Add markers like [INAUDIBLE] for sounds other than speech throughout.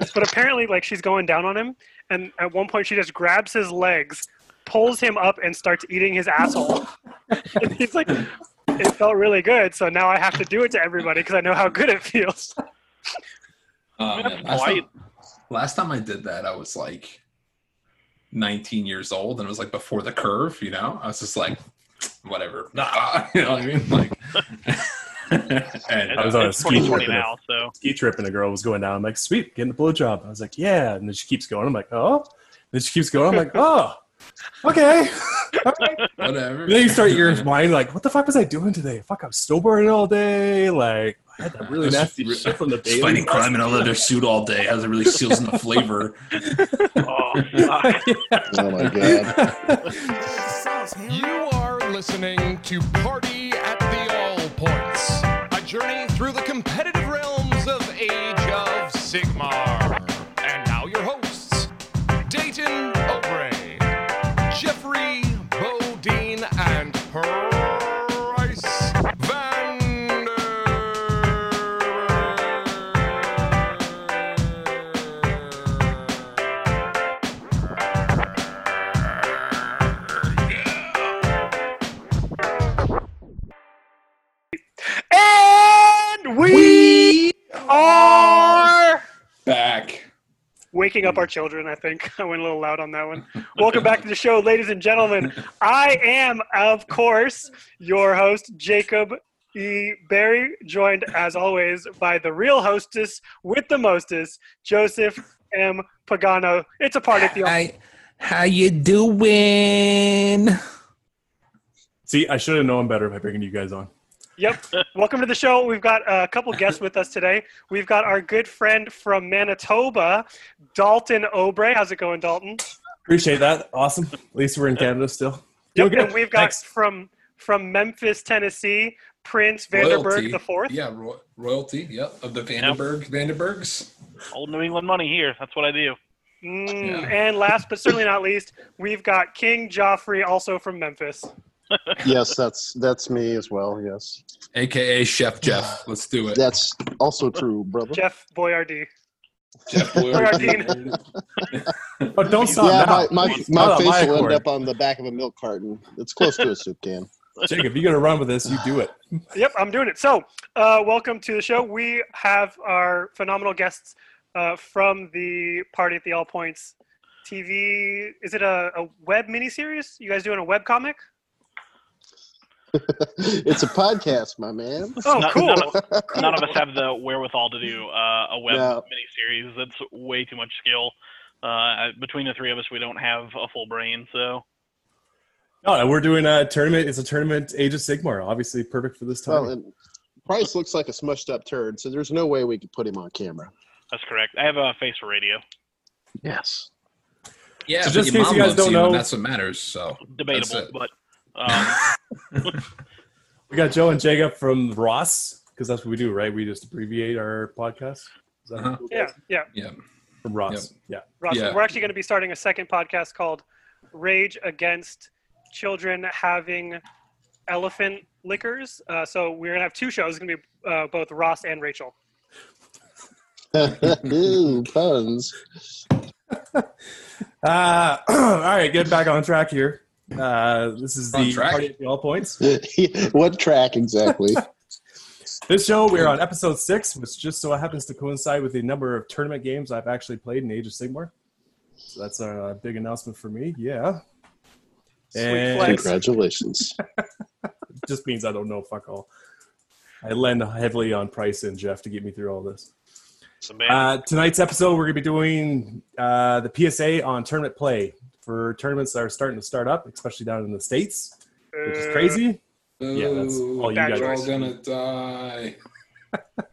[LAUGHS] but apparently, like she's going down on him, and at one point she just grabs his legs, pulls him up, and starts eating his asshole. [LAUGHS] and he's like, "It felt really good, so now I have to do it to everybody because I know how good it feels." [LAUGHS] Oh, man. Last, time, last time I did that, I was like 19 years old, and it was like before the curve. You know, I was just like, whatever. Nah, you know what I mean? Like. And I was on a ski trip, now, so. ski trip, and a girl was going down. I'm like, "Sweet, getting a blowjob." I was like, "Yeah," and then she keeps going. I'm like, "Oh," and then she keeps going. I'm like, "Oh, okay, [LAUGHS] whatever." And then you start your mind like, "What the fuck was I doing today? Fuck, I was snowboarding all day. Like, I had that really nasty re- shit from the day. Fighting crime in a leather suit all day has it really seals in the [LAUGHS] flavor." oh, oh my god! [LAUGHS] you are listening to Party at And we are back. waking up our children. I think [LAUGHS] I went a little loud on that one. Welcome back to the show, ladies and gentlemen. I am, of course, your host, Jacob E. Barry, joined as always by the real hostess with the mostest, Joseph M. Pagano. It's a party at the Hi, how you doing? See, I should have known better by bringing you guys on. Yep. Welcome to the show. We've got a couple guests with us today. We've got our good friend from Manitoba, Dalton Obrey. How's it going, Dalton? Appreciate that. Awesome. At least we're in Canada still. Yep. Good. And we've got Thanks. from from Memphis, Tennessee, Prince Vandenberg Royalty. the fourth. Yeah, ro- royalty. Yep, of the Vandenberg Vandenbergs. Old New England money here. That's what I do. Mm, Yeah. And last but certainly not least, we've got King Joffrey, also from Memphis. Yes, that's that's me as well. Yes, AKA Chef Jeff. Let's do it. that's also true, brother. Jeff Boyardee. Jeff [LAUGHS] Boyardee. Oh, [LAUGHS] don't stop yeah, now. my my, my not on face will accord. end up on the back of a milk carton. It's close to a soup can. Jacob, if you're gonna run with this. You do it. Yep, I'm doing it. So, uh, welcome to the show. We have our phenomenal guests uh, from the Party at the All Points TV. Is it a, a web miniseries? You guys doing a web comic? [LAUGHS] it's a podcast, my man. Oh, None- cool. None, of, [LAUGHS] none of us have the wherewithal to do uh, a web No. miniseries. That's way too much skill. Uh, between the three of us, we don't have a full brain. So No, we're doing a tournament. It's a tournament, Age of Sigmar. Obviously, perfect for this time. Well, and Price looks like a smushed up turd, so there's no way we could put him on camera. that's correct. I have a face for radio. Yes. Yeah, So just in case you guys don't you, know- that's what matters. So Debatable, That's it. but um, [LAUGHS] we got Joe and Jacob from Ross because that's what we do, right? We just abbreviate our podcast. Is that Uh-huh. cool? Yeah, yeah. yeah, From Ross. Yeah. Ross, Yeah. we're actually going to be starting a second podcast called Rage Against Children Having Elephant Liquors. Uh, so we're going to have two shows. It's going to be uh, both Ross and Rachel. [LAUGHS] Ooh, puns. [LAUGHS] Uh, [CLEARS THROAT] all right, get back on track here. Uh, this is On the track? party at the all points. [LAUGHS] what track exactly? [LAUGHS] This show, we're on episode six, which just so happens to coincide with the number of tournament games I've actually played in Age of Sigmar. So that's a big announcement for me. Yeah. Sweet And flex. Congratulations. [LAUGHS] just means I don't know fuck all. I lend heavily on Price and Jeff to get me through all this. Uh, tonight's episode, we're going to be doing uh, the PSA on tournament play for tournaments that are starting to start up, especially down in the States, which is Uh, crazy. Yeah, that's all you Bad guys. We're all gonna die. [LAUGHS]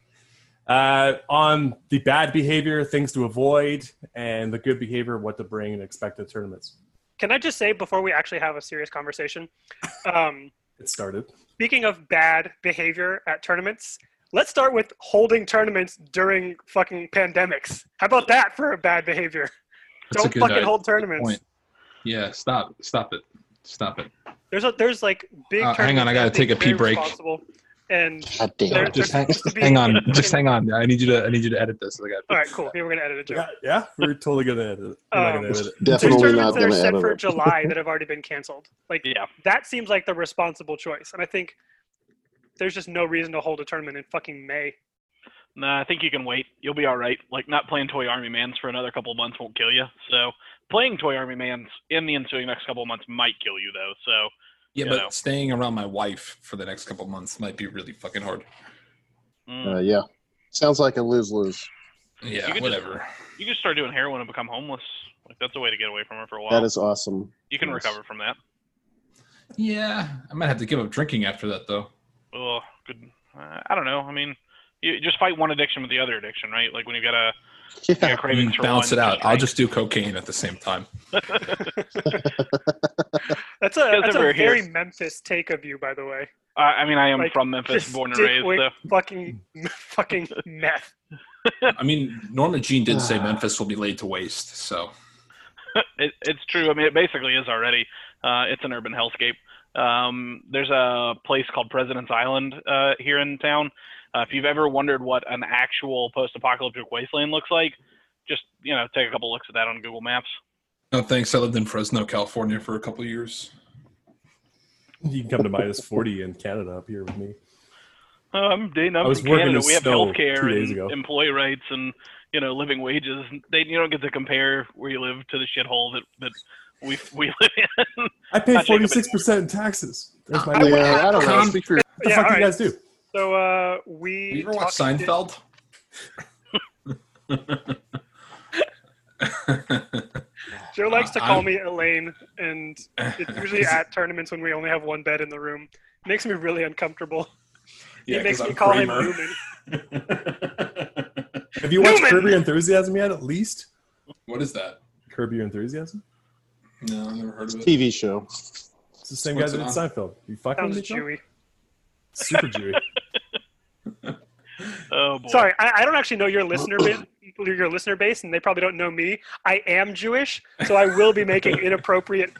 Uh, on the bad behavior, things to avoid, and the good behavior, what to bring and expect at tournaments. Can I just say before we actually have a serious conversation? Um, [LAUGHS] It started. speaking of bad behavior at tournaments, let's start with holding tournaments during fucking pandemics. How about that for a bad behavior? That's Don't good fucking idea. hold tournaments. Point. Yeah, stop, stop it, stop it. There's a, there's like big. Uh, hang on, I gotta take a pee break. And God damn. just hang, hang on, [LAUGHS] just hang on. I need you to I need you to edit this. I got. All right, cool. Yeah, we're gonna edit it. Joe. Yeah, yeah, we're totally gonna edit it. We're not Um, gonna edit it. There's Definitely tournaments not that are set for it. July [LAUGHS] that have already been canceled. Like Yeah. that seems like the responsible choice, and I think there's just no reason to hold a tournament in fucking May. Nah, I think you can wait. You'll be all right. Like not playing Toy Army Mans for another couple of months won't kill you. So playing Toy Army Mans in the ensuing next couple of months might kill you though. So Yeah, You but know. staying around my wife for the next couple of months might be really fucking hard. mm, Uh, yeah. Sounds like a lose lose. Yeah, You could just- whatever. you can start doing heroin and become homeless. Like that's a way to get away from her for a while. That is awesome. you can yes. recover from that. Yeah, I might have to give up drinking after that though. Oh, good. Uh, I don't know. I mean, you just fight one addiction with the other addiction, right? Like when you've got a you Yeah. got cravings for Balance one, it out. I'll just do cocaine at the same time. [LAUGHS] [LAUGHS] That's a that's a over here- very Memphis take of you, by the way. Uh, I mean, I am Like, from Memphis, born and raised. with So. fucking [LAUGHS] fucking meth. I mean, Norma Jean did say Memphis will be laid to waste, so it, it's true. I mean, it basically is already. Uh, it's an urban hellscape. Um, there's a place called President's Island uh, here in town. Uh, if you've ever wondered what an actual post-apocalyptic wasteland looks like, just you know, take a couple looks at that on Google Maps. no thanks. I lived in Fresno, California for a couple of years. You can come to minus forty in Canada up here with me. Um, Dane, I'm I was from working Canada. in We have snow health care days and ago. employee rights and you know living wages. They you don't get to compare where you live to the shithole that that we we [LAUGHS] live in. I pay forty six percent in taxes. There's my I would- Yeah, I don't know. Con- Speak for What the Yeah, fuck do alright. you guys do? So uh, we. You ever watch talked- Seinfeld? [LAUGHS] Joe [LAUGHS] likes to Uh, call I'm- me Elaine, and it's usually [LAUGHS] at tournaments when we only have one bed in the room. makes me really uncomfortable. Yeah, he makes 'cause me I'm call him Kramer. Newman. Have you watched Newman! Curb Your Enthusiasm yet? At least what is that? Curb Your Enthusiasm. No, I've never heard of it. TV show. It's the same What's guy that did Seinfeld. You fucking Sounds with me, chewy. Super Jewy. [LAUGHS] Oh boy. Sorry, I, I don't actually know your listener base, your listener base, and they probably don't know me. I am Jewish, so I will be making [LAUGHS] inappropriate,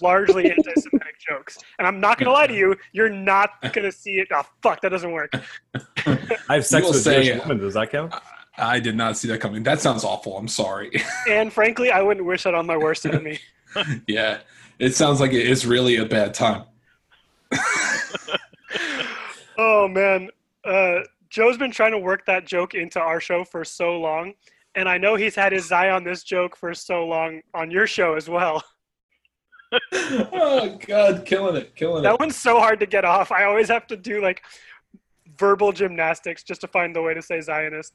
largely anti-Semitic jokes. And I'm not gonna lie to you, you're not gonna see it. Oh fuck, that doesn't work. [LAUGHS] I have sex will with a say, Jewish woman. Does that count? I did not see that coming. That sounds awful. I'm sorry. And frankly, I wouldn't wish that on my worst enemy. yeah, it sounds like it is really a bad time. [LAUGHS] Oh man, uh, Joe's been trying to work that joke into our show for so long, and I know he's had his eye on this joke for so long on your show as well. [LAUGHS] oh God, killing it, killing That it. That one's so hard to get off. I always have to do like verbal gymnastics just to find the way to say Zionist.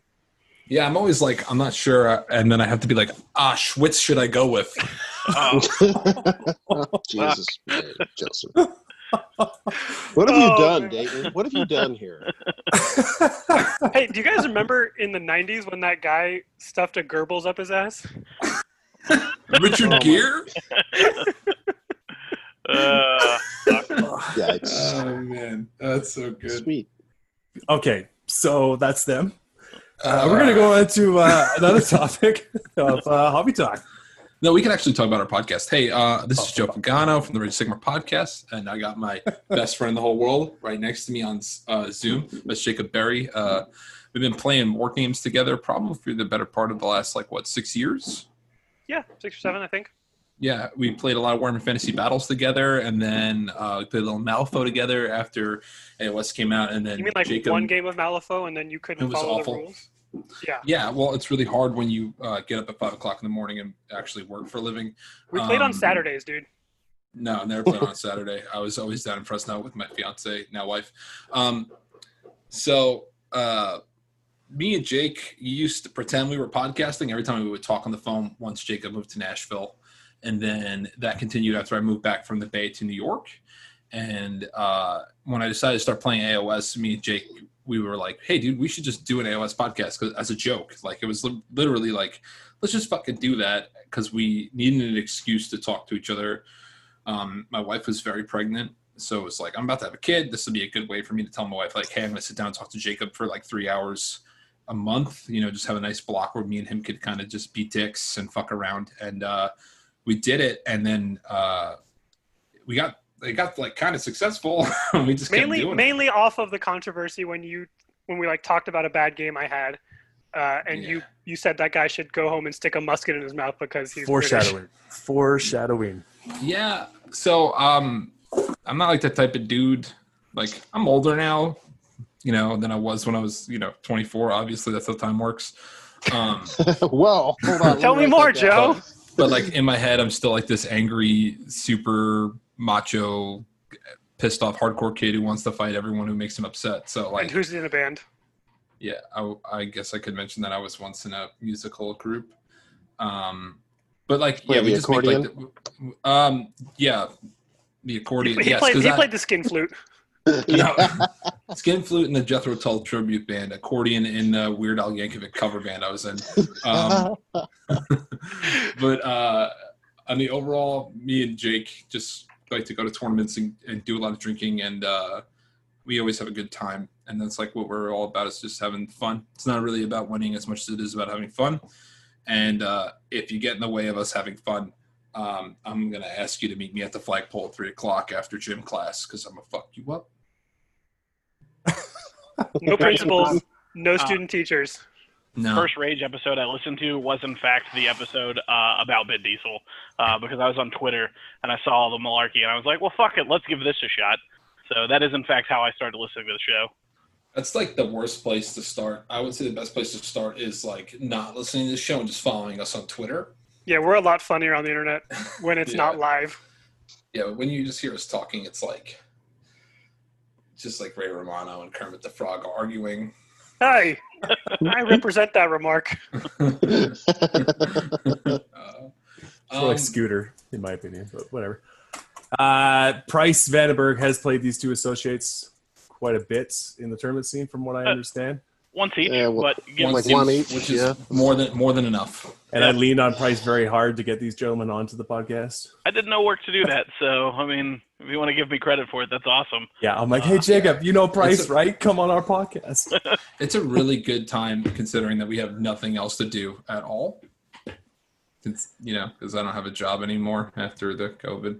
Yeah, I'm always like, I'm not sure, uh, and then I have to be like, ah, sh- which should I go with? Oh, [LAUGHS] Jesus, Mary, Joseph. What have you Oh, done, man. Dayton? What have you done here? [LAUGHS] Hey, do you guys remember in the '90s when that guy stuffed a Goebbels up his ass? Richard Oh, my- Gere? [LAUGHS] uh, Yikes. Oh man, that's so good. Sweet. Okay, so that's them. Uh, we're gonna go into uh, another [LAUGHS] topic of uh, hobby talk. No, we can actually talk about our podcast. Hey, uh, this is Joe Pagano from the Rage Sigma podcast, and I got my [LAUGHS] best friend in the whole world right next to me on uh, Zoom. That's Jacob Berry. Uh, we've been playing war games together probably for the better part of the last like what six years. Yeah, six or seven, I think. Yeah, we played a lot of Warhammer Fantasy Battles together, and then uh, we played a little Malifaux together after AOS came out, and then You mean like Jacob, one game of Malifaux and then you couldn't was follow awful. the rules? Yeah, Yeah, well, it's really hard when you uh, get up at five o'clock in the morning and actually work for a living. we played on Um, Saturdays, dude. No, never played on Saturday. I was always down in Fresno with my fiance, now wife. Um, so, uh, me and Jake used to pretend we were podcasting every time we would talk on the phone once Jacob moved to Nashville. And then that continued after I moved back from the Bay to New York. And uh, when I decided to start playing AOS, me and Jake, we were like, hey, dude, we should just do an AOS podcast as a joke. Like, it was li- literally like, let's just fucking do that because we needed an excuse to talk to each other um, my wife was very pregnant, so it was like I'm about to have a kid. This would be a good way for me to tell my wife, like, hey, I'm gonna sit down and talk to Jacob for like three hours a month. You know, just have a nice block where me and him could kind of just be dicks and fuck around. And uh, we did it, and then uh, we got they got like kind of successful. [LAUGHS] we just mainly mainly off of the controversy when you when we like talked about a bad game I had, uh, and yeah. you you said that guy should go home and stick a musket in his mouth because he's foreshadowing. British. Foreshadowing. Yeah. So um, I'm not like that type of dude. Like I'm older now, you know, than I was when I was you know 24. Obviously, that's how time works. Um, [LAUGHS] well, hold on. Tell me more, Joe. But, but like in my head, I'm still like this angry, super macho, pissed off hardcore kid who wants to fight everyone who makes him upset. So like, and who's in a band? Yeah, I, I guess I could mention that I was once in a musical group. Um, but like, Play yeah, we just accordion? made like, the, um, yeah, the accordion. He, he yes, played, he I, played the skin flute. [LAUGHS] no, skin flute in the Jethro Tull tribute band, accordion in the Weird Al Yankovic cover band I was in. Um, [LAUGHS] [LAUGHS] but uh, on the overall, me and Jake just like to go to tournaments and, and do a lot of drinking, and uh, we always have a good time. And that's like what we're all about is just having fun. It's not really about winning as much as it is about having fun. And uh, if you get in the way of us having fun, um, I'm gonna ask you to meet me at the flagpole at three o'clock after gym class because I'm gonna fuck you up. no principals, no uh, student teachers. No. First Rage episode I listened to was in fact the episode uh, about Vin Diesel uh, because I was on Twitter and I saw all the malarkey and I was like, well, fuck it, let's give this a shot. So that is in fact how I started listening to the show. That's like the worst place to start. I would say the best place to start is like not listening to the show and just following us on Twitter. Yeah, we're a lot funnier on the internet when it's [LAUGHS] yeah. not live. Yeah, but when you just hear us talking, it's like just like Ray Romano and Kermit the Frog arguing. Hi, [LAUGHS] I represent that remark. [LAUGHS] uh, um, like Scooter, in my opinion, but whatever. Uh, Price Vandenberg has played these two associates quite a bit in the tournament scene, from what I uh, understand. Once each, yeah, well, but you know, like one each, which is yeah. more than more than enough. And yeah. I leaned on Price very hard to get these gentlemen onto the podcast. I did no work to do that, so I mean, if you want to give me credit for it, that's awesome. Yeah, I'm like, hey uh, Jacob, yeah. you know Price, a, right? Come on our podcast. [LAUGHS] it's a really good time considering that we have nothing else to do at all. It's you know because I don't have a job anymore after the COVID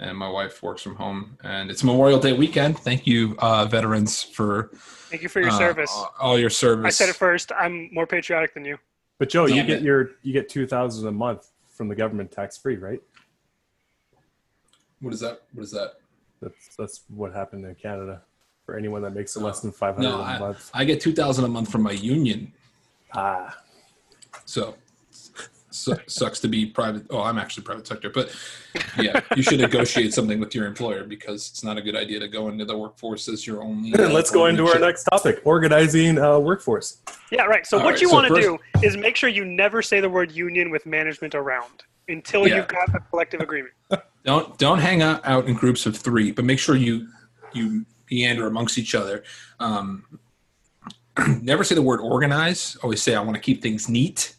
and my wife works from home. And it's Memorial Day weekend. Thank you, uh, veterans, for thank you for your uh, service. All your service. I said it first. I'm more patriotic than you. But Joe, Damn you get your you get two thousand a month from the government tax free, right? What is that? What is that? That's that's what happened in Canada for anyone that makes less than five hundred no, a month. I get two thousand a month from my union. Ah. So su- sucks to be private. Oh, I'm actually private sector, but yeah, you should negotiate something with your employer because it's not a good idea to go into the workforce as your only. Uh, [LAUGHS] Let's go into our next topic: organizing uh, workforce. Yeah, right. So All what right, you so want to do is make sure you never say the word union with management around until yeah. you've got a collective agreement. [LAUGHS] don't don't hang out, out in groups of three, but make sure you you meander amongst each other. Um, [CLEARS THROAT] never say the word organize. Always say I want to keep things neat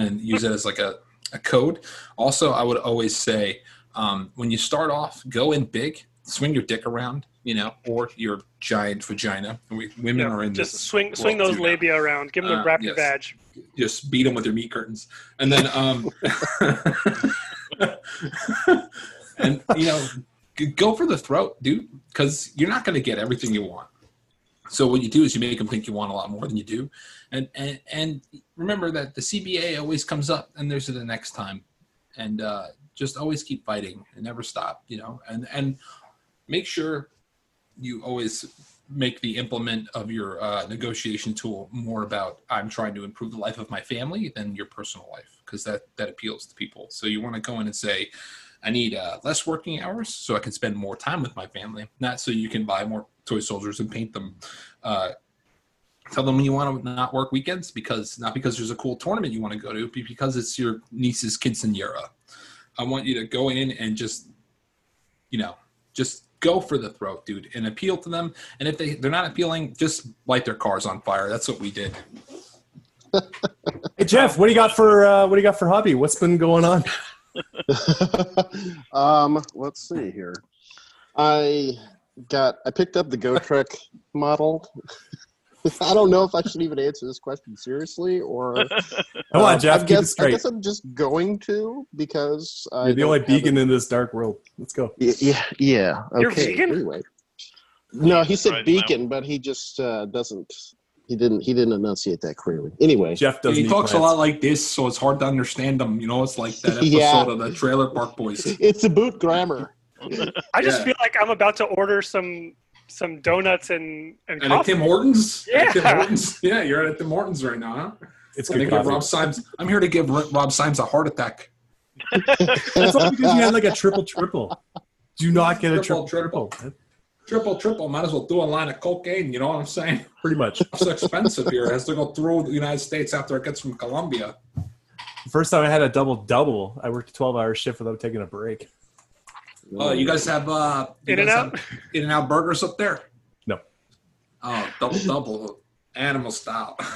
and use it as like a, a code. Also, I would always say um, when you start off, go in big, swing your dick around, you know, or your giant vagina. We, women yeah, are in just swing swing those labia now. around, give them the uh, rapid yes. badge. Just beat them with your meat curtains, and then um, [LAUGHS] [LAUGHS] and you know, go for the throat, dude, because you're not going to get everything you want. So what you do is you make them think you want a lot more than you do, and and and remember that the CBA always comes up, and there's the next time, and uh, just always keep fighting and never stop, you know, and and make sure you always make the implement of your uh, negotiation tool more about I'm trying to improve the life of my family than your personal life because that that appeals to people. So you want to go in and say, I need uh, less working hours so I can spend more time with my family, not so you can buy more toy soldiers and paint them. Uh, tell them you want to not work weekends because not because there's a cool tournament you want to go to, but because it's your niece's quinceanera. I want you to go in and just, you know, just go for the throat, dude, and appeal to them. And if they they're not appealing, just light their cars on fire. That's what we did. hey Jeff, what do you got for uh, what do you got for hobby? What's been going on? [LAUGHS] um, let's see here. I got I picked up the Gotrek model. [LAUGHS] [LAUGHS] I don't know if I should even answer this question seriously or. [LAUGHS] Come on, Jeff. I keep guess, it straight. I guess I'm just going to because I You're the only don't beacon a- in this dark world. Let's go. Yeah, yeah, yeah. You're Okay. vegan? Anyway, no, he said Right beacon, but he just uh, doesn't. He didn't. He didn't enunciate that clearly. Anyway, Jeff doesn't. he eat talks a lot like this, so it's hard to understand him. You know, it's like that [LAUGHS] episode Yeah. of the Trailer Park Boys. it's a boot grammar. I just Yeah. feel like I'm about to order some some donuts and and, And at. Tim Hortons? At Tim Yeah. Hortons? [LAUGHS] Yeah, you're at Tim Hortons right now, huh? It's I'm, good gonna give. Rob Symes, I'm here to give Rob Symes a heart attack. [LAUGHS] That's all because you had like a triple triple. Do not get a Triple, triple oh, triple. Triple, triple. Might as well do a line of cocaine. You know what I'm saying? Pretty much. [LAUGHS] It's expensive here. It has to go through the United States after it gets from Colombia. First time I had a double double, I worked a twelve hour shift without taking a break. Oh, you guys have uh, you guys In-N-Out? have In-N-Out [LAUGHS] burgers up there? No. Oh, double double, animal style. [LAUGHS]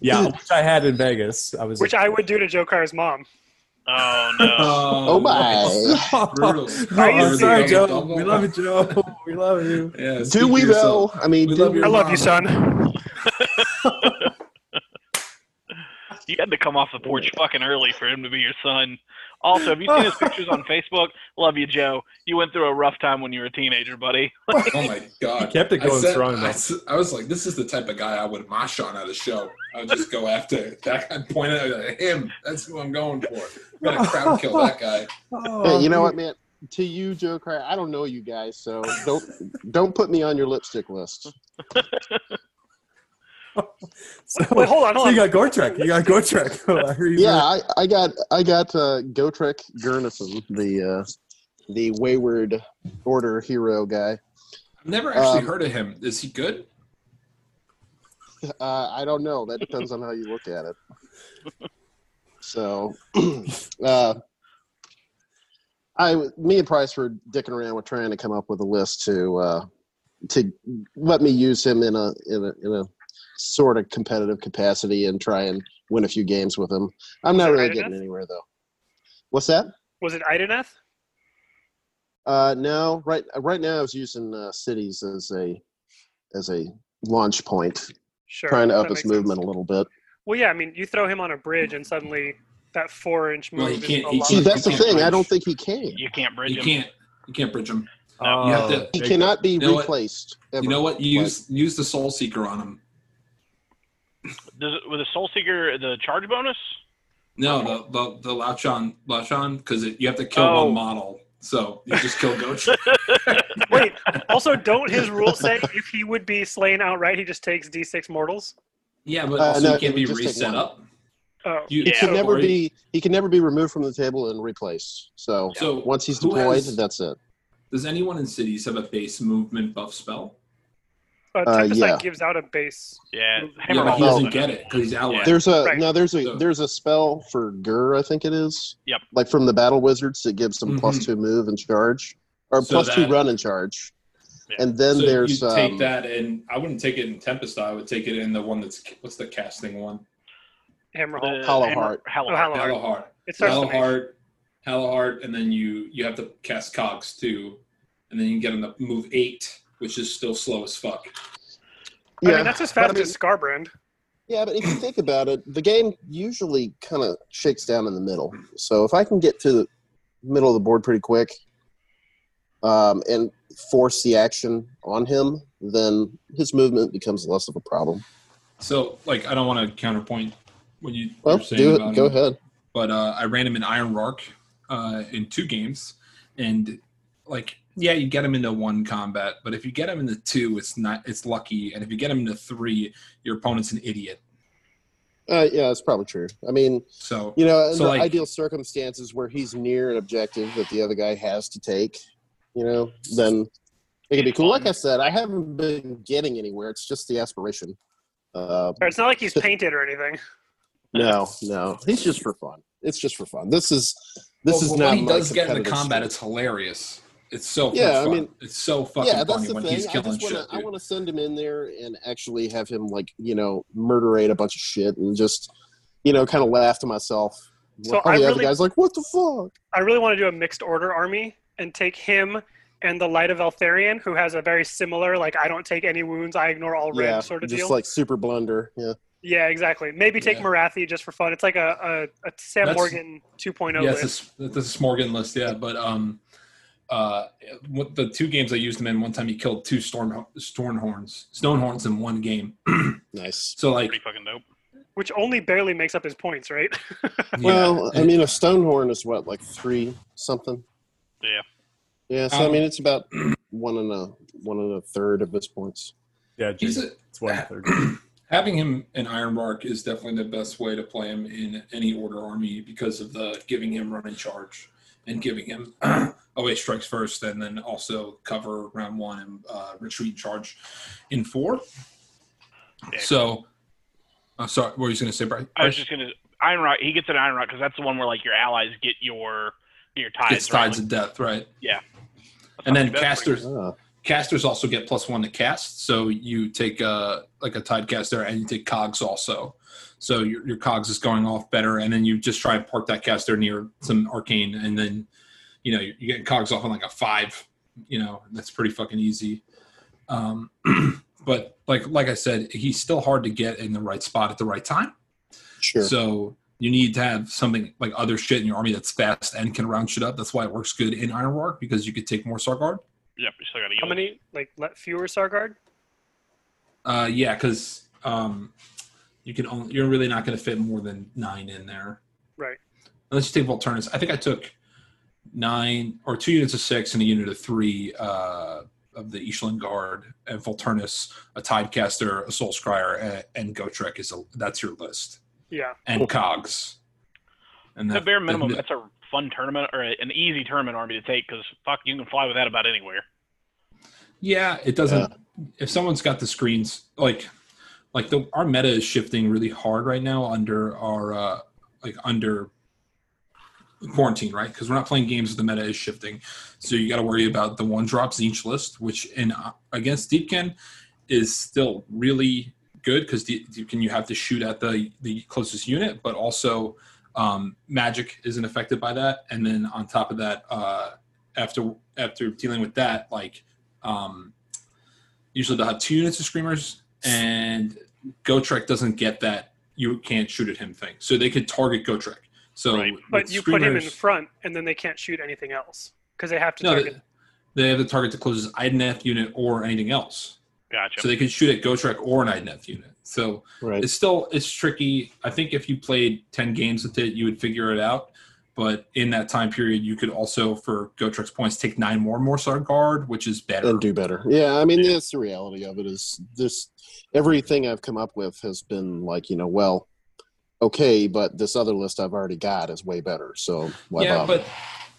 Yeah, which I had in Vegas. I was which I would do to Joe Carr's mom. Oh no. [LAUGHS] Oh my! Brutal. Are you Oh, sorry, serious? Joe. Double. We love you, Joe. We love you. Yeah, Do speak we for yourself. though? I mean, We do love your I love you, son. You had to come off the porch fucking early for him to be your son. Also, have you seen his [LAUGHS] pictures on Facebook? Love you, Joe. You went through a rough time when you were a teenager, buddy. [LAUGHS] Oh my oh god! He kept it I going said- strong, I, though. s- I was like, this is the type of guy I would mash on at a show. I would just go after that guy, point at him. That's who I'm going for. I'm gonna crowd kill that guy. Oh, hey, you know what, man? To you, Joe Cry, I don't know you guys, so don't don't put me on your lipstick list. [LAUGHS] [LAUGHS] So, Wait, hold on, so hold you on. got Gotrek. You got Gotrek. I heard he's Yeah, I, I got I got uh, Gotrek Gurnisson, the uh, the wayward order hero guy. I've never actually Um, heard of him. Is he good? Uh, I don't know. That depends on how you look at it. So, [CLEARS THROAT] uh, I, me and Price were dicking around with trying to come up with a list to uh, to let me use him in a in a in a sort of competitive capacity and try and win a few games with him. I'm not really Idoneth? getting anywhere though. What's that? Was it Idoneth? Uh, no, right right now I was using uh, cities as a as a launch point, Sure. trying to up its makes sense. movement a little bit. Well, yeah. I mean, you throw him on a bridge, and suddenly that four-inch move Well, he can't- a he. See, can't- that's the can't thing. I don't think he can. You can't bridge You him. can't. You can't bridge him. Oh, You have to- He cannot be You know what? replaced. You know what? Use use the Soul Seeker on him. Does it, with the Soul Seeker, the charge bonus? No, the the the Lauchon Lauchon because you have to kill Oh. one model. So you just kill Goch. [LAUGHS] Wait. Also, don't his rules say if he would be slain outright, he just takes d6 mortals? yeah, but Uh, no, you can't be reset up. Oh. You, He Yeah. can never or be. He can never be removed from the table and replaced. So, So once he's deployed, has- that's it. Does anyone in cities have a base movement buff spell? Uh, Uh, Tempest yeah. Knight gives out a base. Yeah, Yeah, Hammer but he doesn't get it because he's allied. There's a Right. no. There's a So- there's a spell for Gur. I think it is. Yep. Like from the battle wizards, that gives them plus Mhm. two move and charge, or So plus that- two run and charge. Yeah. And then so there's you take um, that, and I wouldn't take it in Tempest. I would take it in the one that's what's the casting one? Hammerhall. The Hollow Hammer- Heart. Oh, Hollow Heart. Hollow- Hallowheart. It starts to make- Hallowheart. Hallowheart, and then you you have to cast Cogs too, and then you can get him to move eight, which is still slow as fuck. I mean, that's as but I fast mean- as Scarbrand. Yeah, but if you think about it, the game usually kind of shakes down in the middle. So if I can get to the middle of the board pretty quick, um, and force the action on him, then his movement becomes less of a problem. So, like, I don't want to counterpoint what you Well, you're saying do about it. Go him, ahead. but uh, I ran him in Ionrach uh, in two games, and like, yeah, you get him into one combat, but if you get him into two, it's not it's lucky, and if you get him into three, your opponent's an idiot. Uh, yeah, that's probably true. I mean, So, you know, in So, the like- ideal circumstances where he's near an objective that the other guy has to take, you know, then it could be cool. Like I said, I haven't been getting anywhere. It's just the aspiration. Uh, It's not like he's painted or anything. no, no, he's just for fun. It's just for fun. This is this Well, is when not. he does get into combat, streak. it's hilarious. It's so Yeah, I mean- it's so fucking yeah, that's funny the when thing. he's I killing just want shit. to I want to send him in there and actually have him like you know murderate a bunch of shit and just you know kind of laugh to myself. So While I the other really- guy's like, "What the fuck?" I really want to do a mixed order army and take him and the Light of Eltharion, who has a very similar, like I don't take any wounds, I ignore all red yeah, sort of just deal. like super blunder. Yeah. yeah, exactly. Maybe take Yeah. Morathi just for fun. It's like a, a, a Sam That's- Morgan 2.0 yeah, list. it's a, it's a Smorgan list, yeah. But um, uh, what the two games I used him in, one time he killed two storm stormhorns, stonehorns in one game. [CLEARS THROAT] Nice. So like, Pretty fucking dope. which only barely makes up his points, right? [LAUGHS] Well, I mean, a Stonehorn is what, like three something? Yeah. Yeah, so I Um, mean, it's about one and a one and a third of his points. Yeah, he's Jake, a, it's one third. [CLEARS THROAT] having him in Ironbark is definitely the best way to play him in any order army because of the giving him run and charge and giving him [CLEARS THROAT] away strikes first and then also cover round one and uh, retreat and charge in four. Yeah. So, uh, sorry, what were you going to say, Bryce? I was just gonna Iron Rock. He gets an Ionrach because that's the one where like your allies get your your tides. it's right? tides of death, right? Yeah. And then too pretty casters, Ah, casters also get plus one to cast. So you take a like a tide caster and you take cogs also. So your, your cogs is going off better, and then you just try and park that caster near some arcane, and then you know you're, you're getting cogs off on like a five. You know that's pretty fucking easy. Um, [CLEARS THROAT] but like like I said, he's still hard to get in the right spot at the right time. sure. So you need to have something like other shit in your army that's fast and can round shit up. That's why it works good in Ironbark because you could take more Sargard. Yep, you still got to How many, like, let fewer Sargard? Uh, yeah, because um, you can only you're really not going to fit more than nine in there Right. unless you take Volturnus. I think I took nine or two units of six and a unit of three uh, of the Ishlaen Guard and Volturnus, a Tidecaster, a Soul Scryer, and, and Gotrek is a, that's your list Yeah. and Cogs. And At bare minimum, that- that's a fun tournament or an easy tournament army to take because fuck, you can fly with that about anywhere. Yeah, it doesn't. If someone's got the screens, like, like the our meta is shifting really hard right now under our uh like under quarantine, right? Because we're not playing games. The meta is shifting, so you got to worry about the one drops in each list, which in against Deepkin is still really good because Deepkin you have to shoot at the the closest unit, but also um, magic isn't affected by that, and then on top of that, uh, after after dealing with that, like um, usually they'll have two units of screamers, and Gotrek doesn't get that you can't shoot at him thing, so they could target Gotrek. So, Right. But you put him in front, and then they can't shoot anything else because they have to No, target. they, they have the target to close his Idoneth unit or anything else, Gotcha. so they can shoot at Gotrek or an Idoneth unit. So right. it's still it's tricky. I think if you played ten games with it, you would figure it out. But in that time period, you could also, for Gotrek's points, take nine more Morrsarr Guard, which is better. and do better. Yeah, I mean that's the reality of it. Is this everything I've come up with has been like you know well, okay, but this other list I've already got is way better. So why yeah, bother? but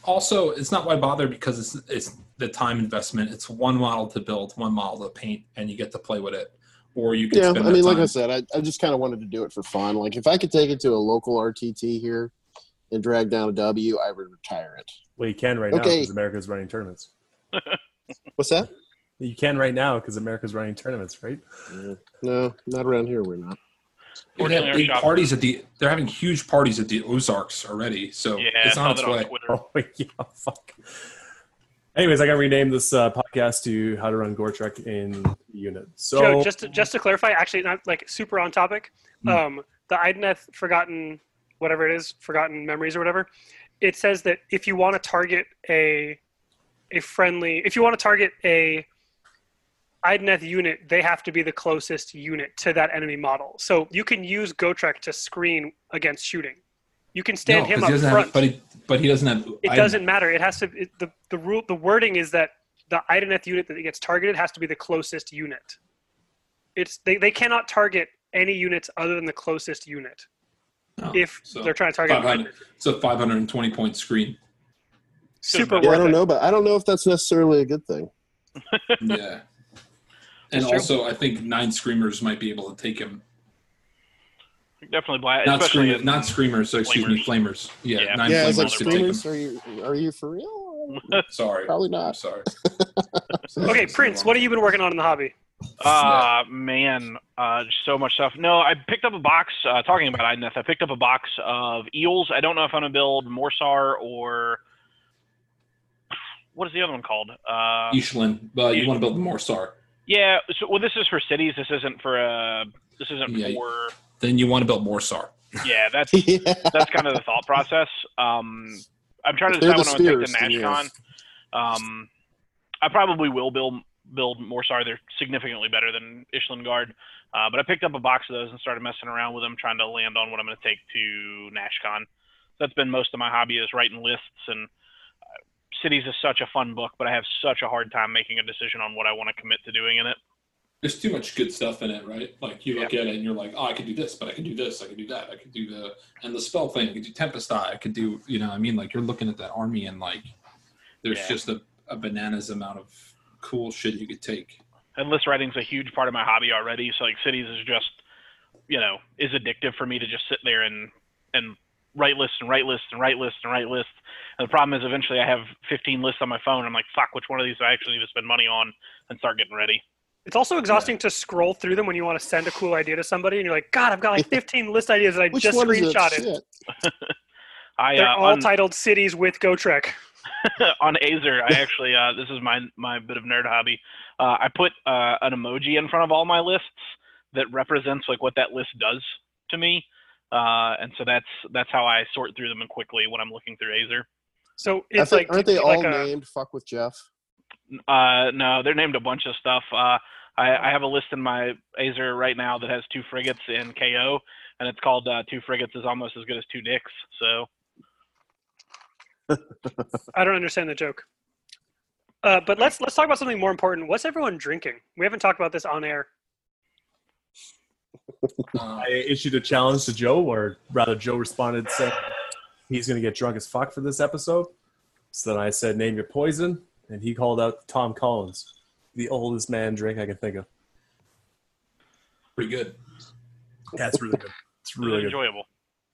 also it's not why bother because it's it's the time investment. It's one model to build, one model to paint, and you get to play with it. Or you can yeah, spend I mean, like I said, I, I just kind of wanted to do it for fun. Like if I could take it to a local RTT here and drag down a W, I would retire it. Well, you can right now because America's running tournaments. [LAUGHS] What's that? You can right now because America's running tournaments, right? Yeah. No, not around here. We're not. They Fortunately, have our big shop- parties at the. They're having huge parties at the Ozarks already, so yeah, it's on its that on way. [LAUGHS] Oh yeah, fuck. Anyways, I got to rename this uh, podcast to "How to Run Gotrek in Unit." So Joe, just to, just to clarify, actually, not like super on topic. Hmm. Um, the Idoneth Forgotten, whatever it is, Forgotten Memories or whatever. It says that if you want to target a a friendly, if you want to target a Idoneth unit, they have to be the closest unit to that enemy model. So you can use Gotrek to screen against shooting. You can stand No, him 'cause up he doesn't front. have, but he, but he doesn't have. it I- doesn't matter. It has to. It, the the rule. The wording is that the Idoneth unit that gets targeted has to be the closest unit. It's they, they cannot target any units other than the closest unit no, if so they're trying to target. 500 It's a 520 point screen. Super Yeah, I don't it. know, but I don't know if that's necessarily a good thing. [LAUGHS] Yeah. And It's true. also, I think nine screamers might be able to take him. Definitely black. Not especially screamers, in- not screamers. So excuse me, flamers. Yeah, Yeah. nine yeah, flamers like could take him. screamers. Are you are you for real? [LAUGHS] Sorry, Probably I'm not. sorry. [LAUGHS] Okay, Prince, what have you been working on in the hobby? Uh [LAUGHS] man, uh, so much stuff. No, I picked up a box. Uh, talking about Idoneth, I picked up a box of eels. I don't know if I'm gonna build Morrsarr or what is the other one called? Uh, Iselin. But you want to build the Morrsarr. Yeah. So well, this is for cities. This isn't for uh. This isn't Yeah. for. Then you want to build Morrsarr. [LAUGHS] Yeah, that's yeah. that's kind of the thought process. Um, I'm trying to they're decide the when I'm going to take then the NashCon. Um, I probably will build build Morrsarr. They're significantly better than Ishlaen Guard. Uh, but I picked up a box of those and started messing around with them, trying to land on what I'm going to take to NashCon. So That's been most of my hobby is writing lists and Cities is such a fun book, but I have such a hard time making a decision on what I want to commit to doing in it. There's too much good stuff in it, right? Like you look at it and you're like, oh, I could do this, but I could do this, I could do that, I could do the and the spell thing, I could do Tempest Eye, I could do, you know, what I mean, like you're looking at that army and like, there's Yeah. just a, a bananas amount of cool shit you could take. and list writing's a huge part of my hobby already. So like cities is just, you know, is addictive for me to just sit there and and write lists and write lists and write lists and write lists. And the problem is eventually I have 15 lists on my phone. I'm like, fuck, which one of these do I actually need to spend money on and start getting ready? It's also exhausting to scroll through them when you want to send a cool idea to somebody, and you're like, God, I've got like [LAUGHS] 15 list ideas that I Which just one is it? screenshotted. Shit. [LAUGHS] I They're uh, all on, titled cities with Gotrek. [LAUGHS] on Azyr, I actually uh, this is my my bit of nerd hobby. Uh, I put uh, an emoji in front of all my lists that represents like what that list does to me, uh, and so that's that's how I sort through them quickly when I'm looking through Azyr. So it's think- like aren't they like all a- named "fuck with Jeff"? Uh, no, they're named a bunch of stuff. Uh, I, I have a list in my Azyr right now that has two frigates in KO, and it's called uh, two frigates is almost as good as two dicks. So [LAUGHS] I don't understand the joke. Uh, but let's let's talk about something more important. What's everyone drinking? We haven't talked about this on air. Uh, I issued a challenge to Joe, or rather, Joe responded saying he's going to get drunk as fuck for this episode. So then I said, "Name your poison," and he called out Tom Collins, the oldest man drink I can think of. pretty good. Yeah, it's really good. It's really really good. enjoyable.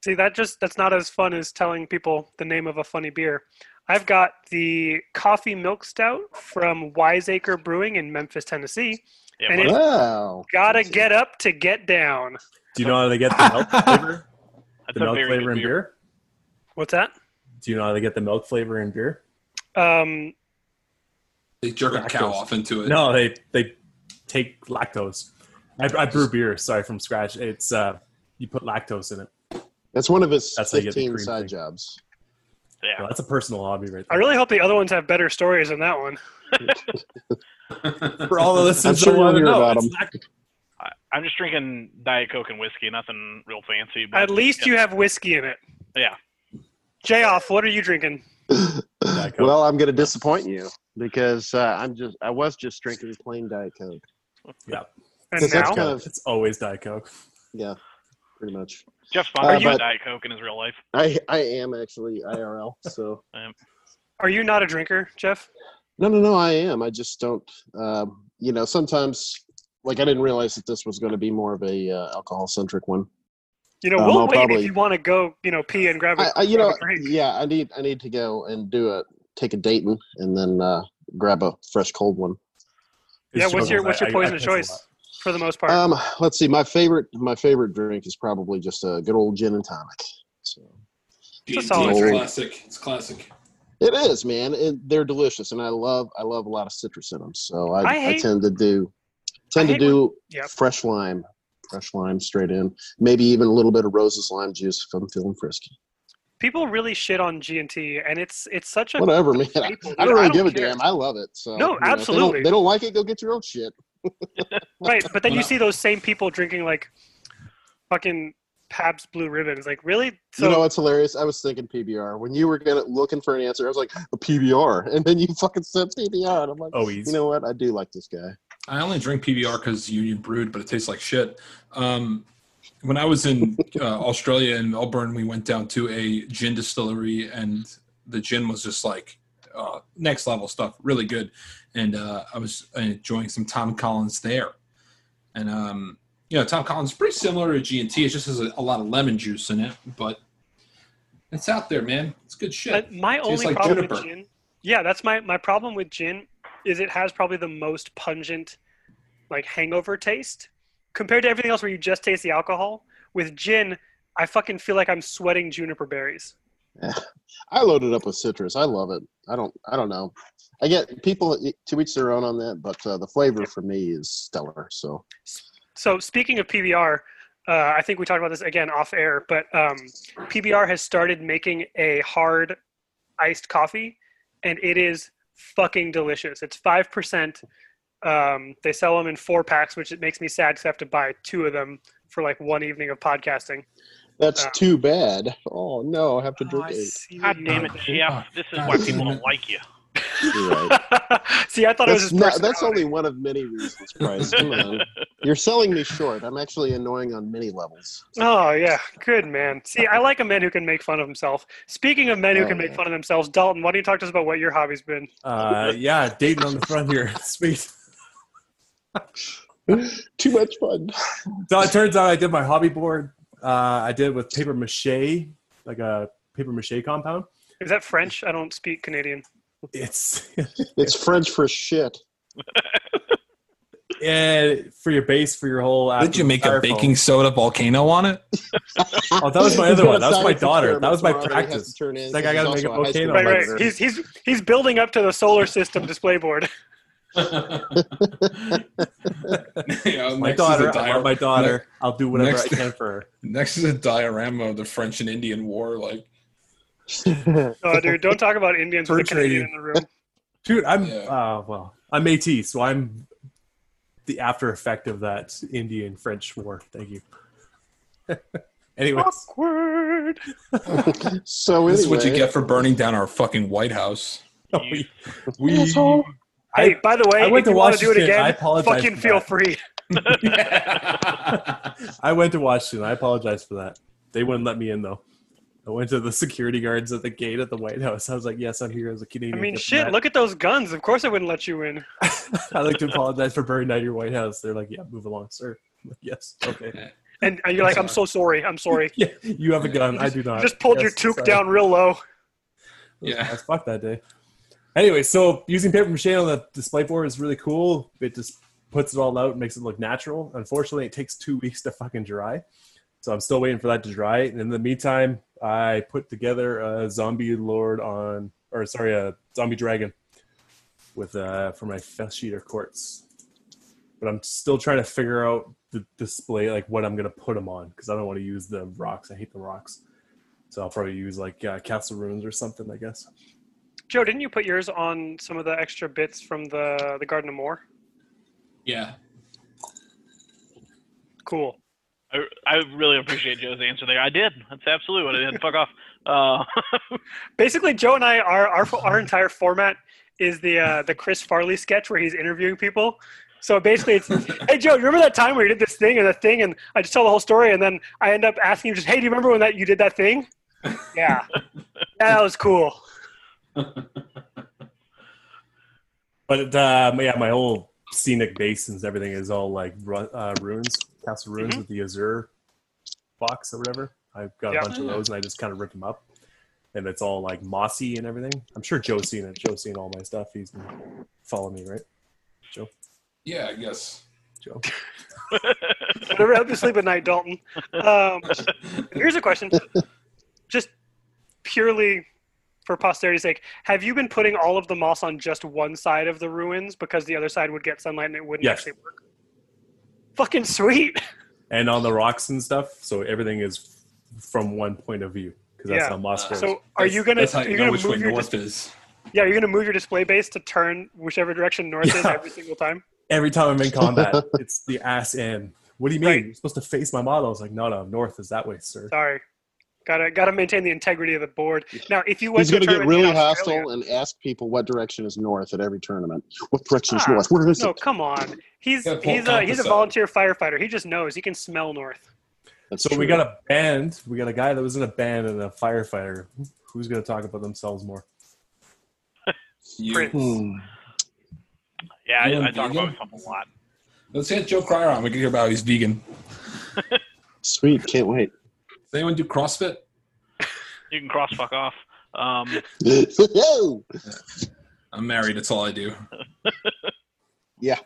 See, that just that's not as fun as telling people the name of a funny beer. I've got the coffee milk stout from Wiseacre Brewing in Memphis, Tennessee. Yeah, And Wow. Gotta get up to get down. Do you know how they get the milk [LAUGHS] flavor? that's The milk flavor in beer. beer? What's that? Do you know how they get the milk flavor in beer? Um, They jerk a cow off into it. No, they they take lactose. I, I brew beer. Sorry, from scratch. It's uh, you put lactose in it. That's one of his That's how you get the 15 side thing. jobs. Yeah. Well, that's a personal hobby right I really hope the other ones have better stories than that one. [LAUGHS] [LAUGHS] For all the listeners sure that want to know, about them. lact- I, I'm just drinking Diet Coke and whiskey, nothing real fancy. But At least you have whiskey in it. Yeah. Jay off, what are you drinking? [LAUGHS] Well, I'm going to disappoint you because uh, I'm just I was just drinking plain Diet Coke. Yeah. And That's now? kind of- it's always Diet Coke. Yeah, pretty much. Jeff Uh, sponsors but- Diet Coke in his real life. I I am actually IRL. So Are you not a drinker, Jeff? No, no, no. I am. I just don't. Um, you know, sometimes like I didn't realize that this was going to be more of a uh, alcohol centric one. You know, Um, we'll I'll wait probably- if you want to go, you know, pee and grab a, I, I you grab know a drink. yeah. I need I need to go and do a take a Dayton and then uh, grab a fresh cold one. Yeah, what's your what's your I- I- poison I of piss a lot. choice for the most part? Um, let's see. My favorite my favorite drink is probably just a good old gin and tonic. So It's a It's solid drink. classic. It's classic. It is, man. It, they're delicious, and I love I love a lot of citrus in them. So I, I I, tend to do tend to hate do Yep. fresh lime, fresh lime straight in. Maybe even a little bit of Rose's lime juice if I'm feeling frisky. People really shit on G and T, and it's it's such a Whatever, man. I, I don't really don't give a damn. I love it. So No, you know, they don't- absolutely. They don't, like it. Go get your own shit. [LAUGHS] right. But then you see those same people drinking like fucking Pabst Blue Ribbons. Like really? So you know what's hilarious? I was thinking PBR when you were gonna looking for an answer. I was like a PBR, [LAUGHS] and then you fucking said PBR, and I'm like, Oh, he's you know what? I do like this guy. I only drink PBR because Union brewed, but it tastes like shit. Um, when I was in [LAUGHS] uh, Australia in Melbourne, we went down to a gin distillery, and the gin was just like uh, next level stuff, really good. And uh, I was enjoying some Tom Collins there, and um, you know, Tom Collins is pretty similar to G and T. It just has a, a lot of lemon juice in it, but it's out there, man. It's good Uh, shit. my Tastes only like problem juniper. with gin, yeah, that's my my problem with gin is it has probably the most pungent, like hangover taste compared to everything else where you just taste the alcohol. With gin, I fucking feel like I'm sweating juniper berries. [LAUGHS] I load it up with citrus. I love it. I don't. I don't know. I get people to each their own on that, but uh, the flavor for me is stellar. So, So speaking of PBR, uh, I think we talked about this again off air, but um, PBR has started making a hard iced coffee, and it is fucking delicious. It's five percent. Um, they sell them in four packs, which it makes me sad because I have to buy two of them for like one evening of podcasting. that's Uh, too bad. Oh no, I have to Oh, drink I eight. God damn it, did. Jeff. This is why people don't like you. You're right. [LAUGHS] see, I thought it was That's not. That's only one of many reasons, Price. Come on, [LAUGHS] you're selling me short. I'm actually annoying on many levels. Oh yeah, good man. See, I like a man who can make fun of himself. Speaking of men who Oh, can make yeah. fun of themselves, Dalton, why don't you talk to us about what your hobby's been? Uh, yeah, dating on the front here. [LAUGHS] Sweet. [LAUGHS] Too much fun. So it turns out I did my hobby board. Uh, I did with paper mache, like a paper mache compound. Is that French? I don't speak Canadian. It's It's French for shit. [LAUGHS] and for your base for your whole. Did you make a styrofoam. baking soda volcano on it? [LAUGHS] Oh, that was my other one. That was my daughter. That was my experiment tomorrow that he has practice. to turn in Like, I gotta he's make a volcano. Right, right. editor. He's he's he's building up to the solar system display board. [LAUGHS] yeah, [LAUGHS] My daughter. Is a I dia- my daughter. I'll do whatever next- I can for her. Next is a diorama of the French and Indian War. Like, Oh, dude, don't talk about Indians with a Canadian in the room. Dude, I'm Yeah. uh well, I'm Métis, so I'm the after effect of that Indian French war. Thank you. [LAUGHS] Anyways, Awkward. [LAUGHS] So this is what you get for burning down our fucking White House. we, we Asshole. Hey, by the way, I went if to you want to do it Washington. I again, apologize fucking feel that. free. [LAUGHS] I went to Washington. I apologize for that. They wouldn't let me in though. I went to the security guards at the gate at the White House. I was like, "Yes, I'm here as a Canadian." I mean, shit, diplomat." look at those guns. Of course I wouldn't let you in. [LAUGHS] I'd like to apologize for burning down your White House. They're like, "Yeah, move along, sir." I'm like, yes, okay. [LAUGHS] And, and you're like, I'm so sorry. I'm sorry. [LAUGHS] Yeah, you have a gun. I do not. You just pulled your Yes, toque sorry. down real low. Yeah. I was fucked that day. Anyway, so using paper mache on the display board is really cool. It just puts it all out and makes it look natural. Unfortunately, it takes two weeks to fucking dry. So I'm still waiting for that to dry. And in the meantime, I put together a zombie lord on, or sorry, a zombie dragon with uh for my Flesh-eater Courts. But I'm still trying to figure out the display, like what I'm gonna put them on, because I don't want to use the rocks. I hate the rocks. So I'll probably use like uh, castle runes or something, I guess. Joe, didn't you put yours on some of the extra bits from the the Garden of Morr? Yeah. Cool. I, I really appreciate Joe's answer there. I did. That's absolutely what I did. Fuck off. Uh, [LAUGHS] Basically, Joe and I, our our, our entire format is the uh, the Chris Farley sketch where he's interviewing people. So basically, it's [LAUGHS] hey Joe, you remember that time where you did this thing and the thing, and I just tell the whole story, and then I end up asking you just, hey, do you remember when that you did that thing? [LAUGHS] Yeah, that was cool. But uh, yeah, my whole scenic basins, everything is all like ru- uh, runes, castle runes Mhm. with the azure box or whatever. I've got Yeah. a bunch of those, and I just kind of rip them up, and it's all like mossy and everything. I'm sure Joe's seen it. Joe's seen all my stuff. He's been following me, right? Joe? Yeah, I guess. Joe. [LAUGHS] Whatever help you sleep at night, Dalton. Um, here's a question, just purely for posterity's sake: Have you been putting all of the moss on just one side of the ruins because the other side would get sunlight and it wouldn't Yes. actually work? Fucking sweet. And on the rocks and stuff, so everything is from one point of view because that's Yeah. how moss grows. So are you gonna That's how are you you know gonna which way move your north dis- is. yeah you're gonna move your display base to turn whichever direction north is every single time? Every time I'm in [LAUGHS] combat, it's the ass in. What do you mean? Right. You're supposed to face my model. I was like, no, no, north is that way, sir. Sorry. Gotta gotta maintain the integrity of the board. Now, if you went He's to going to get really hostile and ask people what direction is north at every tournament. What direction is Ah, north? Where is No, it? come on. He's he's a he's a compass out. volunteer firefighter. He just knows. He can smell north. That's So we got a band. We got a guy that was in a band and a firefighter. Who's going to talk about themselves more? You. Prince. Hmm. yeah, I, You I want talk vegan? about myself a lot. Let's get Joe Cryer on. We can hear about how he's vegan. Sweet, can't wait. Does anyone do CrossFit? You can cross fuck off. Um, [LAUGHS] I'm married. That's all I do. [LAUGHS] Yeah.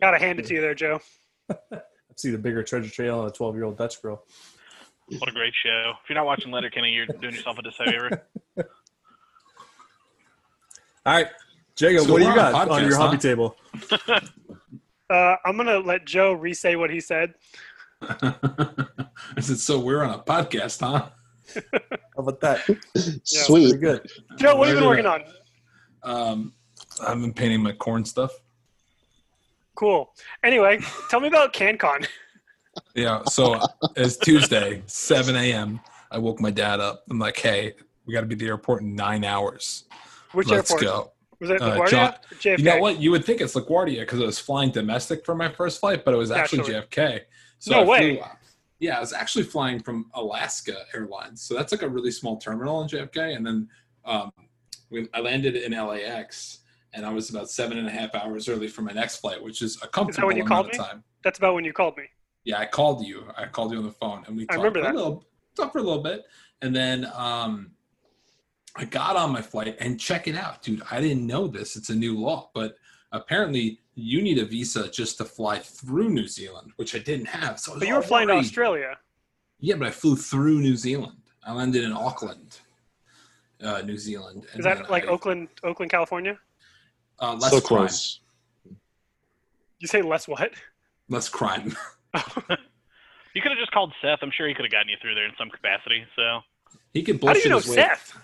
Gotta hand it to you there, Joe. I [LAUGHS] see the bigger treasure trail on a 12 year old Dutch girl. What a great show! If you're not watching Letterkenny, you're doing yourself a disfavor. All right, Jacob, So what do you we're on a got on podcast, your hobby huh? table? Uh, I'm gonna let Joe re-say what he said. [LAUGHS] I said, so we're on a podcast, huh? How about that? [LAUGHS] Pretty Sweet. good. Joe, what have you been working on? Um, I've been painting my Khorne stuff. Cool. Anyway, tell me about CanCon. [LAUGHS] Yeah, so it's Tuesday, 7 a.m. I woke my dad up. I'm like, hey, we got to be at the airport in nine hours. Which Let's airport? go. Was it Uh, LaGuardia? John- JFK. You know what? You would think it's LaGuardia because I was flying domestic for my first flight, but it was actually. JFK. So No I way. Flew, yeah, I was actually flying from Alaska Airlines. So that's like a really small terminal in JFK. And then um, we, I landed in LAX, and I was about seven and a half hours early for my next flight, which is a comfortable when you amount called of me? time. That's about when you called me. Yeah, I called you. I called you on the phone, and we I talked remember for that. a little, talked for a little bit, and then um, I got on my flight. And check it out, dude. I didn't know this. It's a new law, but apparently you need a visa just to fly through New Zealand, which I didn't have. So But you were all flying to. Australia. Yeah, but I flew through New Zealand. I landed in Auckland, uh, New Zealand. and Is that like I- Oakland, Oakland, California? Uh, less So crime. close. You say less what? Less crime. [LAUGHS] [LAUGHS] You could have just called Seth. I'm sure he could have gotten you through there in some capacity. So he could How do you know his way. Seth?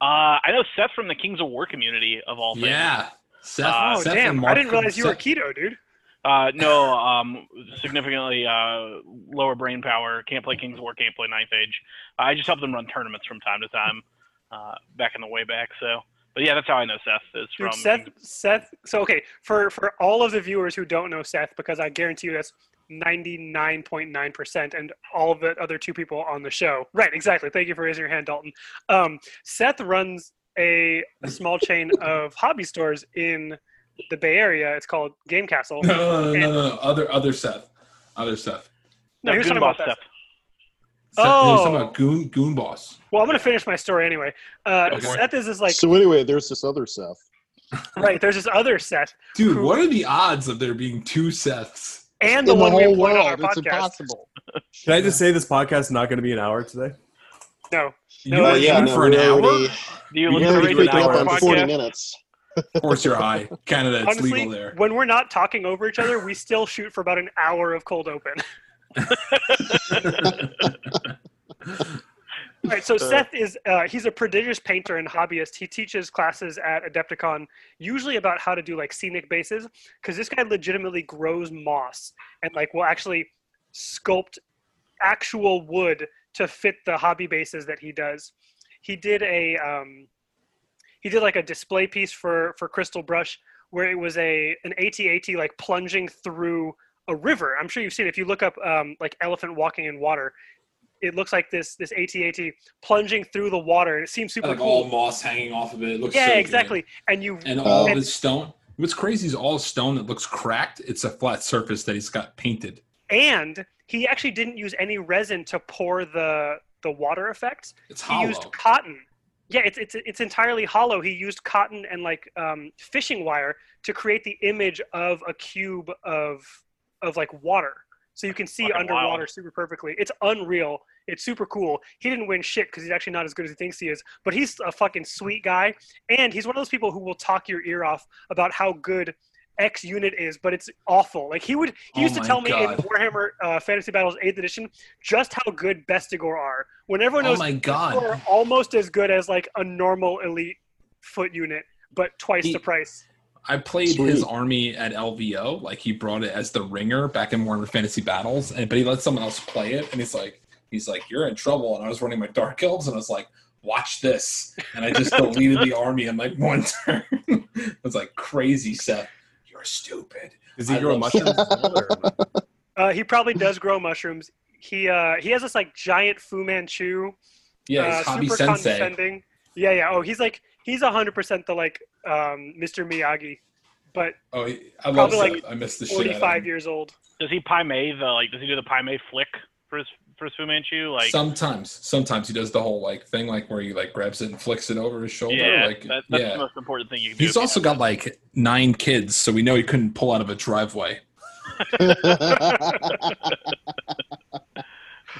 Uh, I know Seth from the Kings of War community of all things. Yeah. Seth, Uh, Oh Seth damn! I didn't realize you were keto, dude. Uh, no, um, significantly uh, lower brain power. Can't play Kings of War. Can't play Ninth Age. I just help them run tournaments from time to time. Uh, back in the way back. So, but yeah, that's how I know Seth is Dude, from. Seth, Seth. So okay, for for all of the viewers who don't know Seth, because I guarantee you that's ninety nine point nine percent, and all of the other two people on the show. Right, exactly. Thank you for raising your hand, Dalton. Um, Seth runs a, a small chain of hobby stores in the Bay Area. It's called Game Castle. No, no, no, no, no, no. Other, other Seth. Other Seth. No, he was talking about Seth. Seth he was talking Oh. about Goon, Goon Boss. Well, I'm gonna finish my story anyway. Uh, Go for it. Seth is this like so anyway, there's this other Seth. right. There's this other Seth Dude, Who- what are the odds of there being two Seths? And the the one we whole on our world, it's podcast. impossible. Can I just say this podcast is not going to be an hour today? No, You No, were uh, yeah, in no, for an hour? already, Do you we're already Radio up Hour on 40 minutes. Of course you're high. [LAUGHS] Canada, it's honestly, legal there. when we're not talking over each other, we still shoot for about an hour of cold open. [LAUGHS] [LAUGHS] All right, so [LAUGHS] Seth is uh, he's a prodigious painter and hobbyist. He teaches classes at Adepticon, usually about how to do like scenic bases, because this guy legitimately grows moss and like will actually sculpt actual wood to fit the hobby bases that he does. He did a um, he did like a display piece for for Crystal Brush where it was a an AT-AT like plunging through a river. I'm sure you've seen it. If you look up um, like elephant walking in water, it looks like this this AT-AT plunging through the water, and it seems super like cool. all moss hanging off of it. It looks yeah, so good. exactly. And you And all Uh, of stone. What's crazy is all stone that looks cracked. It's a flat surface that he's got painted. and he actually didn't use any resin to pour the the water effects. It's He hollow. used cotton. Yeah, it's it's it's entirely hollow. He used cotton and like um, fishing wire to create the image of a cube of of like water, so you can see Fucking underwater wild. super perfectly. It's unreal. It's super cool. He didn't win shit because he's actually not as good as he thinks he is, but he's a fucking sweet guy, and he's one of those people who will talk your ear off about how good X unit is, but it's awful. Like he would, he Oh used to my tell me in Warhammer uh, Fantasy Battles 8th Edition just how good Bestigor are. When everyone knows, Oh knows my Bestigor God. are almost as good as like a normal elite foot unit, but twice He- the price. I played Sweet. his army at LVO. Like he brought it as the ringer back in Warhammer Fantasy Battles, and but he let someone else play it, and he's like, he's like, you're in trouble. And I was running my Dark Elves, and I was like, watch this, and I just [LAUGHS] deleted the army in like one turn. [LAUGHS] it was like crazy, Seth. You're stupid. Does he I grow love- mushrooms? as well, or- [LAUGHS] Uh, he probably does grow mushrooms. He uh, he has this like giant Fu Manchu. Yeah, uh, hobby super sensei. condescending. Yeah, yeah. Oh, he's like he's hundred percent the like um, Mr. Miyagi, but Oh, he- I love Probably, like, I missed the shit forty-five years old. Does he Pai Mei the like? Does he do the Pai Mei flick for his for his Fu Manchu? Like, sometimes, sometimes he does the whole like thing, like where he like grabs it and flicks it over his shoulder. yeah, like, that, that's yeah. the most important thing you can do. He's also got like nine kids, so we know he couldn't pull out of a driveway. [LAUGHS] [LAUGHS] [LAUGHS]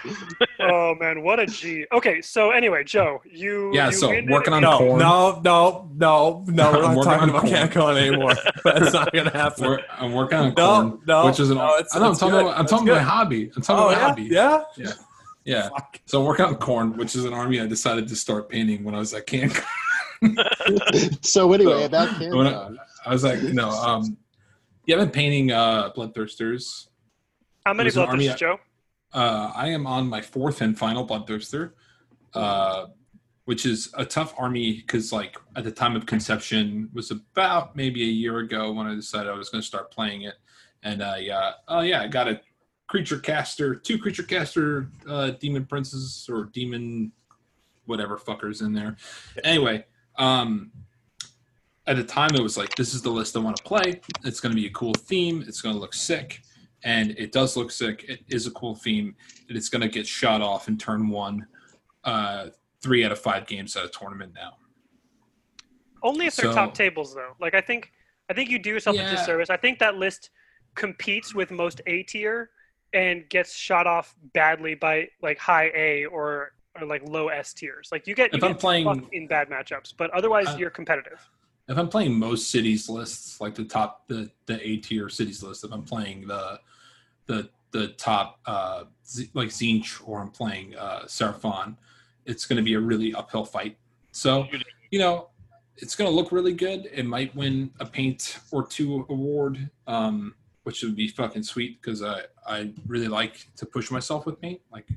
[LAUGHS] oh man, what a G. Okay, so anyway, Joe, you Yeah, you so ended- working on No, Khorne. no, no, no, no. We're I'm not talking on about Khorne. CanCon anymore. [LAUGHS] That's not gonna happen. We're- I'm working on No, Khorne, no, which is an. no, it's- I know, I'm talking good. about. I'm talking about my hobby. I'm talking Oh about yeah, hobby. yeah. Yeah. yeah. So I'm working on Khorne, which is an army I decided to start painting when I was at CanCon. [LAUGHS] So anyway, So, about when CanCon. I, I was like, no, um, yeah, I've been painting uh, Bloodthirsters. How many It was an army- bloodthirsts, Joe? Uh, I am on my fourth and final Bloodthirster, uh, which is a tough army because, like, at the time of conception was about maybe a year ago when I decided I was going to start playing it, and I, uh, oh yeah, I got a creature caster, two creature caster uh, demon princes or demon whatever fuckers in there. Anyway, um, at the time it was like this is the list I want to play. It's going to be a cool theme. It's going to look sick, and it does look sick. It is a cool theme, and it's going to get shot off in turn one. Uh, three out of five games at a tournament now. Only if they're So- top tables, though. Like I think, I think you do yourself Yeah. a disservice. I think that list competes with most A tier and gets shot off badly by like high A or or like low S tiers. Like you get you If I'm get playing- in bad matchups, but otherwise Uh, you're competitive. if I'm playing most cities lists, like the top the the A tier cities list, if I'm playing the the the top uh Z, like Tzeentch or I'm playing uh Seraphon, it's going to be a really uphill fight. So you know, it's going to look really good. It might win a paint or two award, um, which would be fucking sweet because I I really like to push myself with paint. Like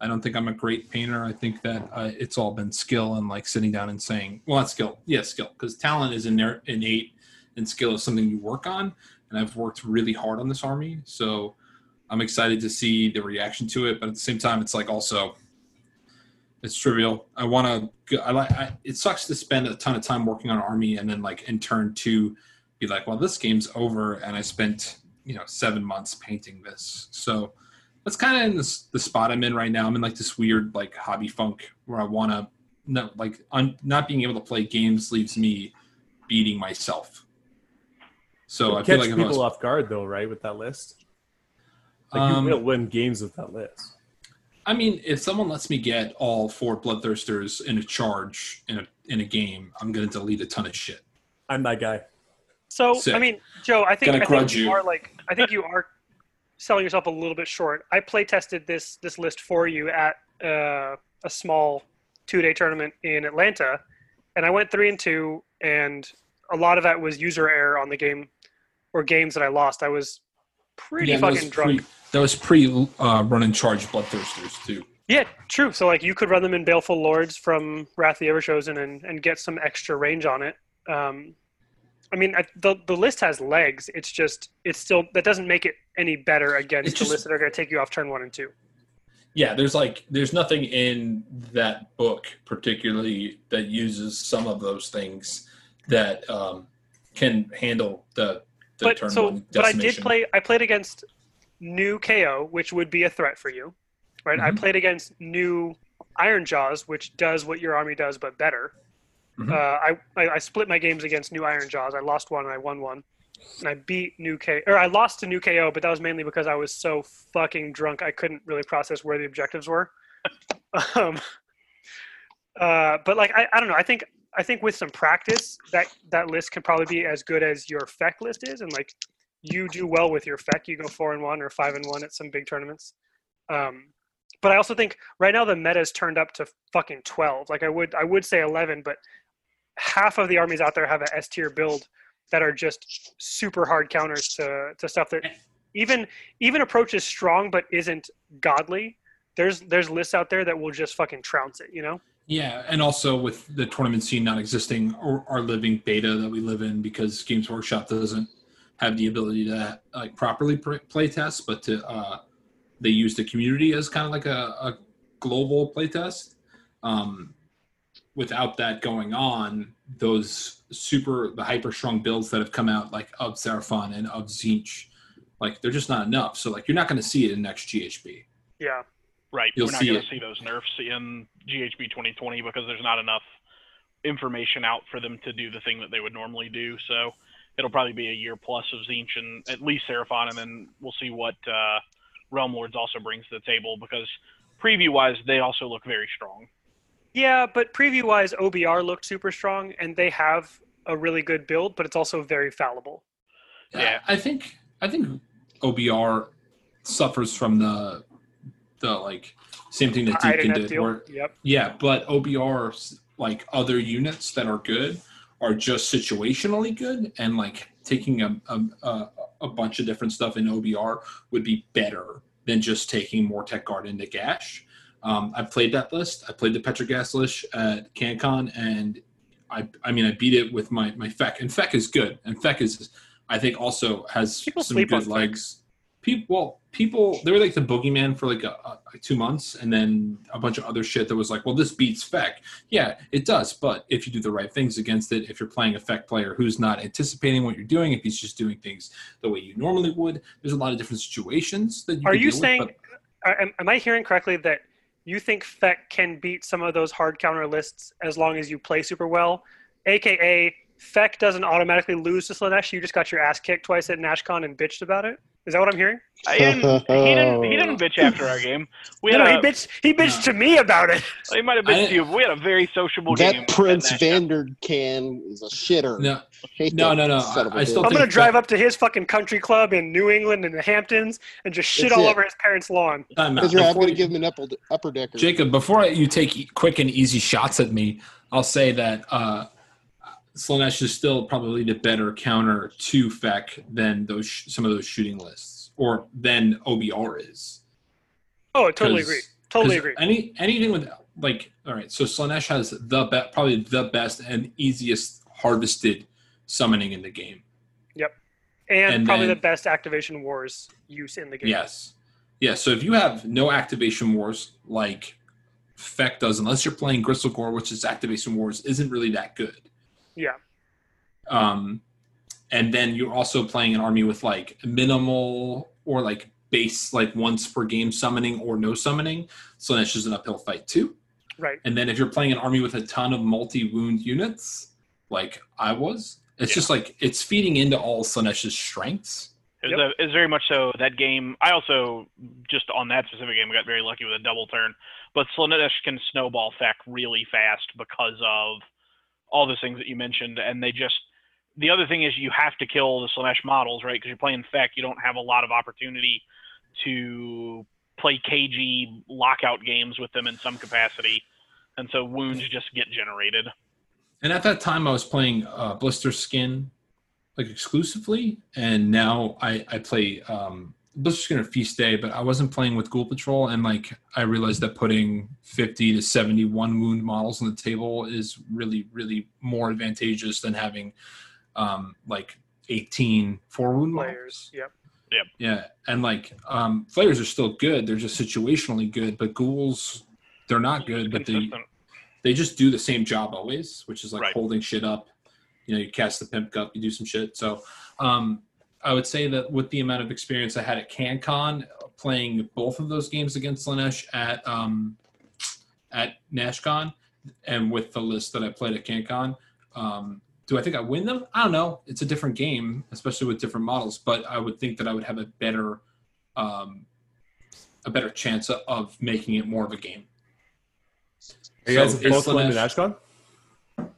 I don't think I'm a great painter. I think that uh, it's all been skill and like sitting down and saying, well, not skill, yeah, skill, because talent is inner, innate, and skill is something you work on. And I've worked really hard on this army, so I'm excited to see the reaction to it. But at the same time, it's like also, it's trivial. I want to. I like. I, it sucks to spend a ton of time working on army and then like in turn to be like, well, this game's over, and I spent you know seven months painting this. So that's kind of in this, the spot I'm in right now. I'm in like this weird like hobby funk where I want to no like un, not being able to play games leaves me beating myself. So I Catch feel like I people was, off guard though, right? With that list, like Um, you will win games with that list. I mean, if someone lets me get all four bloodthirsters in a charge in a in a game, I'm gonna delete a ton of shit. I'm that guy. So Sick. I mean, Joe, I think I think you, you. are like I think you are selling yourself a little bit short. I play tested this this list for you at uh, a small two day tournament in Atlanta, and I went three and two, and a lot of that was user error on the game or games that I lost. I was pretty Yeah, fucking drunk. Pre, that was pre uh, run and charge bloodthirsters too. Yeah, true. So like you could run them in Baleful Lords from Wrath of the Everchosen and, and get some extra range on it. Um, I mean, I, the the list has legs. It's just it's still that doesn't make it any better against It's the just- lists that are going to take you off turn one and two. Yeah, there's like there's nothing in that book particularly that uses some of those things that um, can handle the But so, but I did play. I played against new KO, which would be a threat for you, right? I Mhm. played against new Ironjawz, which does what your army does, but better. Mhm. Uh, I, I I split my games against new Ironjawz. I lost one and I won one, and I beat new K or I lost to new KO, but that was mainly because I was so fucking drunk I couldn't really process where the objectives were. [LAUGHS] um, uh, but like I, I don't know. I think I think with some practice, that that list can probably be as good as your FEC list is, and like you do well with your FEC. You go four and one or five and one at some big tournaments. Um, but I also think right now the meta's turned up to fucking twelve. Like I would I would say eleven, but half of the armies out there have a S tier build that are just super hard counters to to stuff that even even approaches strong but isn't godly. There's there's lists out there that will just fucking trounce it. You know. Yeah, and also with the tournament scene not existing or our living beta that we live in because Games Workshop doesn't have the ability to like properly play test, but to uh, they use the community as kind of like a, a global play test. Um, without that going on, those super the hyper strong builds that have come out like of Seraphon and of Tzeentch, like they're just not enough. So like you're not going to see it in next GHB. Yeah. Right. You'll We're not going to see those nerfs in GHB 2020 because there's not enough information out for them to do the thing that they would normally do. So it'll probably be a year plus of Tzeentch and at least Seraphon, and then we'll see what uh, Realm Lords also brings to the table because preview wise, they also look very strong. Yeah, but preview wise, OBR looked super strong, and they have a really good build, but it's also very fallible. Yeah, I think I think OBR suffers from the the like same thing that Deacon did. Deal. Where, Yep. yeah, but OBR like other units that are good are just situationally good, and like taking a a, a, a bunch of different stuff in OBR would be better than just taking Mortek Guard into Gash. Um, I played that list. I played the Petrogas list at CanCon, and I I mean I beat it with my my Feck, and Feck is good, and Feck is I think also has People some good legs. People, well, people they were like the boogeyman for like a, a, two months, and then a bunch of other shit that was like, well, this beats Feck. Yeah, it does, but if you do the right things against it, if you're playing a Feck player who's not anticipating what you're doing, if he's just doing things the way you normally would, there's a lot of different situations that you Are you deal with, saying? but- am, am I hearing correctly that you think Feck can beat some of those hard counter lists as long as you play super well? AKA, Feck doesn't automatically lose to Slaanesh. You just got your ass kicked twice at NashCon and bitched about it. Is that what I'm hearing? I didn't, he didn't. He didn't [LAUGHS] bitch after our game. We No, had no, a, he bitched. He bitched to me about it. [LAUGHS] He might have bitched to you. but We had a very sociable game. That Prince at National. Is a shitter. no, [LAUGHS] No, no, no, son of a I- I still. I'm gonna drive Feck- up to his fucking country club in New England in the Hamptons and just shit all it. over his parents' lawn. time out. Because you're I'm Before going to you- give him an upper, upper decker. Jacob, before you take e- quick and easy shots at me, I'll say that uh, Slaanesh is still probably the better counter to Feck than those sh- some of those shooting lists, or than OBR is. Oh, I totally agree. Totally agree. Any anything with like, all right, so Slaanesh has the be- probably the best and easiest harvested summoning in the game. And, and probably then- the best activation wars use in the game. Yes. Yeah, so if you have no activation wars like Feck does, unless you're playing Gristlegore, which is activation wars isn't really that good. Yeah. Um, and then you're also playing an army with like minimal or like base like once per game summoning or no summoning. So that's just an uphill fight too. Right. And then if you're playing an army with a ton of multi wound units, like I was, it's Yeah. just like it's feeding into all Slaanesh's strengths. It was, a, it was very much so that game. I also just on that specific game got very lucky with a double turn, but Slaanesh can snowball Feck really fast because of all those things that you mentioned, and they just. The other thing is you have to kill the Slaanesh models, right? Because you're playing Feck, you don't have a lot of opportunity to play cagey lockout games with them in some capacity, and so wounds just get generated. And at that time, I was playing uh, Blisterskin like exclusively, and now I I play um, Blisterskin or Feast Day, but I wasn't playing with Ghoul Patrol, and like I realized that putting fifty to seventy one wound models on the table is really really more advantageous than having um, like 18 four wound Players. models. Yep. Yeah, and like um, flares are still good; they're just situationally good, but ghouls they're not good, but they they just do the same job always, which is like Right. holding shit up. You know, you cast the pimp cup, you do some shit. So um, I would say that with the amount of experience I had at CanCon, playing both of those games against Lanesh at um, at NashCon, and with the list that I played at CanCon, um, do I think I win them? I don't know. It's a different game, especially with different models. But I would think that I would have a better um, a better chance of, making it more of a game. Are you guys So both it's playing in Slaanesh- Ashcon?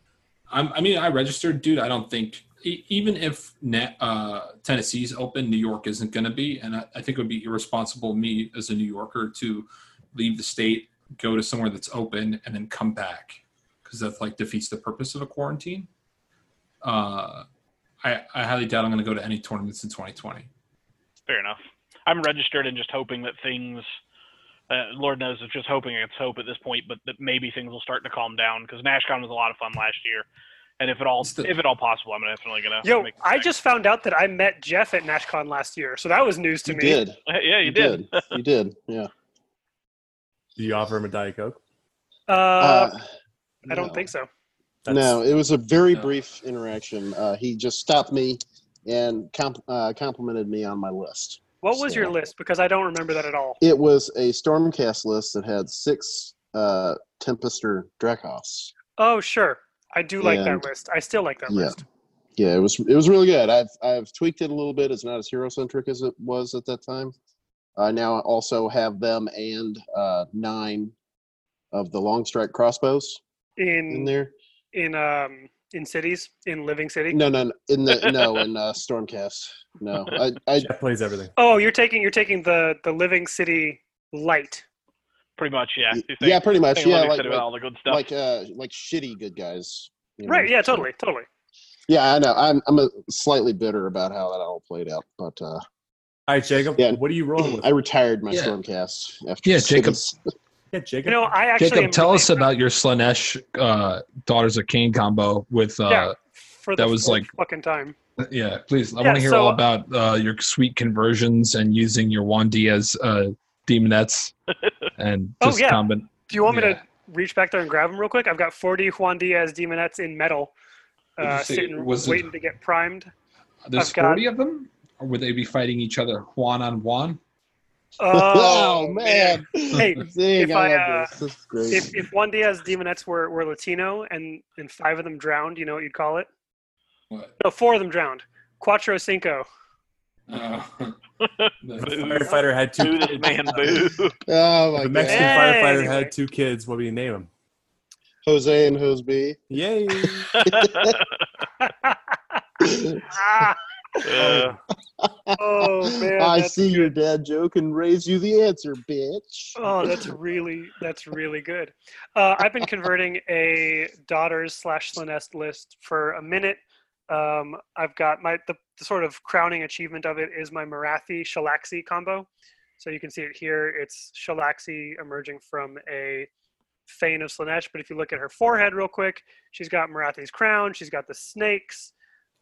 I'm, I mean, I registered, dude. I don't think even if uh, Tennessee's open, New York isn't going to be, and I, I think it would be irresponsible me as a New Yorker to leave the state, go to somewhere that's open, and then come back because that like defeats the purpose of a quarantine. Uh, I, I highly doubt I'm going to go to any tournaments in 2020. Fair enough. I'm registered and just hoping that things, uh, Lord knows, it's just hoping it's hope at this point, but that maybe things will start to calm down because NashCon was a lot of fun last year, and if at all, It's the- if at all possible, I'm definitely gonna. Yo, make the I just found out that I met Jeff at NashCon last year, so that was news to You me. did. [LAUGHS] yeah, you, did. [LAUGHS] You did. Yeah. Did you offer him a Diet Coke? Uh, Uh, I don't no. think so. No, it was a very No. brief interaction. Uh, he just stopped me and comp- uh, complimented me on my list. What was your list? Because I don't remember that at all. It was a Stormcast list that had six uh, Tempester Drakos. Oh, sure. I do like And- that list. I still like that Yeah. list. Yeah, it was it was really good. I've I've tweaked it a little bit. It's not as hero centric as it was at that time, I now also have them and uh, nine of the long strike crossbows in In there. in um in cities in Living City. No, no, no, in the no [LAUGHS] in uh, Stormcast. No, I, I Jeff plays everything. Oh, you're taking you're taking the the Living City light. Pretty much, yeah. Y- yeah, pretty much, yeah, like- like- all the good stuff. like uh like shitty good guys. you know? Right? Yeah, totally, totally. Yeah, I know. I'm I'm a slightly bitter about how that all played out, but uh, All right, Jacob. Yeah. What are you rolling with? I retired my Yeah. Stormcast after. Yeah, Jacob. [LAUGHS] yeah, Jacob. You know, I actually Jacob, tell really us about your Slaanesh uh, Daughters of Khaine combo with. Uh, Yeah. for the that was like- fucking time. yeah. please. I Yeah, want to hear so- all about uh, your sweet conversions and using your Wandy as uh, demonettes [LAUGHS] and Oh, yeah. combat. Do you want me Yeah. to reach back there and grab them real quick? I've got 40 Juan Diaz Demonettes in metal, uh, say? sitting Was it- waiting to get primed. There's I've got- 40 of them? Or would they be fighting each other Juan on Juan? Oh, [LAUGHS] man! [LAUGHS] Hey, Dang, if I, love uh, this. This great. If, if Juan Diaz Demonettes were, were Latino and, and five of them drowned, you know what you'd call it? What? No, four of them drowned. Cuatro Cinco. Uh, [LAUGHS] the firefighter had two. Boo this kids. man, boo. [LAUGHS] oh my The Mexican Hey, firefighter anyway. had two kids. What do you name them? Jose and Jose Yay! [LAUGHS] ah, Uh, oh man, I see good. your dad joke and raise you the answer, bitch. Oh, that's really that's really good. Uh, I've been converting a daughters slash Slaanesh list for a minute. Um, I've got my the, the sort of crowning achievement of it is my Morathi Shalaxi combo. So you can see it here. It's Shalaxi emerging from a Fane of Slaanesh. But if you look at her forehead real quick, she's got Morathi's crown. She's got the snakes.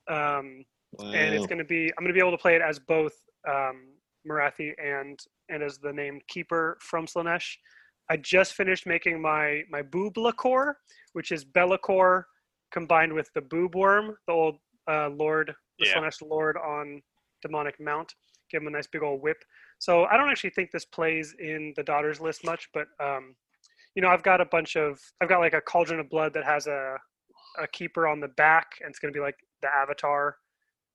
Um, and it's going to be I'm going to be able to play it as both um, Morathi and and as the named keeper from Slaanesh. I just finished making my my Boobla core, which is Bellacore combined with the Boob Worm, the old uh, Lord, the Yeah. Slaanesh Lord on demonic mount. Give him a nice big old whip. So I don't actually think this plays in the daughters list much, but um, you know I've got a bunch of I've got like a cauldron of blood that has a a keeper on the back, and it's going to be like the avatar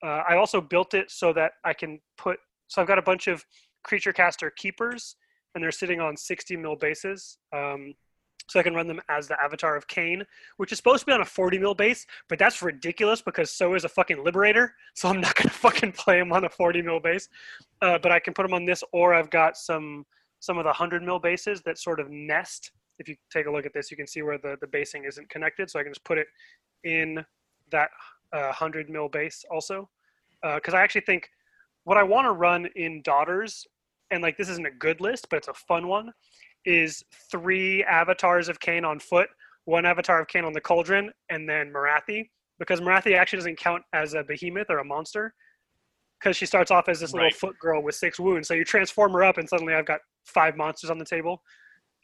uh, I also built it so that I can put. So I've got a bunch of creature caster keepers, and they're sitting on 60 mil bases. Um, so I can run them as the avatar of Khaine, which is supposed to be on a 40 mil base, but that's ridiculous because so is a fucking liberator. So I'm not [LAUGHS] gonna fucking play him on a 40 mil base. Uh, but I can put him on this, or I've got some some of the 100 mil bases that sort of nest. If you take a look at this, you can see where the the basing isn't connected. So I can just put it in that uh, 100 mil base also because I actually think what I want to run in daughters and like this isn't a good list but it's a fun one is three avatars of Khaine on foot one avatar of Khaine on the cauldron and then Morathi because Morathi actually doesn't count as a behemoth or a monster because she starts off as this little Right. foot girl with six wounds so you transform her up and suddenly I've got five monsters on the table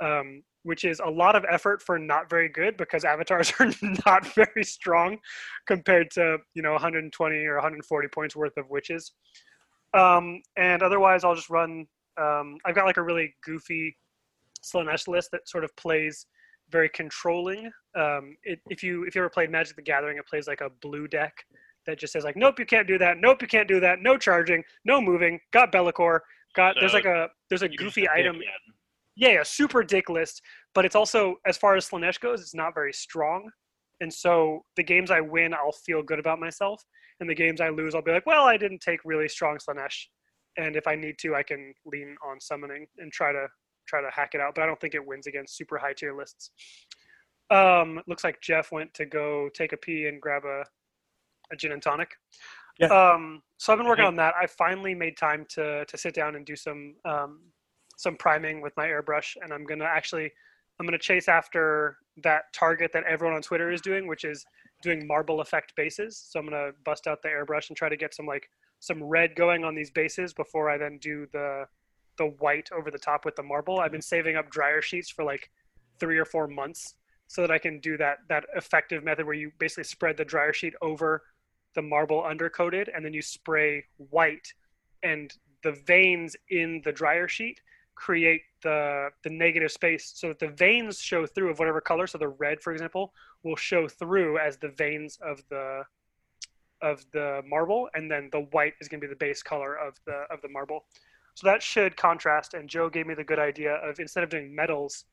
um, which is a lot of effort for not very good because avatars [LAUGHS] are not very strong compared to you know 120 or 140 points worth of witches. Um, and otherwise, I'll just run. Um, I've got like a really goofy Slaanesh list that sort of plays very controlling. Um, it, if you if you ever played Magic the Gathering, it plays like a blue deck that just says like, nope, you can't do that. Nope, you can't do that. No charging. No moving. Got Bellacore. Got there's like a there's a goofy item yeah, a super dick list, but it's also as far as Slaanesh goes, it's not very strong. And so the games I win, I'll feel good about myself, and the games I lose, I'll be like, well, I didn't take really strong Slaanesh, and if I need to, I can lean on summoning and try to try to hack it out. But I don't think it wins against super high tier lists. Um, looks like Jeff went to go take a pee and grab a a gin and tonic. Yeah. Um, so I've been working on that. I finally made time to to sit down and do some um, some priming with my airbrush, and I'm gonna actually I'm gonna chase after that target that everyone on Twitter is doing, which is doing marble effect bases. So I'm gonna bust out the airbrush and try to get some like some red going on these bases before I then do the the white over the top with the marble. I've been mm-hmm. saving up dryer sheets for like three or four months so that I can do that that effective method where you basically spread the dryer sheet over the marble undercoated and then you spray white and the veins in the dryer sheet create the the negative space so that the veins show through of whatever color. So the red for example will show through as the veins of the of the marble and then the white is going to be the base color of the of the marble So that should contrast. And Joe gave me the good idea of instead of doing metals,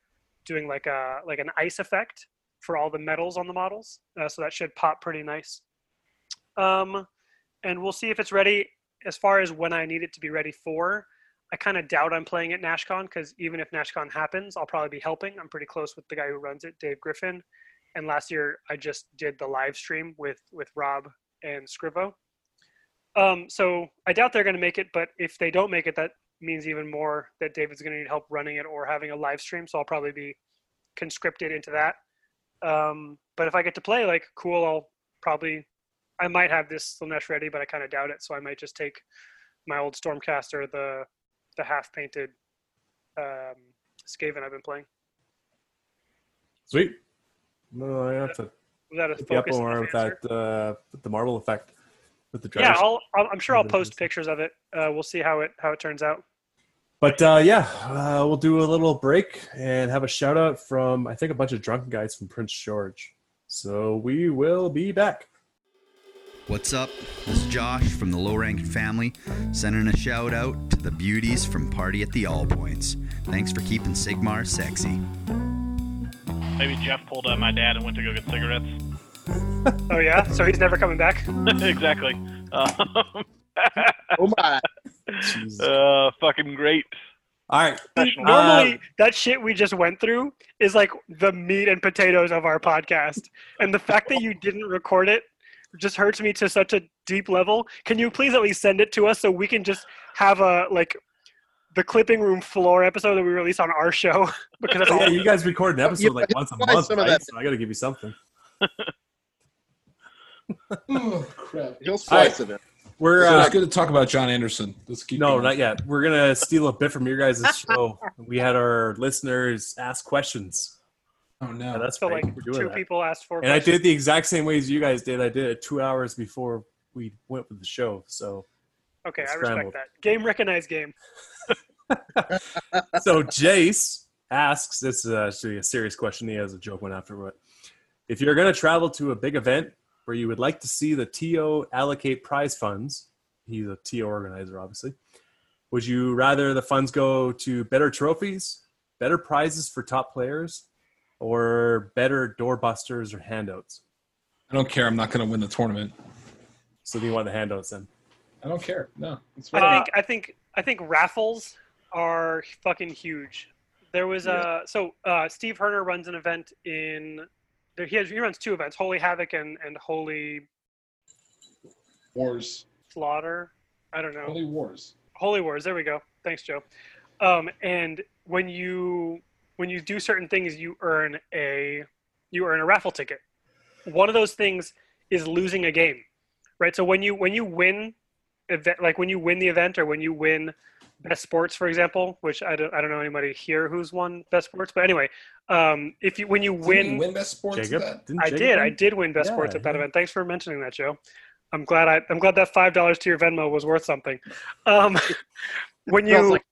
doing like a like an ice effect for all the metals on the models. Uh, so that should pop pretty nice. Um, and we'll see if it's ready. As far as when I need it to be ready for, I kind of doubt I'm playing at NashCon because even if NashCon happens, I'll probably be helping. I'm pretty close with the guy who runs it, Dave Griffin. And last year I just did the live stream with with Rob and Scrivo. Um, so I doubt they're going to make it, but if they don't make it, that means even more that David's going to need help running it or having a live stream. So I'll probably be conscripted into that. Um, but if I get to play, like, cool, I'll probably, I might have this Slaanesh ready, but I kind of doubt it. So I might just take my old Stormcaster, the the half painted um, Skaven I've been playing. Sweet. No, I have to Was that a hit up focus? more enough with that uh, the marble effect with the Yeah. I'll, I'll- I'm sure I'll post pictures of it. Uh, we'll see how it how it turns out. But uh, yeah, uh, we'll do a little break and have a shout out from I think a bunch of drunken guys from Prince George. So we will be back. What's up? This is Josh from the Low Ranking Family, sending a shout out to the beauties from Party at the All Points. Thanks for keeping Sigmar sexy. Maybe Jeff pulled uh, my dad and went to go get cigarettes. Oh yeah, so he's never coming back. [LAUGHS] exactly. Um, Oh my! Jesus. uh, fucking great. All right. Normally, Uh, that shit we just went through is like the meat and potatoes of our podcast, and the fact that you didn't record it just hurts me to such a deep level. Can you please at least send it to us so we can just have a like the clipping room floor episode that we release on our show [LAUGHS] because yeah, you guys record an episode like once a month, right? So I got to give you something. [LAUGHS] oh crap! He'll slice it. in. We're So uh, it's good to talk about John Anderson. Let's keep no, going. not yet. We're gonna steal a bit from your guys' show. We had our listeners ask questions. Oh And no! that's So great. like We're doing two that. people asked for. And I did the exact same way as you guys did. I did it two hours before we went with the show. So Okay, I respect that. Game recognized game. [LAUGHS] so Jace asks, this is actually a serious question. He has a joke one after, but if you're going to travel to a big event where you would like to see the TO allocate prize funds, he's a TO organizer, obviously. Would you rather the funds go to better trophies, better prizes for top players, or better doorbusters or handouts? I don't care. I'm not going to win the tournament. So do you want the handouts then? I don't care. No, it's I fine. think I think I think raffles are fucking huge. There was a so uh, Steve Herner runs an event in there. He has he runs two events: Holy Havoc and and Holy wars. Slaughter. I don't know. Holy wars. Holy Wars. There we go. Thanks, Joe. Um, and when you when you do certain things, you earn a you earn a raffle ticket. One of those things is losing a game, right? So when you when you win, event, like when you win the event or when you win best sports, for example, which I don't I don't know anybody here who's won best sports, but anyway, um, if you when you Didn't win you win best sports. Jacob? Didn't I Jacob did. I win? did win best Yeah, sports at that yeah. event. Thanks for mentioning that, Joe. I'm glad. I, I'm glad that five dollars to your Venmo was worth something. Um, [LAUGHS] when you like-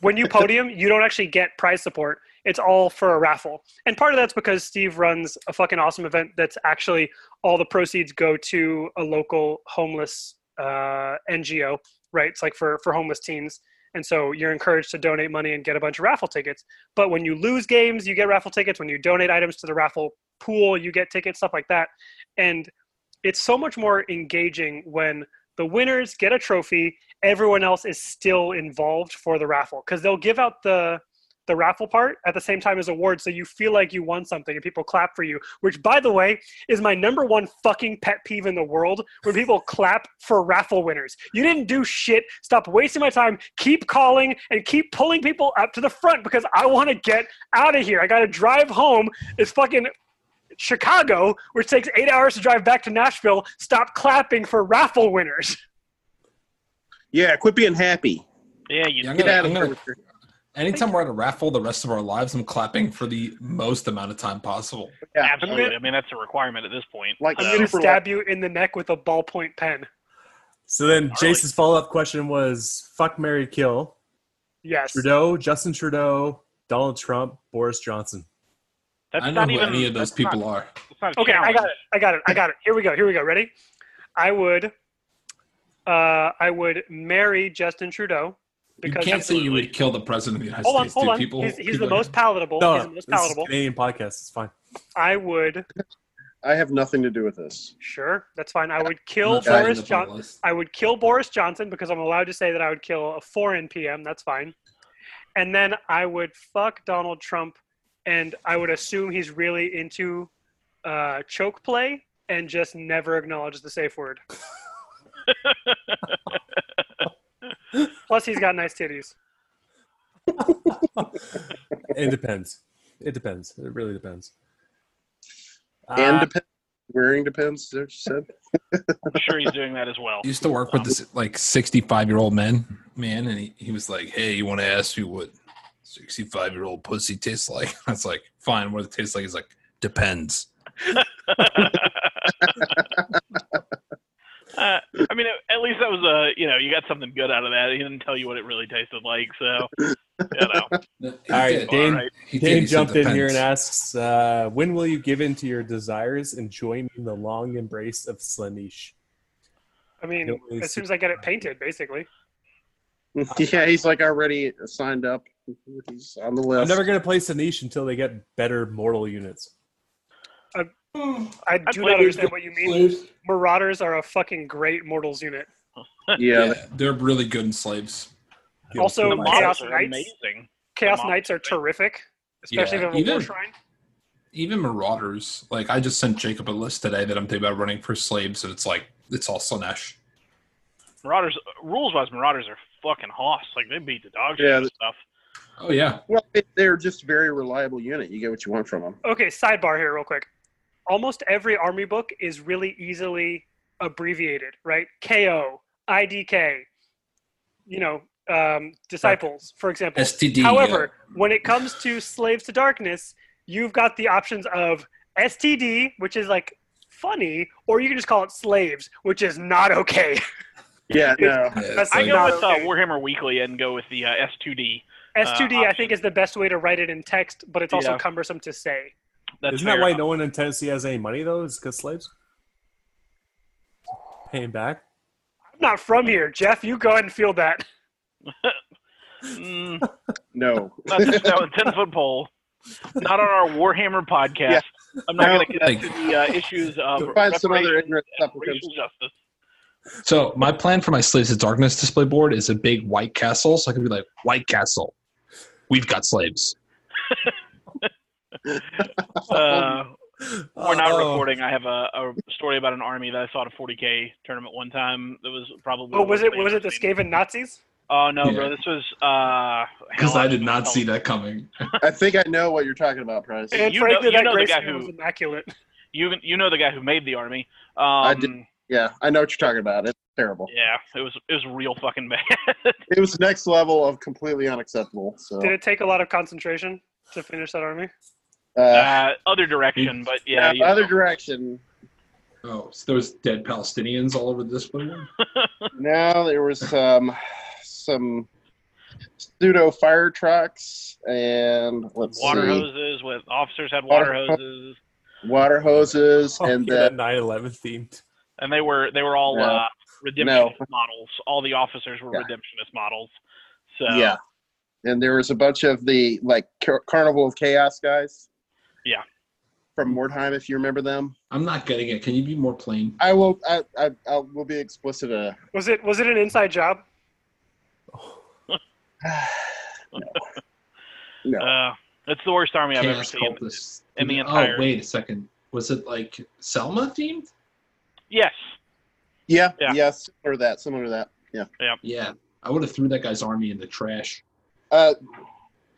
when you [LAUGHS] podium, you don't actually get prize support. It's all for a raffle, and part of that's because Steve runs a fucking awesome event. That's actually all the proceeds go to a local homeless uh, NGO. Right? It's like for for homeless teens. And so you're encouraged to donate money and get a bunch of raffle tickets. But when you lose games, you get raffle tickets. When you donate items to the raffle pool, you get tickets, stuff like that. And it's so much more engaging when the winners get a trophy, everyone else is still involved for the raffle because they'll give out the the raffle part at the same time as awards so you feel like you won something and people clap for you which by the way is my number one fucking pet peeve in the world when people [LAUGHS] clap for raffle winners. You didn't do shit. Stop wasting my time. Keep calling and keep pulling people up to the front because i want to get out of here. I gotta drive home. It's fucking chicago which takes eight hours to drive back to nashville. Stop clapping for raffle winners. Yeah, quit being happy. Yeah, you Yeah, I'm Get gonna- out of I'm gonna- here. Anytime we're at a raffle the rest of our lives, I'm clapping for the most amount of time possible. Yeah, absolutely. I mean, that's a requirement at this point. Like i'm gonna stab you in the neck with a ballpoint pen So then Gnarly. Jason's follow up question was fuck Mary Kill. yes Trudeau, Justin Trudeau, Donald Trump, Boris Johnson. that's I know not who even any of those people not, are. that's not a Okay, I got it. I got it. I got it. Here we go. Here we go. Ready? I would. Uh, I would marry Justin Trudeau You can't say you would kill the president of the United hold on, States. hold dude. on. People, he's he's people the most palatable. No, he's the most palatable. Canadian podcast. It's fine. I would I have nothing to do with this. sure that's fine. I would kill Boris to put on the Johnson. I would kill Boris Johnson because I'm allowed to say that I would kill a foreign PM. That's fine. And then I would fuck Donald Trump, and I would assume he's really into uh, choke play and just never acknowledge the safe word. [LAUGHS] [LAUGHS] Plus, he's got nice titties. It depends. It depends. It really depends. and Uh, depends. Wearing depends. is that what you said. I'm sure he's doing that as well. I used to work with this like 65 year old man, man, and he, he was like, "Hey, you want to ask me what 65 year old pussy tastes like?" [LAUGHS] I was like, "Fine, what does it tastes like?" He's like, "Depends." [LAUGHS] Uh, I mean, at least that was a you know you got something good out of that. He didn't tell you what it really tasted like, so you know. [LAUGHS] He All right, did. Dane. Alright. He. Dane jumped in here and asks, uh, "When will you give in to your desires and join me in the long embrace of Slaanesh?" I mean, Don't as soon as I get it painted, basically. [LAUGHS] yeah, he's like already signed up. He's on the list. I'm never gonna play Slaanesh until they get better mortal units. I do not understand what you mean. Marauders are a fucking great mortals unit. [LAUGHS] yeah, Yeah, they're really good in slaves. Also, The Chaos models are Knights. amazing. Chaos Come. Knights are terrific, especially Yeah, if you have a war even- shrine. Even Marauders, like I just sent Jacob a list today that I'm thinking about running for slaves, and it's like it's all Slaanesh. Marauders rules wise, Marauders are fucking hoss. Like they beat the dog shit Yeah, out of stuff. Oh yeah, well, they're just a very reliable unit. You get what you want from them. Okay, sidebar here, real quick. Almost every army book is really easily abbreviated, right? KO, IDK, you know, um, disciples, for example. STD. However, when it comes to Slaves to Darkness, you've got the options of STD, which is like funny, or you can just call it slaves, which is not okay. [LAUGHS] Yeah, no. [LAUGHS] That's I go not with uh. Warhammer Weekly and go with the uh, S2D. S2D, I option. think, is the best way to write it in text, but it's also Yeah. cumbersome to say. That's Isn't that why no one in Tennessee has any money though? Is because slaves paying back. I'm not from here, Jeff. You go ahead and feel that. [LAUGHS] Mm, No. not just that with ten foot pole. Not on our Warhammer podcast. I'm not No. going to get into the uh, issues of Find some other ignorant and racial justice. So my plan for my Slaves of Darkness display board is a big white castle. So I can be like, White Castle, we've got slaves. [LAUGHS] Uh, we're not Oh. recording. I have a, a story about an army that I saw at a 40k tournament one time. That was probably. Oh, was it the was it the worst Skaven Nazis? Oh no, Yeah. bro! This was uh. because hell, I did don't see that coming. [LAUGHS] I think I know what you're talking about, Price. And You know- frankly, you that know the guy who- was immaculate. [LAUGHS] You you know the guy who made the army. Um, did. Yeah, I know what you're talking about. It's terrible. Yeah, it was it was real fucking bad. [LAUGHS] It was next level of completely unacceptable. So, Did it take a lot of concentration to finish that army? Uh, uh, other direction, but yeah, yeah, other know. direction. Oh, so there was dead Palestinians all over this display board. [LAUGHS] Now there was some some pseudo fire trucks and let's water see, hoses with officers had water Water- hoses, water hoses, Oh, and yeah, then that 9/11 themed. and they were they were all No. uh, redemptionist models. All the officers were Yeah. redemptionist models. So yeah, and there was a bunch of the like Car- Carnival of Chaos guys. Yeah. from Mordheim, if you remember them. I'm not getting it. Can you be more plain? I will. I I, I will be explicit. Uh, Was it was it an inside job? [SIGHS] no. uh, it's the worst army I've ever seen. cultists. in the entire- Oh, wait a second. Was it like Selma themed? Yes, yeah, yeah. Yes. Or that. Similar to that. Yeah. Yeah, I would have threw that guy's army in the trash. Uh,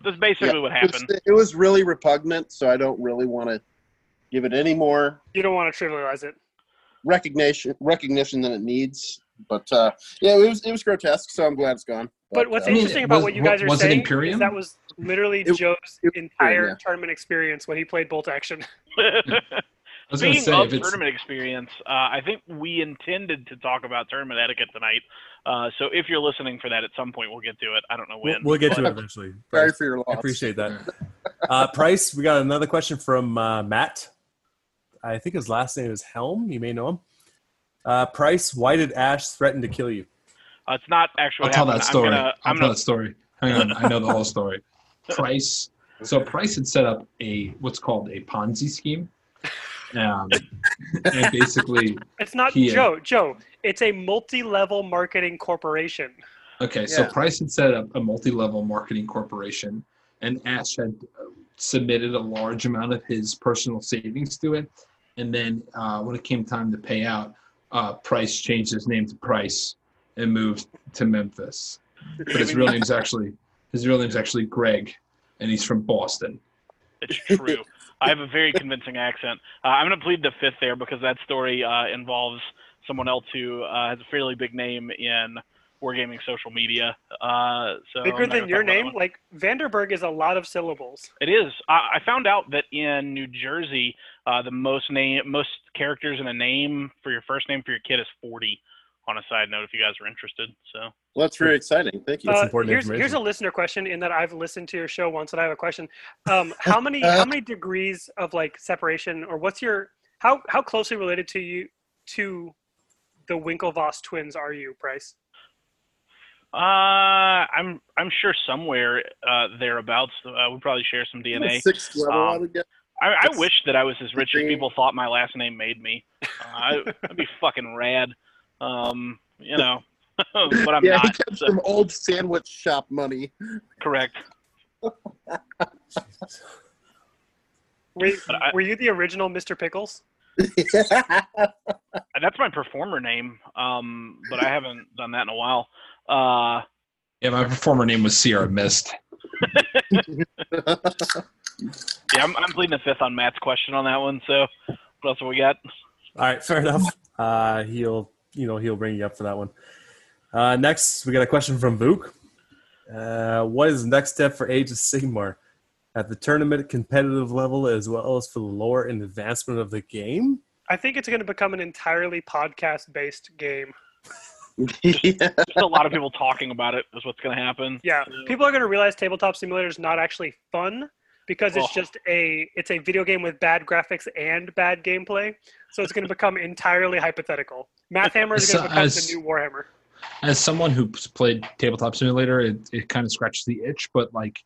that's basically yeah, what it was- happened. It was really repugnant, so I don't really want to give it any more You don't want to trivialize it. recognition recognition than it needs. But uh, yeah, it was it was grotesque. So I'm glad it's gone. But what's uh, mean, interesting about was- what you guys are was saying Imperium? is that was literally It- Joe's it entire Imperium, yeah. tournament experience when he played Bolt Action. [LAUGHS] [LAUGHS] I was Speaking say of if it's tournament experience, uh, I think we intended to talk about tournament etiquette tonight. Uh, so if you're listening for that at some point, we'll get to it. I don't know We'll, when. we'll get to it eventually. sorry Price. for your loss. I appreciate that. [LAUGHS] Uh, Price, we got another question from uh, Matt. I think his last name is Helm. You may know him. Uh, Price, why did Ash threaten to kill you? Uh, it's not actually. I'll tell happened. that story. I'm gonna, I'll I'm tell gonna, that story. Hang on, I know the whole story. [LAUGHS] Price. So Price had set up a what's called a Ponzi scheme, um, [LAUGHS] and basically, It's not He, uh, Joe. Joe, it's a multi-level marketing corporation. okay. So Price had set up a multi-level marketing corporation, and Ash had uh, submitted a large amount of his personal savings to it, and then uh, when it came time to pay out, uh, Price changed his name to Price and moved to Memphis. But his real name's [LAUGHS] actually his real name's actually Greg, and he's from Boston. It's true. I have a very convincing accent. Uh, I'm going to plead the fifth there because that story uh, involves someone else who uh, has a fairly big name in wargaming social media. Uh, so Bigger than your talk about that name? Like Vandenberg is a lot of syllables. It is. I, I found out that in New Jersey, uh, the most name, most characters in a name for your first name for your kid is 40. On a side note, if you guys are interested, so Well, that's very exciting. Thank you. That's Uh, important here's here's a listener question. In that I've listened to your show once, and I have a question. Um, how many [LAUGHS] how many degrees of like separation, or what's your how how closely related to you to the Winklevoss twins are you, Price? uh, I'm I'm sure somewhere uh, thereabouts uh, we probably share some DNA. Sixth level, I Um, would guess. I, I wish that I was as rich as people thought my last name made me. Uh, I, that'd be fucking rad. Um, you know, [LAUGHS] but I'm yeah, he not. kept so- some old sandwich shop money. correct. [LAUGHS] Were, But I- were you the original Mr. Pickles? [LAUGHS] That's my performer name. Um, but I haven't done that in a while. Uh, Yeah, my performer name was Sierra Mist. yeah, I'm, I'm pleading the fifth on Matt's question on that one. So, what else have we got? All right, fair enough. Uh, he'll you know he'll bring you up for that one. Uh, next, we got a question from Vuk. Uh, what is the next step for Age of Sigmar at the tournament competitive level as well as for the lore and advancement of the game? I think it's going to become an entirely podcast-based game. [LAUGHS] yeah. Just a lot of people talking about it is what's going to happen. Yeah, people are going to realize Tabletop Simulator is not actually fun because it's Oh. just a it's a video game with bad graphics and bad gameplay. So it's going to become entirely hypothetical. Math Hammer is going to become as- the new Warhammer. As someone who's played Tabletop Simulator, it, it kind of scratches the itch, but like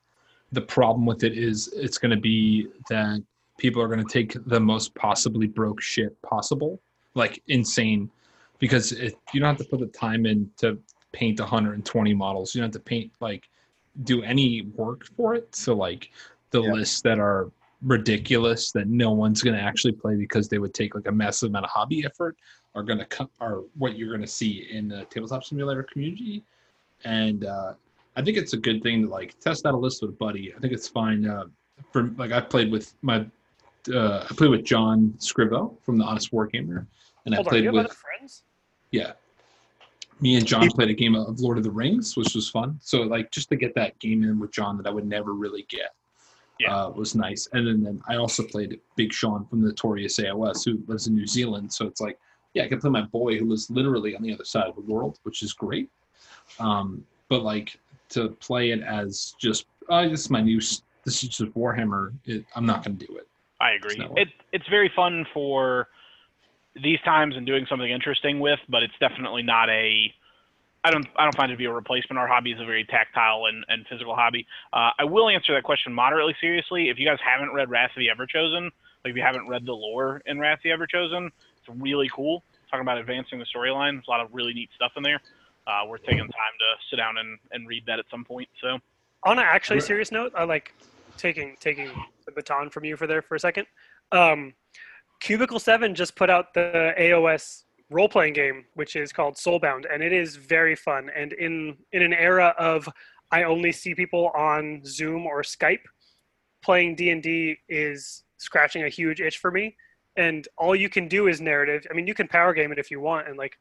the problem with it is it's going to be that people are going to take the most possibly broke shit possible, like insane, because it, you don't have to put the time in to paint 120 models. You don't have to paint like do any work for it. So like the Yeah. lists that are ridiculous that no one's going to actually play because they would take like a massive amount of hobby effort are going to come are what you're going to see in the tabletop simulator community. And uh, i think it's a good thing to like test out a list with a buddy. I think it's fine uh, for like i played with my uh, i played with john scrivo from the honest wargamer and Hold i on, played have with friends? yeah. Me and john played a game of lord of the rings which was fun. So like just to get that game in with john that i would never really get Yeah. uh, was nice. And then, then I also played Big Sean from the Notorious AOS, who lives in New Zealand. So it's like, yeah, I can play my boy who lives literally on the other side of the world, which is great. Um, but like to play it as just, oh, this is my new, this is just Warhammer. It, I'm not going to do it. I agree. It's. It it's very fun for these times and doing something interesting with, but it's definitely not a. I don't I don't find it to be a replacement. Our hobby is a very tactile and, and physical hobby. Uh, I will answer that question moderately seriously. If you guys haven't read Wrath of the Everchosen, like if you haven't read the lore in Wrath of the Everchosen, it's really cool. Talking about advancing the storyline, there's a lot of really neat stuff in there. Uh, we're taking time to sit down and, and read that at some point. So On an actually serious note, I like taking taking the baton from you for there for a second. Um, Cubicle Seven just put out the AOS role playing game, which is called Soulbound, and it is very fun. And in in an era of I only see people on Zoom or Skype, playing D and D is scratching a huge itch for me. And all you can do is narrative. I mean, you can power game it if you want, and like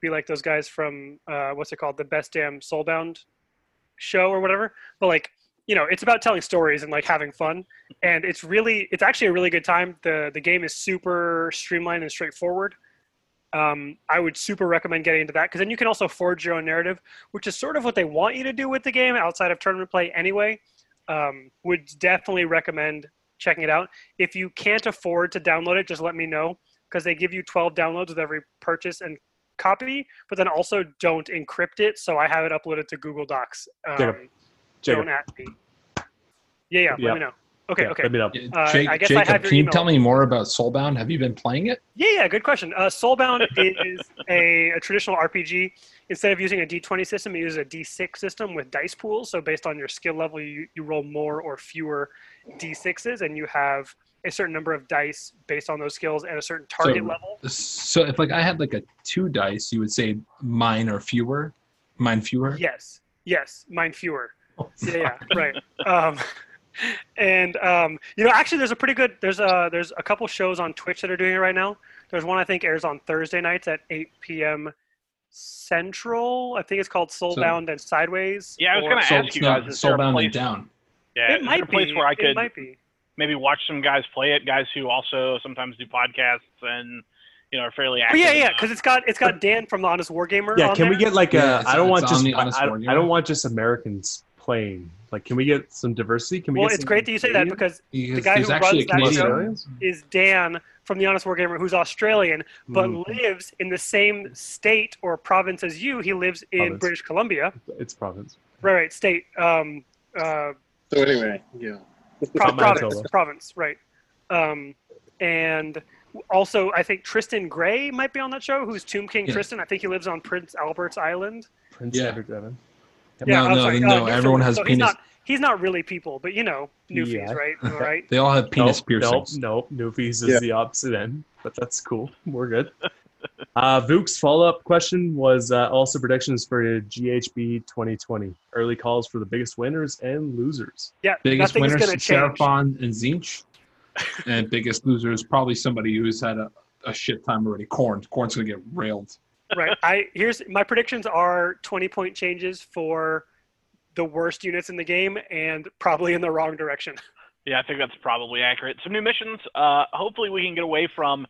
be like those guys from uh, what's it called, the Best Damn Soulbound show or whatever. But like you know, it's about telling stories and like having fun, and it's really, it's actually a really good time. the The game is super streamlined and straightforward. Um, I would super recommend getting into that because then you can also forge your own narrative, which is sort of what they want you to do with the game outside of tournament play anyway. Um, would definitely recommend checking it out. If you can't afford to download it, just let me know because they give you 12 downloads with every purchase and copy, but then also don't encrypt it. So I have it uploaded to Google Docs. Um, Jacob. Jacob. Don't at me. Yeah, yeah. Yeah. Let me know. Okay, Yeah, okay. Let me know. Uh, Jake, I guess I Jacob, have your can you email. tell me more about Soulbound? Have you been playing it? Yeah, yeah, good question. Uh, Soulbound [LAUGHS] is a, a traditional RPG. Instead of using a D20 system, it uses a D6 system with dice pools. So based on your skill level, you, you roll more or fewer D6s, and you have a certain number of dice based on those skills and a certain target So- level. So if like I had like a two dice, you would say mine or fewer, mine fewer. Yes, yes, mine fewer. Yeah, yeah, right. Um, and um, you know, actually, there's a pretty good. There's a there's a couple shows on Twitch that are doing it right now. There's one I think airs on Thursday nights at 8 p.m. Central. I think it's called Soulbound and Sideways. Yeah, I was going to ask you guys. Is there a Soulbound place, and down. Yeah, It is might a place be. where I It could might be. maybe watch some guys play it? Guys who also sometimes do podcasts and you know are fairly But yeah, yeah, because it's got it's got Dan from the Honest Wargamer. Yeah, on can we get like Yeah, a? it's- I don't want just I, I, I don't want just Americans playing. Like, can we get some diversity? Can we? Well, get it's some great that you say that Canadian- because the Because guy who runs a that Canadian. show is Dan from the Honest War Wargamer, who's Australian, but Mm. lives in the same state or province as you. He lives in Province. British Columbia. It's province. Right, right, state. Um, uh, So anyway, yeah. pro- province, province, right. Um, and also, I think Tristan Gray might be on that show. Who's Tomb King Yeah. Tristan? I think he lives on Prince Albert's Island. Prince Yeah. Edward Devon. Yeah, no, no, sorry, no. uh, Newfoundland. everyone has so He's penis. not, he's not really people, but you know, Newfies, Yeah. right? Am right? They all have penis nope, piercings. Nope, nope. Newfies is Yeah. the opposite end, but that's cool. We're good. [LAUGHS] Uh, Vuk's follow-up question was uh, also predictions for GHB 2020. Early calls for the biggest winners and losers. Yeah, Biggest nothing's winners, going to change. Seraphon and Tzeentch. and biggest loser is probably somebody who's had a, a shit time already. Khorne. Khorne's gonna get railed. Right. I here's my predictions are 20 point changes for the worst units in the game and probably in the wrong direction. Yeah, I think that's probably accurate. Some new missions. Uh, hopefully, we can get away from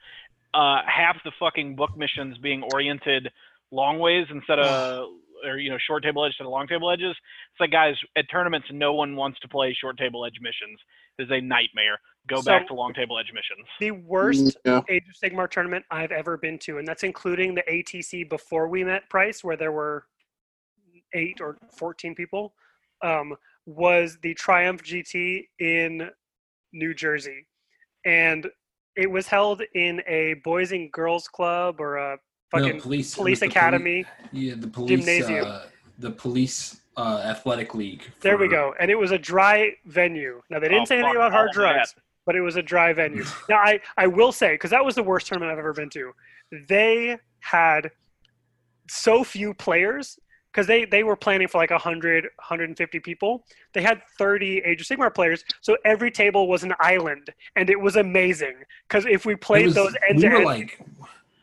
uh, half the fucking book missions being oriented long ways instead of, or you know, short table edge to the long table edges. It's like, guys, at tournaments, no one wants to play short table edge missions. It's a nightmare. Go So- back to long table edge missions. The worst Yeah. Age of Sigmar tournament I've ever been to, and that's including the ATC before we met price, where there were eight or 14 people, um, was the Triumph GT in New Jersey. And it was held in a boys and girls club or a fucking No, police, police it was the academy. Yeah, the police. Gymnasium. Uh, the police uh, athletic league. There we go. And it was a dry venue. Now, they didn't Oh, say anything about hard all that. but it was a dry venue. [LAUGHS] now, I, I will say, because that was the worst tournament I've ever been to, they had so few players because they, they were planning for like 100, 150 people. They had 30 Age of Sigmar players, so every table was an island, and it was amazing. Because if we played was- those end we to were end, like,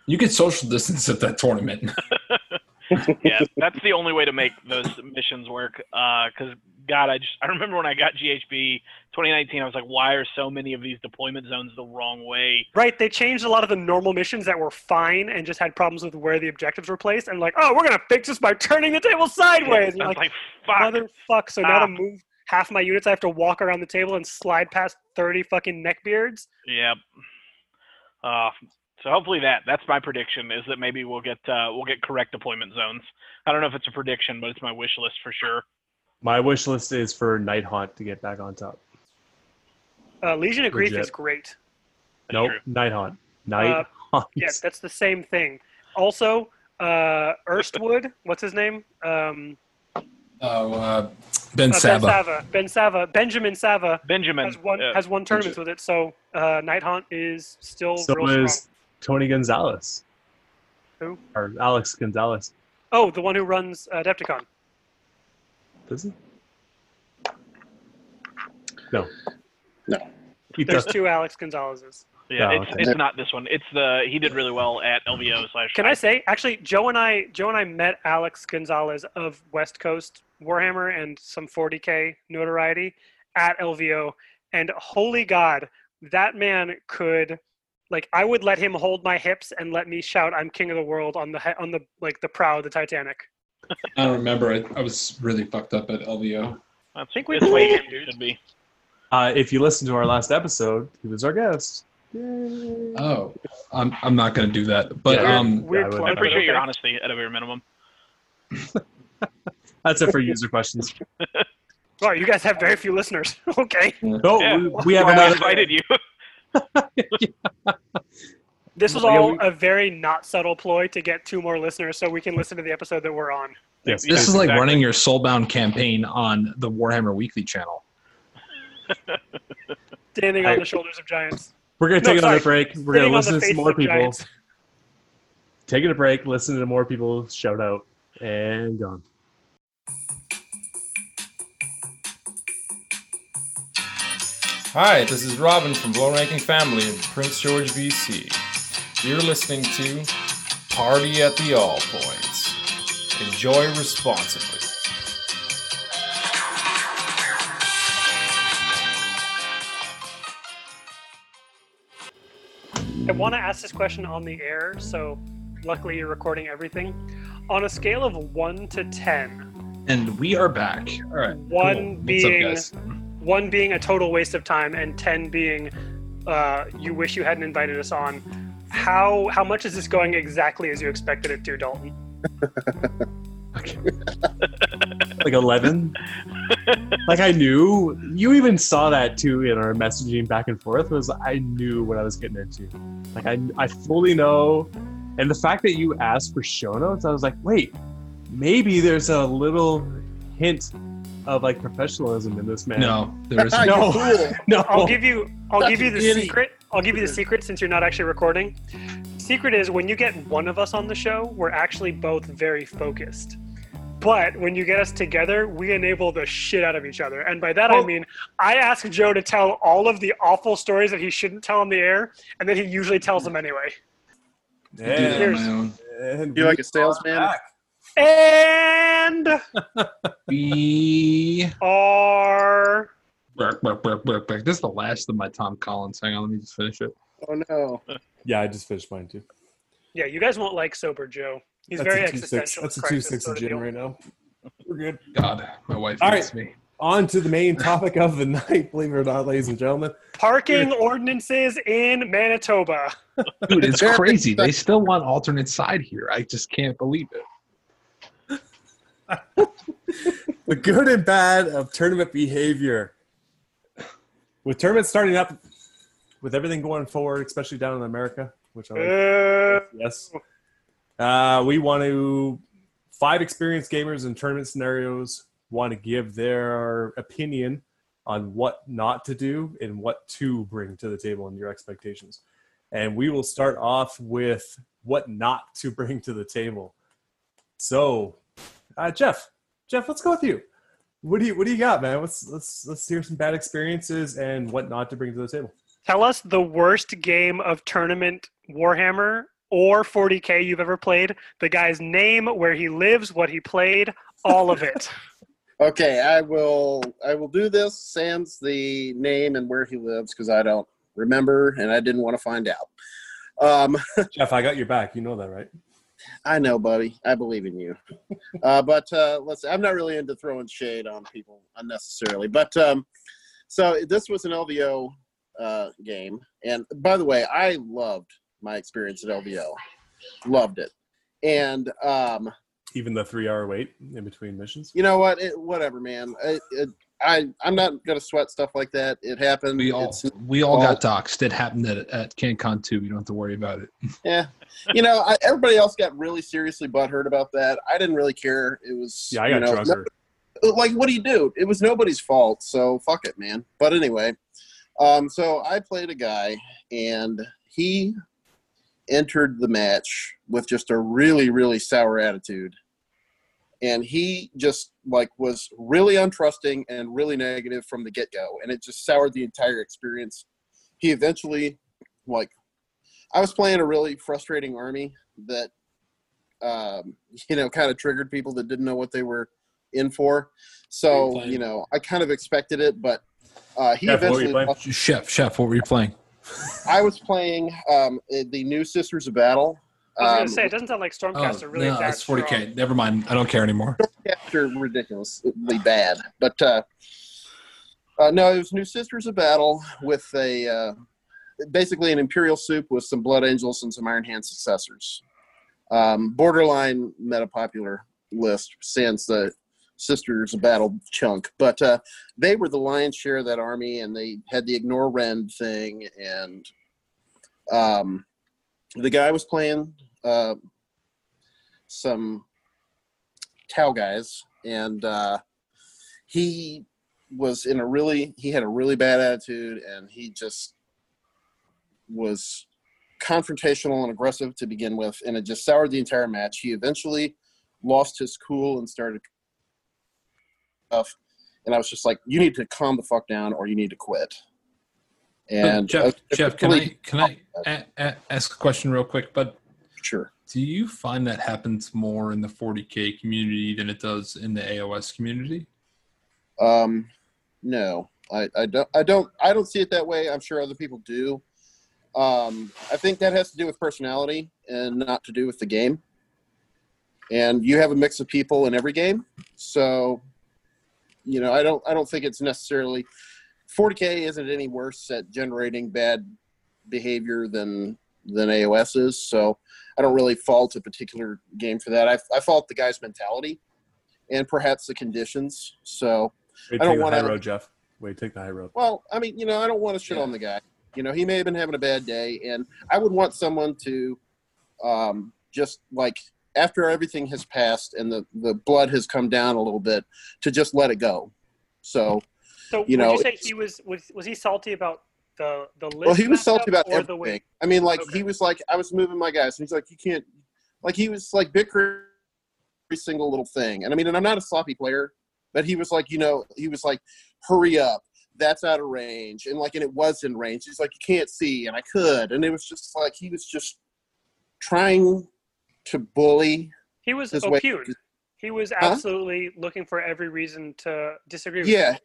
you could social distance at that tournament. [LAUGHS] yeah, that's the only way to make those missions work. Because God, I just I remember when I got GHB 2019, I was like, why are so many of these deployment zones the wrong way? Right, they changed a lot of the normal missions that were fine and just had problems with where the objectives were placed. And like, oh, we're gonna fix this by turning the table sideways. And I you're was like, like, fuck. motherfuck! So now to move half my units, I have to walk around the table and slide past thirty fucking neckbeards. Yep. Uh, so hopefully that that's my prediction is that maybe we'll get uh, we'll get correct deployment zones. I don't know if it's a prediction, but it's my wish list for sure. My wish list is for Night Haunt to get back on top. Uh, Legion of Grief Legit. is great. That's nope, true. Night Haunt. Night Uh, Haunt. Yeah, that's the same thing. Also, uh, Erstwood, what's his name? Um, Oh, uh, Ben uh, Ben Sava. Ben Sava. Benjamin Sava Benjamin has won uh, has won tournaments with it. So uh, Night Hunt is still so real strong. Is Tony Gonzalez. Who? Or Alex Gonzalez. Oh, the one who runs uh, Adepticon. Does he? No. No. He There's does. two Alex Gonzalez's. yeah, Oh, it's okay. it's not this one. It's the he did really well at LVO slash. Can I say actually, Joe and I, Joe and I met Alex Gonzalez of West Coast Warhammer and some 40k notoriety at LVO, and holy God, that man could, like, I would let him hold my hips and let me shout, "I'm king of the world" on the on the like the prow of the Titanic. I don't remember. I, I was really fucked up at LVO. I think we played way him, dude. Should be. Uh, if you listen to our last episode, he was our guest. Oh, I'm I'm not gonna do that. But Yeah, um, Weird I I appreciate but your honesty at a bare minimum. [LAUGHS] [LAUGHS] That's it for user questions. [LAUGHS] Wow, you guys have very few listeners. okay. No, Yeah. we, we have I another. invited you. [LAUGHS] This was all a very not subtle ploy to get two more listeners so we can listen to the episode that we're on. Yes. this Yeah, is like exactly. running your Soulbound campaign on the Warhammer Weekly channel. [LAUGHS] Standing I- on the shoulders of giants. We're gonna No, take another sorry. break. We're gonna Sitting on the listen to some more people. giants. Taking a break, listen to more people shout out, and gone. Hi, this is Robin from Low Ranking Family in Prince George, BC. You're listening to Party at the All Points. Enjoy responsibly. I want to ask this question on the air, so luckily you're recording everything. On a scale of 1 to 10, And we are back. All right. One cool. being- 1 being a total waste of time and 10 being uh, you wish you hadn't invited us on, how how much is this going exactly as you expected it to, Dalton? [LAUGHS] Like eleven. like I knew. You even saw that too in our messaging back and forth. Was I knew what I was getting into. Like I I fully know, and the fact that you asked for show notes, I was like, wait, maybe there's a little hint of like professionalism in this man. No, there [LAUGHS] is No. fool. [LAUGHS] no. I'll give you I'll Such give you the idiot. secret. I'll give you the secret since you're not actually recording. Secret is when you get one of us on the show, we're actually both very focused. But when you get us together, we enable the shit out of each other. And by that I mean I ask Joe to tell all of the awful stories that he shouldn't tell on the air, and then he usually tells them anyway. I do that on my own. And You like a salesman? back. And [LAUGHS] We are Burk, burk, burk, burk, burk. This is the last of my Tom Collins. Hang on, let me just finish it. Oh no. Yeah, I just finished mine too. yeah, you guys won't like sober Joe. He's That's very a two six. existential. That's a two six sort of of gin right now. We're good. God, my wife All hates right. me. On to the main topic of the [LAUGHS] night, believe it or not, ladies and gentlemen. Parking ordinances in Manitoba. Dude, it's crazy. They still want alternate side here. I just can't believe it. [LAUGHS] the good and bad of tournament behavior. With tournaments starting up, with everything going forward, especially down in America, which I like. Uh, yes, uh, we want to five experienced gamers in tournament scenarios want to give their opinion on what not to do and what to bring to the table and your expectations. And we will start off with what not to bring to the table. So, uh, Jeff, Jeff, let's go with you. What do you What do you got, man? Let's let's let's hear some bad experiences and what not to bring to the table. tell us the worst game of tournament Warhammer or 40k you've ever played. The guy's name, where he lives, what he played, all of it. [LAUGHS] Okay, I will. I will do this. Sans the name and where he lives because I don't remember and I didn't want to find out. Um, [LAUGHS] Jeff, I got your back. You know that, right? I know, buddy. I believe in you. Uh, but uh, let's. I'm not really into throwing shade on people unnecessarily. But um, so this was an LVO uh, game, and by the way, I loved my experience at LVO. Loved it, and um, Even the three hour wait in between missions. you know what? It, whatever, man. It, it, I I'm not gonna sweat stuff like that. It happened. We all It's, we all well- got doxxed. It happened at, at CanCon too. You don't have to worry about it. [LAUGHS] yeah, you know, I, everybody else got really seriously butthurt about that. I didn't really care. It was Yeah, I you got know, drunker. like what do you do it was nobody's fault so fuck it man but anyway um so i played a guy and he entered the match with just a really really sour attitude and he just like was really untrusting and really negative from the get-go and it just soured the entire experience he eventually like i was playing a really frustrating army that um [LAUGHS] you know kind of triggered people that didn't know what they were in for so you know i kind of expected it but uh he Jeff, what were you eventually playing? Chef, chef, what were you playing? i was playing um the new sisters of battle I was um, gonna say it doesn't sound like Stormcast are really Oh, no, that it's 40k. Never mind. I don't care anymore. after ridiculously bad. But uh, uh, no, it was New Sisters of Battle with a uh, basically an imperial soup with some blood angels and some iron hand successors. Um, borderline meta popular list since the sisters of battle chunk, but uh, they were the lion's share of that army, and they had the ignore rend thing, and um, the guy was playing uh, some Tau guys, and uh, he was in a really he had a really bad attitude, and he just was confrontational and aggressive to begin with, and it just soured the entire match. He eventually lost his cool and started stuff, and I was just like, "You need to calm the fuck down, or you need to quit." And Jeff, uh, Jeff, can I can I a- a- ask a question real quick? But sure. Do you find that happens more in the 40k community than it does in the AOS community? Um, no, I, I don't. I don't. I don't see it that way. I'm sure other people do. Um, I think that has to do with personality and not to do with the game. And you have a mix of people in every game, so you know I don't. I don't think it's necessarily 40k isn't any worse at generating bad behavior than than AOS is. So I don't really fault a particular game for that. I, I fault the guy's mentality and perhaps the conditions. So Wait, I don't take the want high to. road, Jeff. Wait, take the high road. Well, I mean, you know, I don't want to shit on the guy. You know, he may have been having a bad day, and I would want someone to um, just like after everything has passed and the the blood has come down a little bit to just let it go. So, So you would know, you say he was was was he salty about the the list? well, he was salty about everything. way? I mean, like he was like, I was moving my guys, and he's like, you can't, like he was like bickering every single little thing. And I mean, and I'm not a sloppy player, but he was like, you know, he was like, hurry up, that's out of range, and like, and it was in range. He's like, you can't see, and I could, and it was just like he was just trying to bully. He was his. He was absolutely looking for every reason to disagree with Yeah.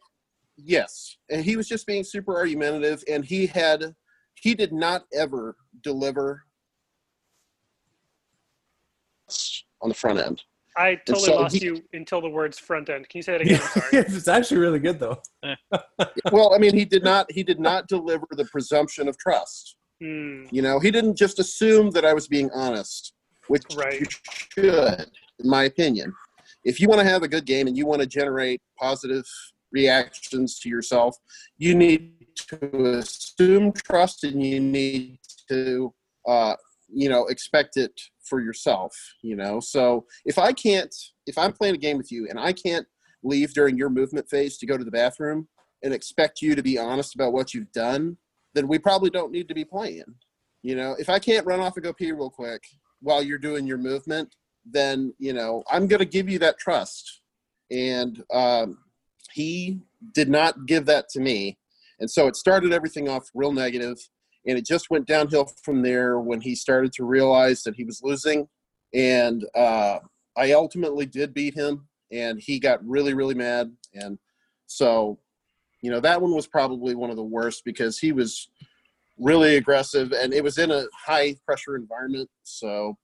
Yes, and he was just being super argumentative, and he had, he did not ever deliver on the front end. I totally so lost he- you until the words front end. Can you say that again? I'm [LAUGHS] sorry. it's actually really good though. [LAUGHS] well, I mean, he did not. He did not deliver the presumption of trust. Hmm. You know, he didn't just assume that I was being honest, which right. you should, in my opinion. If you want to have a good game and you want to generate positive reactions to yourself, you need to assume trust and you need to, uh, you know, expect it for yourself. You know, so if I can't, if I'm playing a game with you and I can't leave during your movement phase to go to the bathroom and expect you to be honest about what you've done, then we probably don't need to be playing. You know, if I can't run off and go pee real quick while you're doing your movement, then you know I'm going to give you that trust. And um, he did not give that to me, and so it started everything off real negative, and it just went downhill from there when he started to realize that he was losing, and uh, I ultimately did beat him, and he got really really mad, and so you know that one was probably one of the worst because he was really aggressive and it was in a high pressure environment. So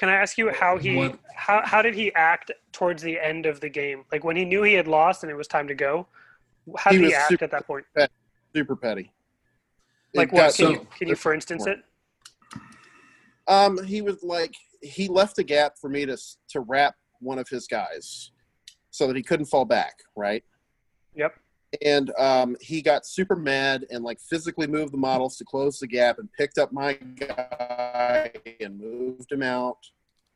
Can I ask you how he What? how how did he act towards the end of the game? Like when he knew he had lost and it was time to go. How He did he was act super at that point? petty, super petty Like It what? got Can so- you can you for instance it? um he was like he left a gap for me to to wrap one of his guys so that he couldn't fall back right Yep. And um, he got super mad and like physically moved the models to close the gap and picked up my guy and moved him out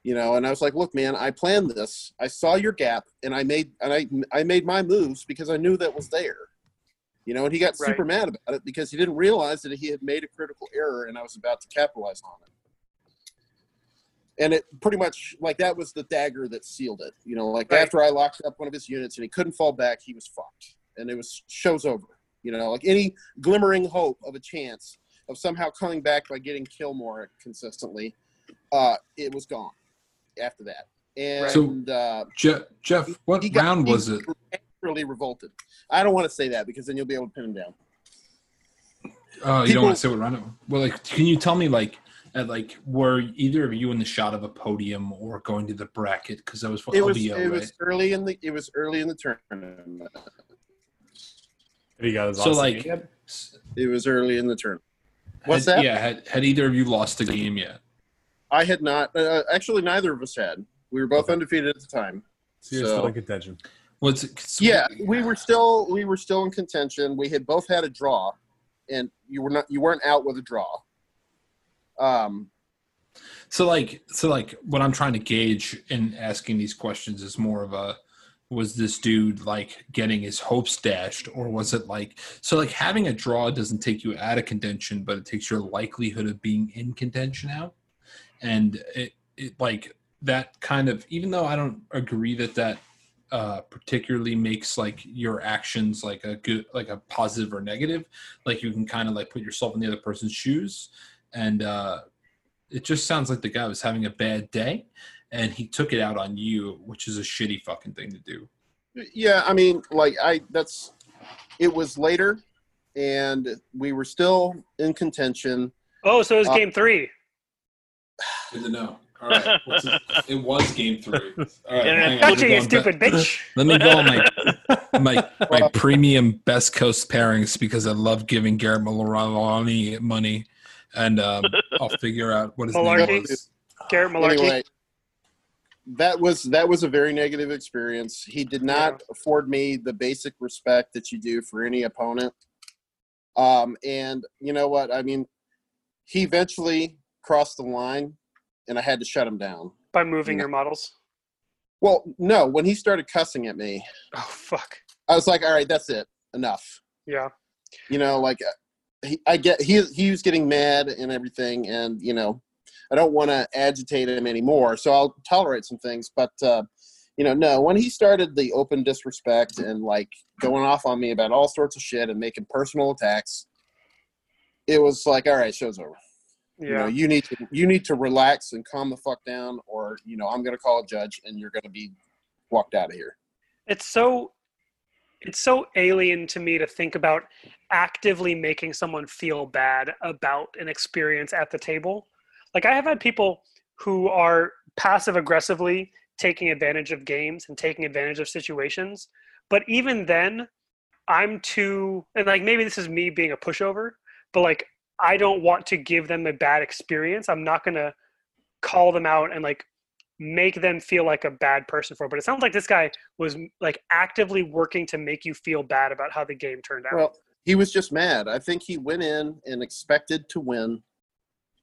you know? And i was like look man i planned this. I saw your gap and i made and i i made my moves because i knew that was there. You know and he got super mad about it because he didn't realize that he had made a critical error and i was about to capitalize on it. And it pretty much like that was the dagger that sealed it you know? Like Right. after i locked up one of his units and he couldn't fall back he was fucked and it was show's over you know like any glimmering hope of a chance of somehow coming back by getting kill more consistently uh it was gone after that and So- uh Jeff, Jeff, what he got- round he was it? really revolted i don't want to say that because then you'll be able to pin him down Oh, you don't want to say what round? it- Well, like, can you tell me, like, at like, were either of you in the shot of a podium or going to the bracket? Because that was for it was LVO, it right? was early in the it was early in the tournament He got his So, awesome like, game. it was early in the tournament What's had, that? Yeah, had, had either of you lost a game yet? I had not. Uh, actually, neither of us had. We were both undefeated at the time. So you're still in contention. What's yeah, we were still we were still in contention. We had both had a draw, and you were not you weren't out with a draw. Um, So like so like what I'm trying to gauge in asking these questions is more of a was this dude like getting his hopes dashed or was it like so like having a draw doesn't take you out of contention but it takes your likelihood of being in contention out? And it, it like that kind of even though I don't agree that that uh particularly makes like your actions like a good like a positive or negative like you can kind of like put yourself in the other person's shoes. And uh it just sounds like the guy was having a bad day and he took it out on you which is a shitty fucking thing to do yeah, I mean, like I that's it was later, and we were still in contention. Oh, so it was Uh, game three. good to know all right [LAUGHS] what's it, it was game three all right Yeah, hang on, gotcha, you stupid be- bitch. [LAUGHS] let me go on my [LAUGHS] my my premium best coast pairings because i love giving garrett Maloney money and um i'll figure out what his name is. Garrett Malarkey. Anyway, that was that was a very negative experience. He did not afford me the basic respect that you do for any opponent. Um, and you know what? I mean, he eventually crossed the line, and I had to shut him down. by moving your models. Well, no, when he started cussing at me, Oh fuck. I was like, "All right, that's it, enough." Yeah. You know, like uh, he, I get he he was getting mad and everything, and you know, I don't want to agitate him anymore, so I'll tolerate some things. But uh, you know, no, when he started the open disrespect and like going off on me about all sorts of shit and making personal attacks, it was like, all right, show's over. You know, you need to you need to relax and calm the fuck down, or you know, I'm gonna call a judge and you're gonna be walked out of here. It's so it's so alien to me to think about actively making someone feel bad about an experience at the table. Like I have had people who are passive aggressively taking advantage of games and taking advantage of situations, but even then I'm too and like maybe this is me being a pushover, but like I don't want to give them a bad experience. I'm not going to call them out and like make them feel like a bad person for it. But it sounds like this guy was like actively working to make you feel bad about how the game turned out. Well, he was just mad. I think he went in and expected to win,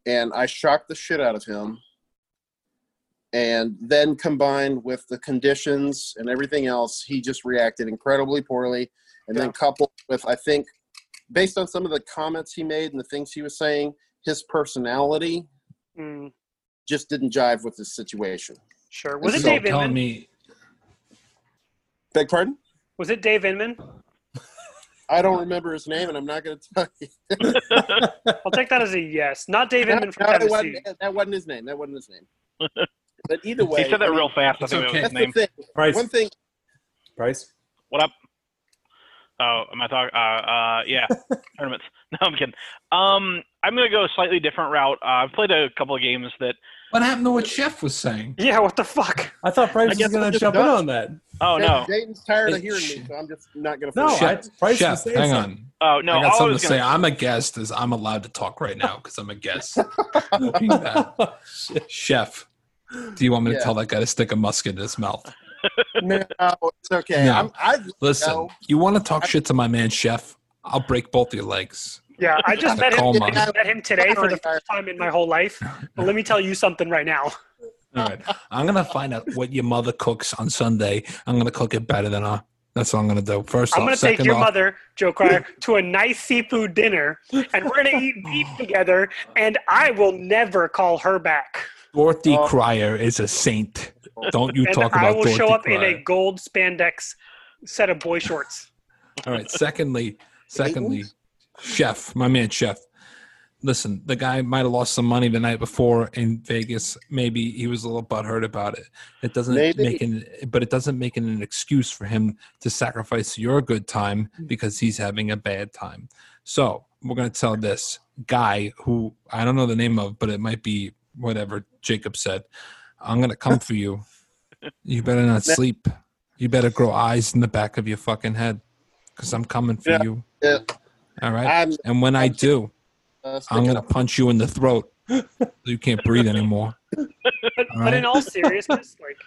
and I shocked the shit out of him. And then combined with the conditions and everything else, he just reacted incredibly poorly. And then coupled with, I think, based on some of the comments he made and the things he was saying, his personality Mm, just didn't jive with the situation. sure. Was it So Dave Inman? me Beg pardon? Was it Dave Inman? I don't remember his name, and I'm not going to tell you. [LAUGHS] I'll take that as a yes. Not Dave No, Inman from no, that, wasn't, that wasn't his name. That wasn't his name. But either way, he said that I mean, real fast. I think okay. that was his name. thing. Price. One thing. Price. What up? Oh, am I talking? Uh, uh, yeah, [LAUGHS] tournaments. [LAUGHS] No, I'm kidding. Um, I'm gonna go a slightly different route. Uh, I've played a couple of games that. what happened to what chef was saying Yeah, what the fuck? I thought Price I was guess going to jump in on that. Oh no! Dayton's tired of hearing me, so I'm just not going to. No, finish. I, chef, Price chef was saying hang something. on Oh no! I got all something was to gonna, say. I'm a guest. Is I'm allowed to talk right now because I'm a guest. [LAUGHS] Chef, do you want me to Yeah. tell that guy to stick a musket in his mouth? No, it's okay. No. I'm, I Listen, No. you want to talk shit to my man, Chef? I'll break both your legs. Yeah, I just met him, I just met him today for the first time in my whole life. [LAUGHS] But let me tell you something right now. All right, I'm gonna find out what your mother cooks on Sunday. I'm gonna cook it better than her. That's what I'm gonna do. 1st I'm off, going to take your off, mother, Joe Cryer, to a nice seafood dinner, and we're going to eat beef [LAUGHS] together, and I will never call her back. Dorothy oh. Cryer is a saint. Don't you and talk about I will Dorothy show up Cryer. in a gold spandex set of boy shorts. All right. Secondly, [LAUGHS] secondly, chef, my man, chef. Listen, the guy might have lost some money the night before in Vegas. Maybe he was a little butthurt about it. It doesn't Maybe. make it, but it doesn't make it an excuse for him to sacrifice your good time mm. because he's having a bad time. So we're gonna tell this guy who I don't know the name of, but it might be whatever Jacob said. I'm gonna come for you. You better not [LAUGHS] sleep. You better grow eyes in the back of your fucking head, because I'm coming for Yeah. you. Yeah. All right. I'm, And when I do, Uh, I'm gonna punch you in the throat. so you can't breathe anymore. But, All but in all seriousness, like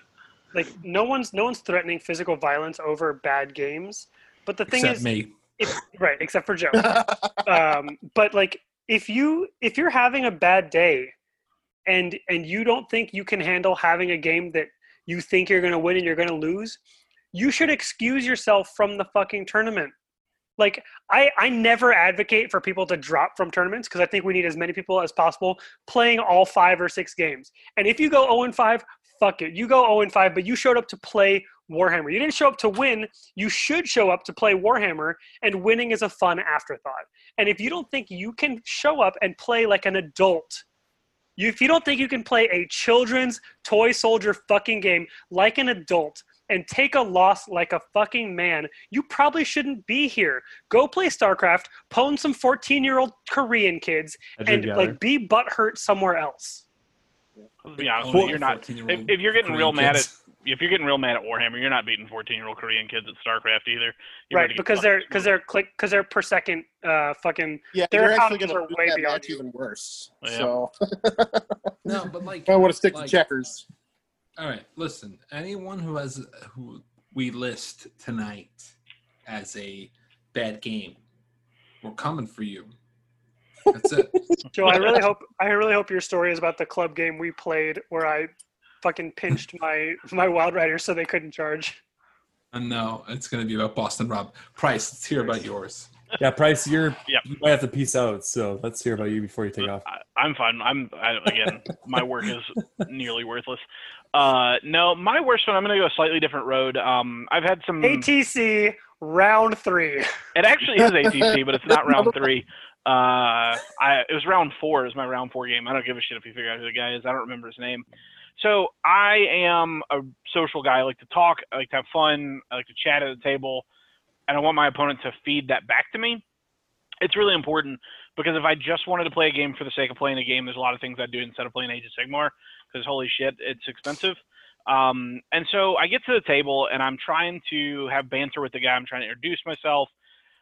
like no one's no one's threatening physical violence over bad games. But the thing Except is, me. if, right, except for Joe. [LAUGHS] um, but like if you if you're having a bad day, and and you don't think you can handle having a game that you think you're going to win and you're going to lose, you should excuse yourself from the fucking tournament. Like I, I never advocate for people to drop from tournaments because I think we need as many people as possible playing all five or six games. And if you go 0 and 5, fuck it. You go 0 and 5, but you showed up to play Warhammer. You didn't show up to win. You should show up to play Warhammer, and winning is a fun afterthought. And if you don't think you can show up and play like an adult, you, if you don't think you can play a children's toy soldier fucking game like an adult and take a loss like a fucking man, you probably shouldn't be here. Go play StarCraft, pwn some 14 year old Korean kids, and like be butthurt somewhere else. Let's be honest, with you, you're not. If, if you're getting real Korean mad at if you're getting real mad at Warhammer, you're not beating 14 year old Korean kids at StarCraft either. You're right ready to get because they're because they're click because they're per second uh fucking Yeah, Their you're actually economies going are to way that beyond you. even worse. Yeah. So [LAUGHS] No, but like I want to stick like- to checkers. All right, listen. Anyone who has who we list tonight as a bad game, we're coming for you. That's it. [LAUGHS] Joe, I really hope I really hope your story is about the club game we played where I fucking pinched my my Wild Riders so they couldn't charge. and no, it's going to be about Boston Rob. Price, let's hear about yours. Yeah, Price, you're Yep. you might have to peace out. So let's hear about you before you take off. I, I'm fine. I'm I, again. my work is nearly worthless. Uh, no, my worst one. I'm going to go a slightly different road. Um, I've had some. ATC round three. It actually is ATC, but it's not round three. Uh, I it was round four. It was my round four game. I don't give a shit if you figure out who the guy is. I don't remember his name. So I am a social guy. I like to talk. I like to have fun. I like to chat at the table, and I want my opponent to feed that back to me. It's really important because if I just wanted to play a game for the sake of playing a game, there's a lot of things I'd do instead of playing Age of Sigmar because holy shit, it's expensive. Um, and so I get to the table and I'm trying to have banter with the guy. I'm trying to introduce myself.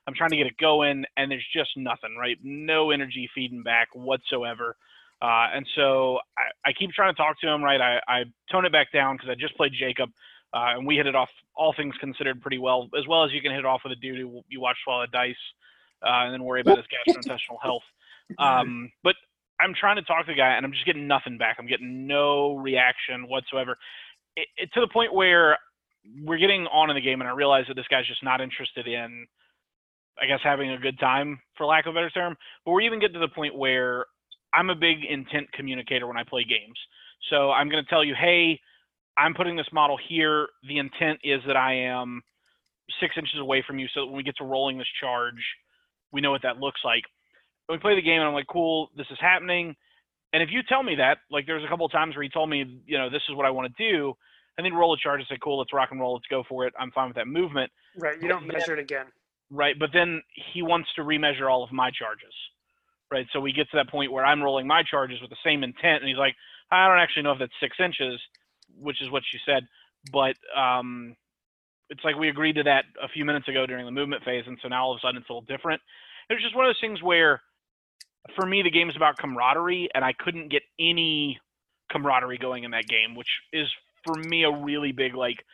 I'm trying to get it going, and there's just nothing, right? No energy feeding back whatsoever. Uh, and so I, I keep trying to talk to him, right? I, I tone it back down because I just played Jacob, uh, and we hit it off, all things considered, pretty well, as well as you can hit it off with a dude who you watch swallow dice uh, and then worry about his gastrointestinal [LAUGHS] health. Um, but I'm trying to talk to the guy, and I'm just getting nothing back. I'm getting no reaction whatsoever. It, it, to the point where we're getting on in the game, and I realize that this guy's just not interested in, I guess, having a good time, for lack of a better term. But we're even getting to the point where I'm a big intent communicator when I play games. So I'm going to tell you, hey, I'm putting this model here. The intent is that I am six inches away from you, so that when we get to rolling this charge, we know what that looks like. When We play the game, and I'm like, cool, this is happening. And if you tell me that, like there's a couple of times where he told me, you know, this is what I want to do, and then roll a charge and say, cool, let's rock and roll, let's go for it. I'm fine with that movement. Right, you don't measure it again. Right, but then he wants to remeasure all of my charges. Right, so we get to that point where I'm rolling my charges with the same intent, and he's like, I don't actually know if that's six inches, which is what you said, but um, it's like we agreed to that a few minutes ago during the movement phase, and so now all of a sudden it's a little different. It was just one of those things where, for me, the game is about camaraderie, and I couldn't get any camaraderie going in that game, which is for me a really big like.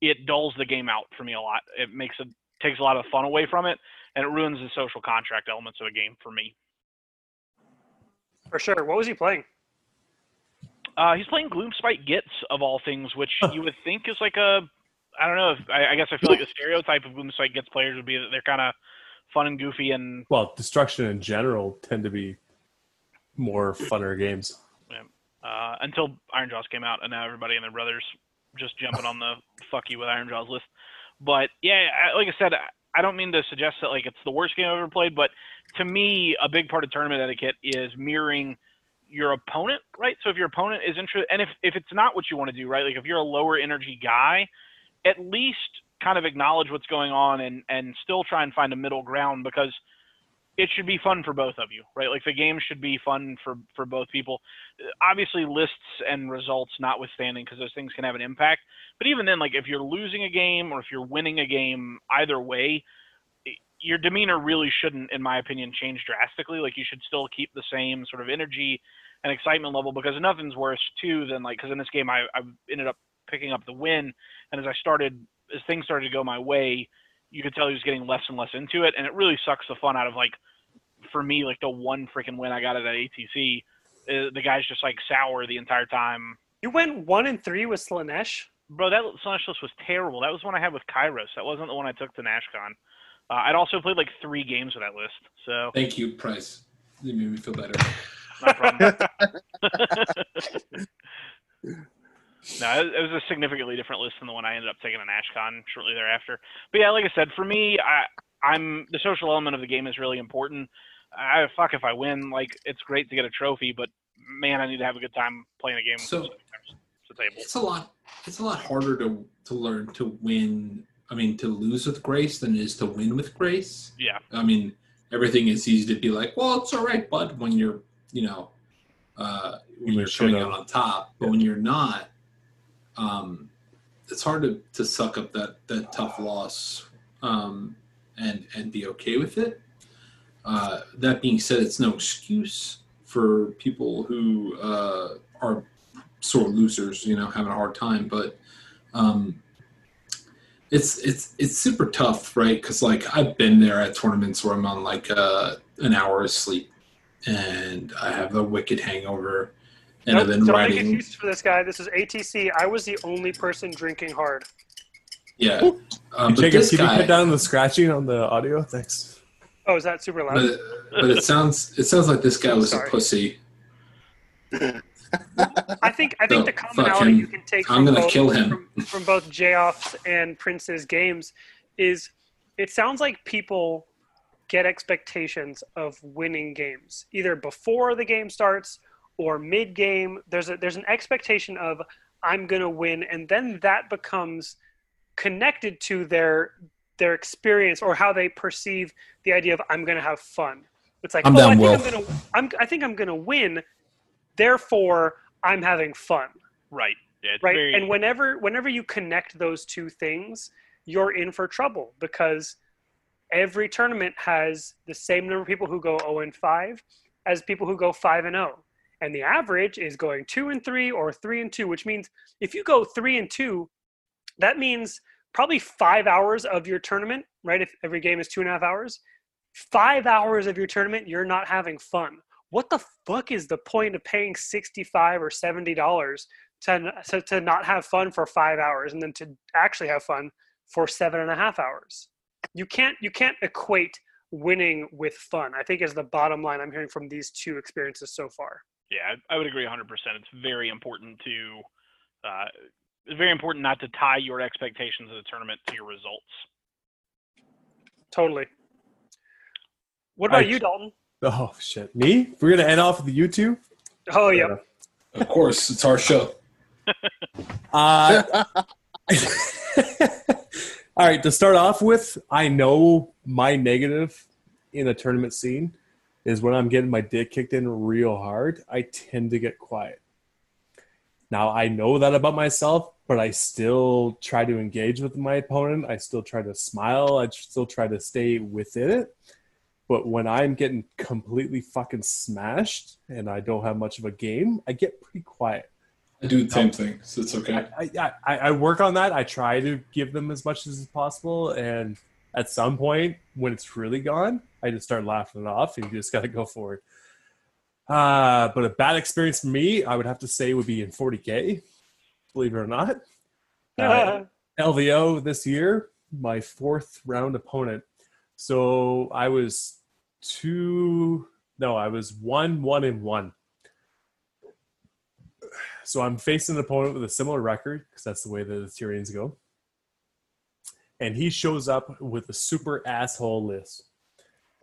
It dulls the game out for me a lot. It makes it takes a lot of fun away from it, and it ruins the social contract elements of a game for me. For sure. What was he playing? Uh, he's playing Gloomspite Gits of all things, which you would think is like a, I don't know. If, I, I guess I feel like the stereotype of Gloomspite Gits players would be that they're kind of fun and goofy and Well, destruction in general tend to be more funner games. uh, until Ironjawz came out, and now everybody and their brothers just jumping on the fuck you with Ironjawz list. But yeah, I, like I said, I- don't mean to suggest that like it's the worst game I've ever played, but to me, a big part of tournament etiquette is mirroring your opponent, right? So if your opponent is interested, and if if it's not what you want to do, right? Like if you're a lower energy guy, at least kind of acknowledge what's going on and and still try and find a middle ground because it should be fun for both of you, right? Like the game should be fun for for both people. Obviously, lists and results notwithstanding, because those things can have an impact. But even then, like if you're losing a game or if you're winning a game, either way, your demeanor really shouldn't, in my opinion, change drastically. Like you should still keep the same sort of energy and excitement level because nothing's worse too than like because in this game I, I ended up picking up the win, and as I started as things started to go my way, you could tell he was getting less and less into it, and it really sucks the fun out of like for me like the one freaking win I got at ATC. Uh, the guy's just like sour the entire time. You went one and three with Slaanesh. Bro, that Slaanesh list was terrible. That was one I had with Kairos. That wasn't the one I took to NashCon. Uh, I'd also played like three games with that list. So thank you, Price. You made me feel better. [LAUGHS] [LAUGHS] no, it was a significantly different list than the one I ended up taking at NashCon shortly thereafter. But yeah, like I said, for me, I, I'm the social element of the game is really important. I fuck if I win, like it's great to get a trophy, but man, I need to have a good time playing a game. So it's a lot. It's a lot harder to to learn to win. I mean, to lose with grace than it is to win with grace. Yeah. I mean, everything is easy to be like, well, it's all right, bud, when you're, you know, uh, when you're coming out on top. But yeah. when you're not, um, it's hard to, to suck up that that tough loss um, and and be okay with it. Uh, that being said, it's no excuse for people who uh, are sore losers, you know, having a hard time. But um, it's it's it's super tough, right? Because like I've been there at tournaments where I'm on like uh, an hour of sleep, and I have a wicked hangover, and nope, I've been don't riding. Make excuses for this guy. This is ATC. I was the only person drinking hard. Yeah, um, but Jacob, this can guy, you put down the scratching on the audio? Thanks. Oh, is that super loud? But, but it sounds it sounds like this guy was Sorry. a pussy. I think I think so, the commonality you can take from both, from, from both J-Off's and Prince's games is it sounds like people get expectations of winning games either before the game starts or mid game. There's a there's an expectation of I'm gonna win, and then that becomes connected to their their experience or how they perceive the idea of I'm gonna have fun. It's like, I'm oh, down I think well. I'm gonna I'm, I think I'm gonna win therefore i'm having fun right yeah, right very... and whenever whenever you connect those two things you're in for trouble because every tournament has the same number of people who go 0 and 5 as people who go 5 and 0 and the average is going 2 and 3 or 3 and 2 which means if you go 3 and 2 that means probably five hours of your tournament right? If every game is two and a half hours five hours of your tournament you're not having fun. What the fuck is the point of paying 65 or 70 dollars to, to, to not have fun for five hours and then to actually have fun for seven and a half hours? You can't you can't equate winning with fun i think is the bottom line i'm hearing from these two experiences so far yeah i would agree 100% it's very important to uh, it's very important not to tie your expectations of the tournament to your results totally what about I, you dalton Oh shit, me? We're gonna end off with the YouTube. Oh yeah. Uh, of course, it's our show. [LAUGHS] uh, [LAUGHS] all right. To start off with, I know my negative in the tournament scene is when I'm getting my dick kicked in real hard. I tend to get quiet. Now I know that about myself, but I still try to engage with my opponent. I still try to smile. I still try to stay within it but when I'm getting completely fucking smashed and I don't have much of a game, I get pretty quiet. I do the same thing, so it's okay. I, I, I work on that. I try to give them as much as possible, and at some point, when it's really gone, I just start laughing it off, and you just got to go forward. Uh, but a bad experience for me, I would have to say, would be in 40k. Believe it or not, [LAUGHS] uh, LVO this year, my fourth round opponent so I was two, no, I was one, one, and one. So I'm facing an opponent with a similar record because that's the way the Tyrians go. And he shows up with a super asshole list.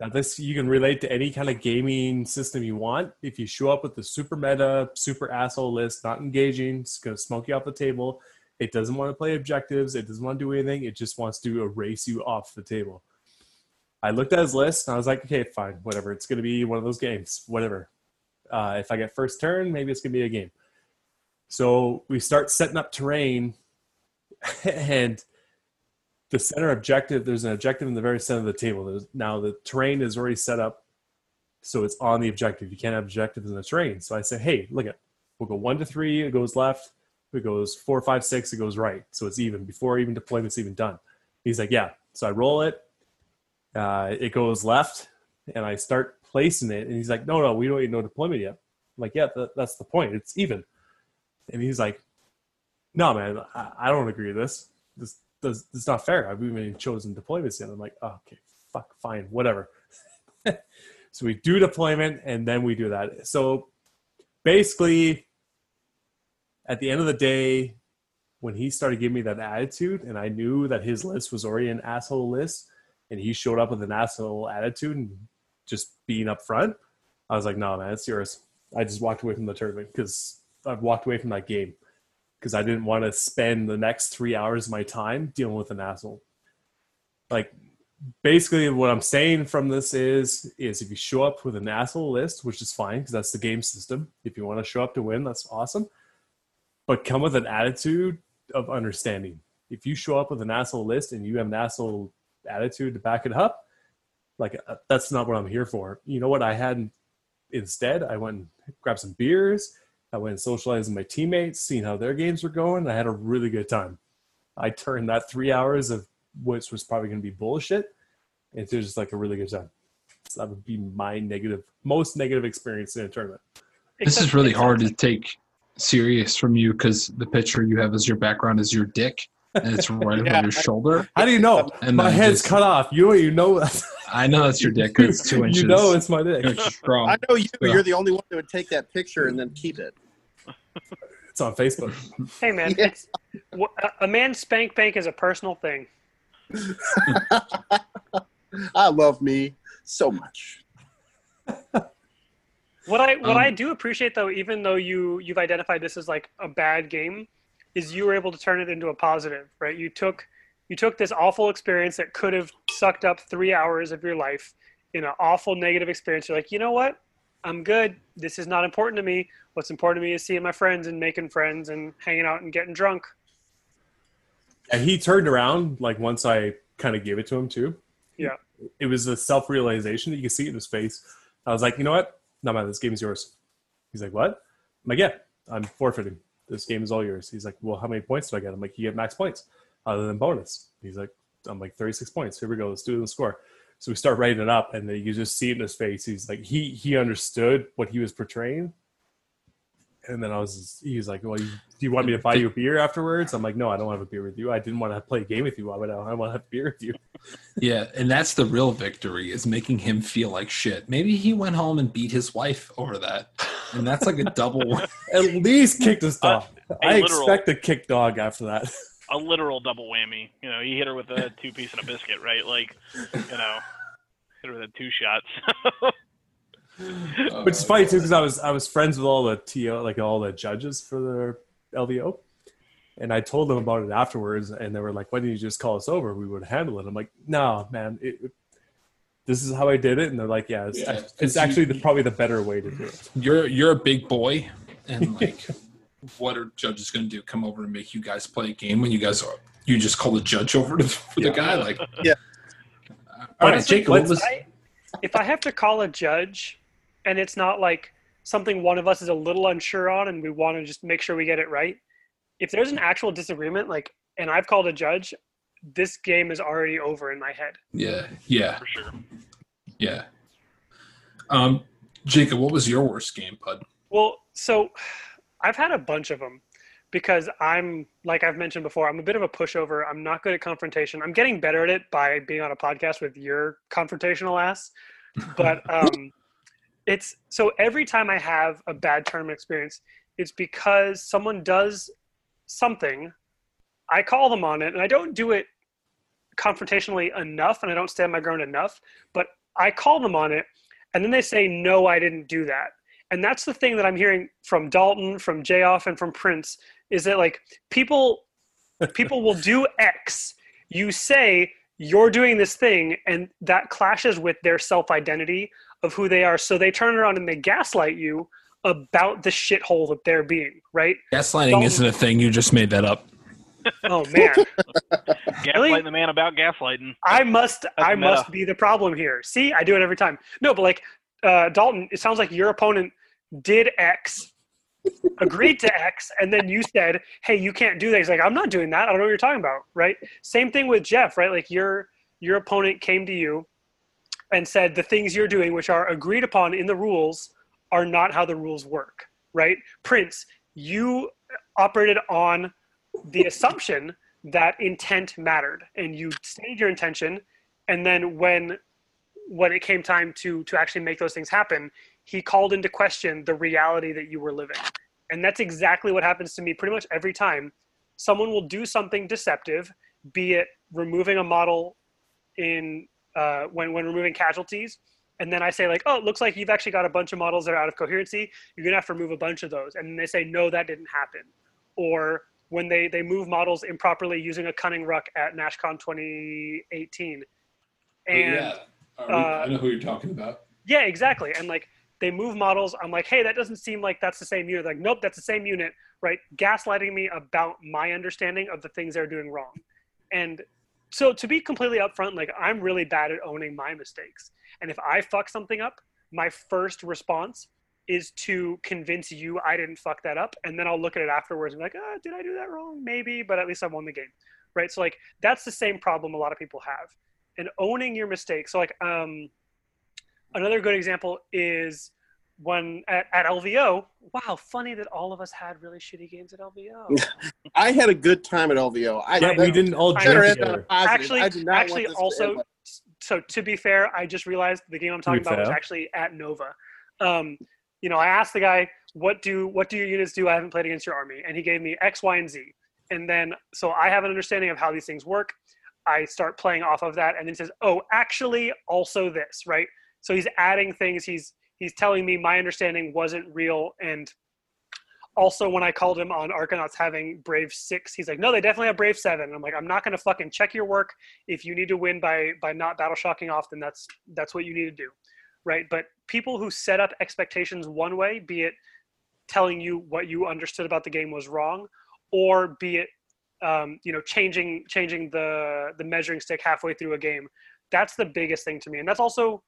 Now, this you can relate to any kind of gaming system you want. If you show up with the super meta, super asshole list, not engaging, it's going to smoke you off the table. It doesn't want to play objectives. It doesn't want to do anything. It just wants to erase you off the table. I looked at his list and I was like, okay, fine, whatever. It's going to be one of those games, whatever. Uh, if I get first turn, maybe it's going to be a game. So we start setting up terrain, [LAUGHS] and the center objective. There's an objective in the very center of the table. There's, now the terrain is already set up, so it's on the objective. You can't have objectives in the terrain. So I say, hey, look at, we'll go one to three. It goes left. It goes four, five, six. It goes right. So it's even before even deployment's even done. He's like, yeah. So I roll it. Uh, it goes left, and I start placing it. And he's like, no, no, we don't even know deployment yet. I'm like, yeah, that, that's the point. It's even. And he's like, no, man, I, I don't agree with this. This it's not fair. I've even chosen deployments yet. I'm like, oh, okay, fuck, fine, whatever. [LAUGHS] so we do deployment and then we do that. So basically, at the end of the day, when he started giving me that attitude, and I knew that his list was already an asshole list, and he showed up with an asshole attitude and just being up front, I was like, no, man, it's yours. I just walked away from the tournament because I've walked away from that game because I didn't want to spend the next three hours of my time dealing with an asshole. Like, basically, what I'm saying from this is, is if you show up with an asshole list, which is fine because that's the game system. If you want to show up to win, that's awesome. But come with an attitude of understanding. If you show up with an asshole list and you have an asshole attitude to back it up, like uh, that's not what I'm here for. You know what I had instead? I went and grabbed some beers I went and socialized with my teammates, seeing how their games were going. I had a really good time. I turned that three hours of which was probably going to be bullshit into just like a really good time. So that would be my negative, most negative experience in a tournament. This is really hard to take serious from you because the picture you have as your background is your dick and it's [LAUGHS] right yeah. your shoulder. How do you know? And my head's just, cut off. You you know I know it's your dick. It's two inches. [LAUGHS] You know it's my dick. Strong. I know you. You're the only one that would take that picture and then keep it. It's on Facebook. Hey man, [LAUGHS] yeah. a man spank bank is a personal thing. [LAUGHS] I love me so much. What I what um, I do appreciate though, even though you you've identified this as like a bad game, is you were able to turn it into a positive, right? You took you took this awful experience that could have sucked up three hours of your life in an awful negative experience. You're like, you know what? I'm good. This is not important to me. What's important to me is seeing my friends and making friends and hanging out and getting drunk. And he turned around like once I kind of gave it to him too. Yeah. It was a self realization that you can see in his face. I was like, you know what? No, man, this game is yours. He's like, what? I'm like, yeah, I'm forfeiting. This game is all yours. He's like, well, how many points do I get? I'm like, you get max points other than bonus. He's like, I'm like 36 points. Here we go. Let's do the score. So we start writing it up, and then you just see it in his face. He's like, he he understood what he was portraying. And then I was, he was like, "Well, you, do you want me to buy you a beer afterwards?" I'm like, "No, I don't have a beer with you. I didn't want to play a game with you. Why would I? I want to have a beer with you." [LAUGHS] Yeah, and that's the real victory is making him feel like shit. Maybe he went home and beat his wife over that, and that's like a double. [LAUGHS] At least kicked his dog. Uh, I literal, expect a kick dog after that. [LAUGHS] A literal double whammy. You know, he hit her with a [LAUGHS] two piece and a biscuit, right? Like, you know hit her with a two shots. [LAUGHS] Which is funny too, because I was I was friends with all the TO, like all the judges for the LVO, and I told them about it afterwards, and they were like, "Why didn't you just call us over? We would handle it." I'm like, "No, man, it, it, this is how I did it," and they're like, "Yeah, it's, yeah, it's actually you, the, probably the better way to do it." You're you're a big boy, and like, [LAUGHS] what are judges going to do? Come over and make you guys play a game when you guys are you just call the judge over to for yeah. the guy? Like, yeah. All right, Jacob, was... I, if I have to call a judge, and it's not like something one of us is a little unsure on, and we want to just make sure we get it right. If there's an actual disagreement, like, and I've called a judge, this game is already over in my head. Yeah, yeah, for sure. Yeah. Um, Jacob, what was your worst game, Pud? Well, so I've had a bunch of them because I'm like I've mentioned before, I'm a bit of a pushover. I'm not good at confrontation. I'm getting better at it by being on a podcast with your confrontational ass. But [LAUGHS] um, it's so every time I have a bad tournament experience, it's because someone does something. I call them on it, and I don't do it confrontationally enough, and I don't stand my ground enough. But I call them on it, and then they say, "No, I didn't do that." And that's the thing that I'm hearing from Dalton, from Jayoff, and from Prince is that like people people will do X. You say you're doing this thing, and that clashes with their self identity of who they are. So they turn around and they gaslight you about the shithole that they're being, right? Gaslighting Dalton, isn't a thing. You just made that up. Oh man, [LAUGHS] gaslighting the man about gaslighting. I must That's I meta. must be the problem here. See, I do it every time. No, but like uh, Dalton, it sounds like your opponent did X, agreed to X, and then you said, "Hey, you can't do that." He's like, "I'm not doing that. I don't know what you're talking about." Right? Same thing with Jeff. Right? Like your your opponent came to you and said the things you're doing, which are agreed upon in the rules, are not how the rules work. Right? Prince, you operated on the assumption that intent mattered and you stated your intention and then when when it came time to to actually make those things happen he called into question the reality that you were living and that's exactly what happens to me pretty much every time someone will do something deceptive be it removing a model in uh, when when removing casualties and then i say like oh it looks like you've actually got a bunch of models that are out of coherency you're gonna have to remove a bunch of those and then they say no that didn't happen or when they they move models improperly using a Kunnin' Rukk at nashcon 2018 Oh, and yeah. Uh, I know who you're talking about. yeah, exactly. And like they move models. I'm like, hey, that doesn't seem like that's the same unit. Like, nope, that's the same unit, right? Gaslighting me about my understanding of the things they're doing wrong. And so to be completely upfront, like I'm really bad at owning my mistakes. And if I fuck something up, my first response is to convince you I didn't fuck that up. And then I'll look at it afterwards and be like, oh, did I do that wrong? Maybe, but at least I won the game. Right. So like that's the same problem a lot of people have. And owning your mistakes. So like um another good example is when at, at LVO. Wow, funny that all of us had really shitty games at LVO. [LAUGHS] I had a good time at LVO. I, Yeah, we didn't all I drink better know. end on a together. positive. Actually, I do not actually, want this to also, so to be fair, I just realized the game I'm talking be about was actually at Nova. Um, you know, I asked the guy, "What do what do your units do? I haven't played against your army," and he gave me X, Y, and Z. And then, so I have an understanding of how these things work. I start playing off of that, and then says, "Oh, actually, also this, right?" So he's adding things. He's he's telling me my understanding wasn't real, and also when I called him on Arkanauts having Brave six, he's like, "No, they definitely have Brave seven. And I'm like, "I'm not going to fucking check your work. If you need to win by by not battle shocking off, then that's that's what you need to do, right?" But people who set up expectations one way, be it telling you what you understood about the game was wrong, or be it um, you know changing changing the the measuring stick halfway through a game, that's the biggest thing to me, and that's also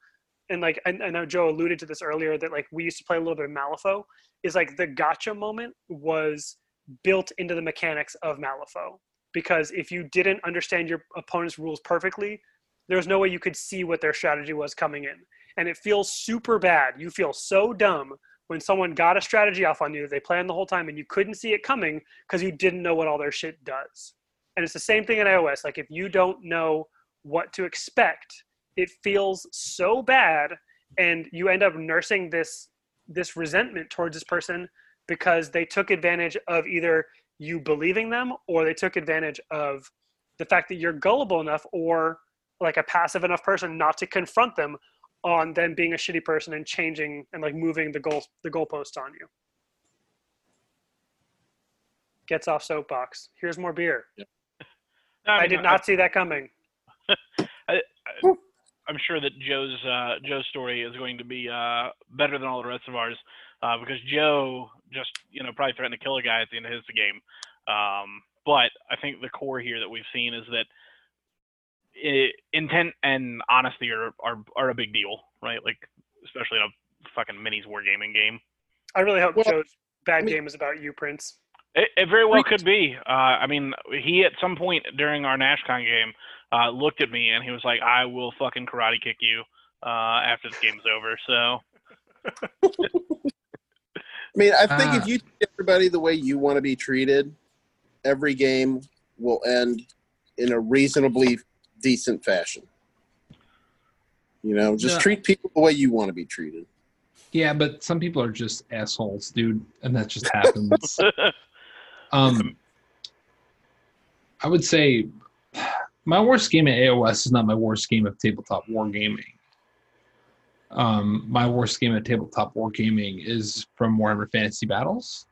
and like I, I know Joe alluded to this earlier that like we used to play a little bit of Malifaux is like the gotcha moment was built into the mechanics of Malifaux because if you didn't understand your opponent's rules perfectly, there was no way you could see what their strategy was coming in, and it feels super bad. You feel so dumb when someone got a strategy off on you that they planned the whole time and you couldn't see it coming because you didn't know what all their shit does. And it's the same thing in AOS. Like if you don't know what to expect, it feels so bad and you end up nursing this this resentment towards this person because they took advantage of either you believing them or they took advantage of the fact that you're gullible enough or like a passive enough person not to confront them on them being a shitty person and changing and like moving the goal the goalpost on you. Gets off soapbox. Here's more beer. [LAUGHS] I, mean, did not see that coming. [LAUGHS] I, I'm sure that Joe's uh, Joe's story is going to be uh, better than all the rest of ours uh, because Joe just you know probably threatened to kill a guy at the end of his game. Um, but I think the core here that we've seen is that i intent and honesty are, are are a big deal, right? Like especially in a fucking minis wargaming game. I really hope Well, Joe's bad I mean- game is about you, Prince. It, it very well could be. Uh, I mean, he at some point during our NashCon game uh, looked at me and he was like, "I will fucking karate kick you uh, after this game's over." So I mean, I think Ah. if you treat everybody the way you want to be treated, every game will end in a reasonably decent fashion. You know, just No. treat people the way you want to be treated. Yeah, but some people are just assholes, dude, and that just happens. [LAUGHS] um, [LAUGHS] I would say my worst game at AOS is not my worst game of tabletop wargaming. Um, my worst game at tabletop wargaming is from Warhammer Fantasy Battles.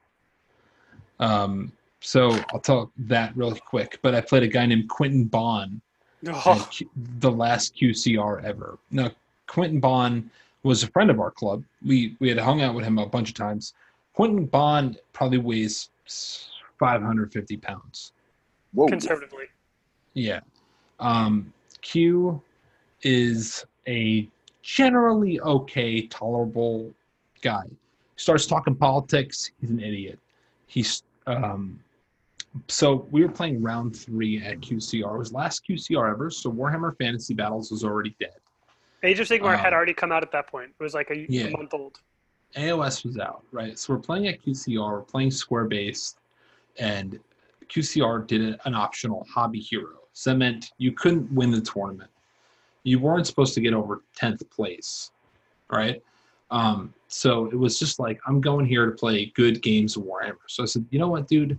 Um, so I'll tell that really quick. But I played a guy named Quentin Bond [LAUGHS] Oh, Q- the last QCR ever. Now, Quentin Bond was a friend of our club. We we had hung out with him a bunch of times. Quentin Bond probably weighs 550 pounds. Whoa. conservatively. Yeah. Um, Q is a generally okay, tolerable guy. Starts talking politics. He's an idiot. He's um, so we were playing round three at QCR. It was last QCR ever. So Warhammer Fantasy Battles was already dead. Age of Sigmar had Um, already come out at that point. It was like a, a Yeah. month old. AOS was out, right? So we're playing at QCR, we're playing square based, and QCR did an optional hobby hero. So that meant you couldn't win the tournament. You weren't supposed to get over 10th place, right? Um, so it was just like, I'm going here to play good games of Warhammer. So I said, you know what, dude?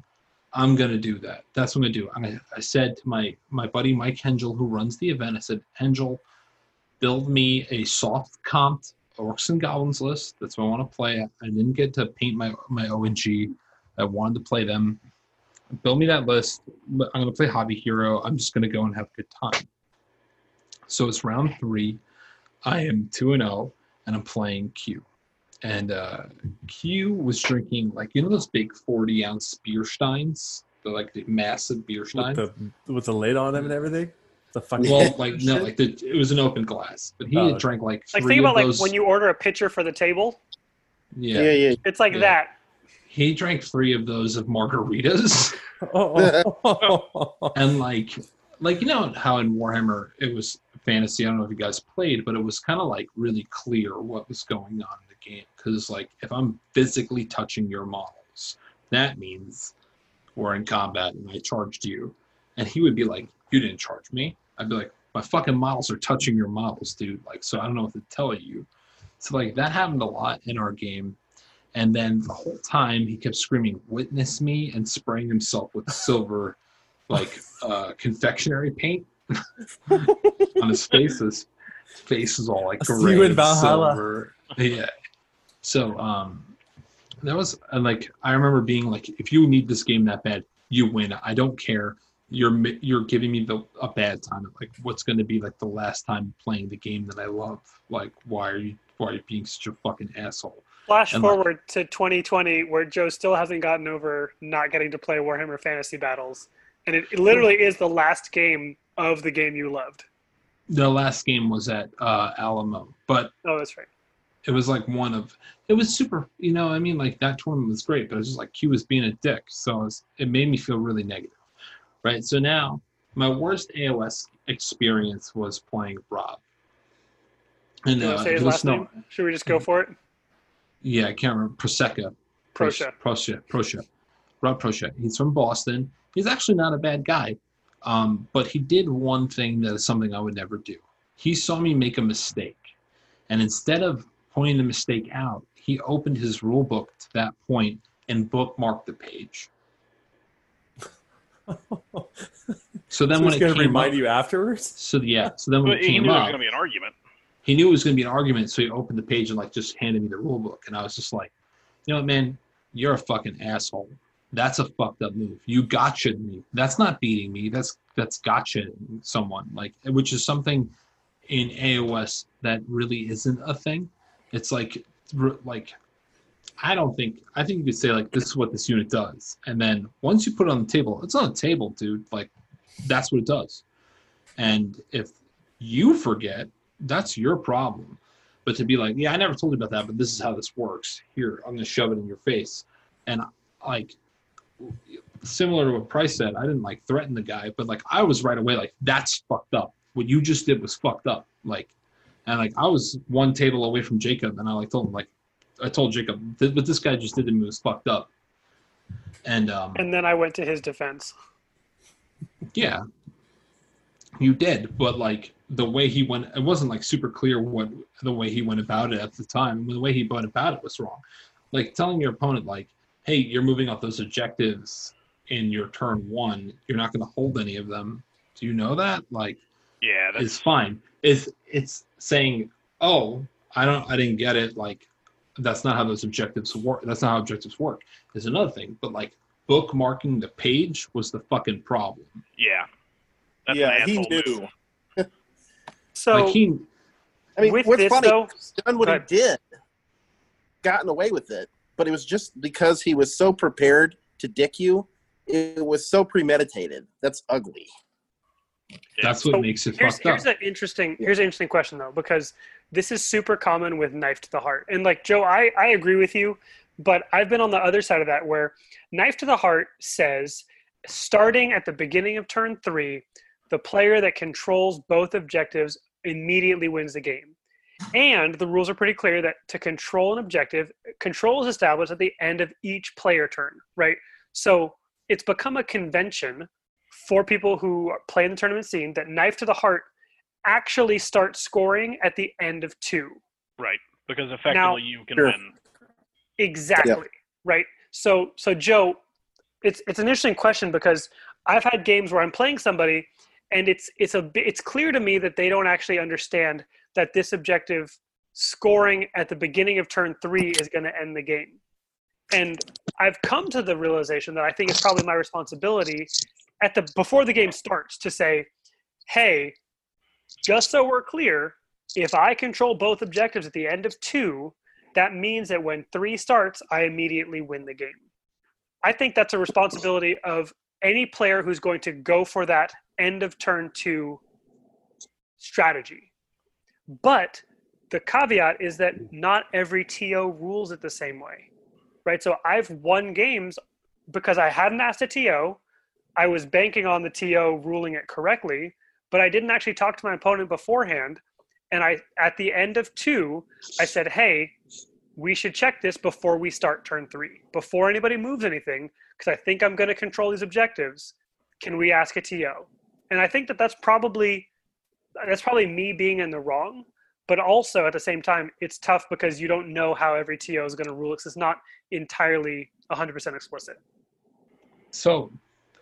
I'm gonna do that. That's what I'm gonna do. I'm gonna, I said to my my buddy Mike Hengel, who runs the event, I said, Hengel, build me a soft comped Orcs and Goblins list. That's what I want to play. I didn't get to paint my my ONG. I wanted to play them. Build me that list. I'm going to play Hobby Hero. I'm just going to go and have a good time. So it's round three. I am 2 and 0, and I'm playing Q. And uh, Q was drinking, like, you know, those big 40 ounce beer steins? The like the massive beer With steins? the with the lid on them and everything. The fucking well, [LAUGHS] like, no, like, the, it was an open glass. But he Oh. had drank like Like three think of about like those. when you order a pitcher for the table. yeah. Yeah, yeah. It's like Yeah. that. He drank three of those of margaritas. [LAUGHS] And like like you know how in warhammer it was fantasy i don't know if you guys played but it was kind of like really clear what was going on in the game. Because like if i'm physically touching your models that means we're in combat and i charged you. And he would be like you didn't charge me. I'd be like my fucking models are touching your models dude. Like so i don't know what to tell you. So like that happened a lot in our game and then the whole time he kept screaming, "Witness me!" and spraying himself with silver, like uh, confectionery paint [LAUGHS] on his face. His face is all like gray and silver. Yeah. So um, that was and like I remember being like, if you need this game that bad, you win. I don't care. You're you're giving me the a bad time. Like, what's going to be like the last time playing the game that I love? Like, why are you why are you being such a fucking asshole? Flash And, like- forward to 2020, where Joe still hasn't gotten over not getting to play Warhammer Fantasy Battles, and it, it literally is the last game of the game you loved. the last game was at uh, Alamo, but Oh, that's right. it was like one of it was super. You know, I mean, like that tournament was great, but it was just like Q was being a dick, so it, was, it made me feel really negative. Right. So now my worst AOS experience was playing Rob. And uh, say his last name? Should we just go for it? Yeah, I can't remember Prosecca. Proscia. Proscia. Proscia. Rob Proscia. He's from Boston. He's actually not a bad guy, um, but he did one thing that is something I would never do. He saw me make a mistake, and instead of pointing the mistake out, he opened his rule book to that point and bookmarked the page. [LAUGHS] So then So when it gonna came remind up, you afterwards. so yeah, so then when But it he came knew there was up, going to be an argument. He knew it was going to be an argument, so he opened the page and like just handed me the rule book, and I was just like, you know what, man, you're a fucking asshole. That's a fucked up move. You gotcha me. That's not beating me. That's that's gotcha someone like, which is something in AOS that really isn't a thing. It's like like I don't think I think you could say like this is what this unit does, and then once you put it on the table, it's on the table, dude. Like that's what it does. And if you forget, that's your problem. But to be like, yeah, I never told you about that, but this is how this works. Here, I'm gonna shove it in your face, and like similar to what Price said, I didn't like threaten the guy, but like I was right away like that's fucked up. What you just did was fucked up. Like, and like I was one table away from Jacob, and I like told him like I told Jacob "Th- what this guy just did to me was fucked up. And um, And then I went to his defense. yeah, you did, but like the way he went, it wasn't like super clear what the way he went about it at the time. The way he went about it was wrong. Like telling your opponent, like, "Hey, you're moving off those objectives in your turn one. You're not going to hold any of them. Do you know that?" Like, Yeah, that's is fine. It's it's saying, "Oh, I don't, I didn't get it." Like, that's not how those objectives work. That's not how objectives work. Is another thing, but like bookmarking the page was the fucking problem. yeah. That's yeah, an he asshole knew. [LAUGHS] So like he, I mean, With what's this, funny? though- he's done what Go he did, gotten away with it, but it was just because he was so prepared to dick you it was so premeditated. That's ugly. That's what makes it here's, fucked up. here's an interesting here's an interesting question though because this is super common with knife to the heart and like joe i i agree with you but i've been on the other side of that where knife to the heart says starting at the beginning of turn three the player that controls both objectives immediately wins the game and the rules are pretty clear that to control an objective control is established at the end of each player turn right so it's become a convention for people who play in the tournament scene that knife to the heart actually starts scoring at the end of two. Right. Because effectively Now- you can Sure. win. Exactly. Right. So so Joe, it's it's an interesting question because I've had games where I'm playing somebody and it's it's a it's clear to me that they don't actually understand that this objective scoring at the beginning of turn 3 is going to end the game. And I've come to the realization that I think it's probably my responsibility at the before the game starts to say, "Hey, just so we're clear, if I control both objectives at the end of 2, that means that when 3 starts, I immediately win the game." I think that's a responsibility of any player who's going to go for that end of turn 2 strategy. But the caveat is that not every TO rules it the same way, right? So I've won games because I hadn't asked a TO. I was banking on the TO ruling it correctly, but I didn't actually talk to my opponent beforehand. And I, at the end of two, I said, "Hey, we should check this before we start turn three, before anybody moves anything, because I think I'm going to control these objectives. Can we ask a TO?" And I think that that's probably that's probably me being in the wrong but also at the same time it's tough because you don't know how every TO is going to rule because it's not entirely 100% explicit So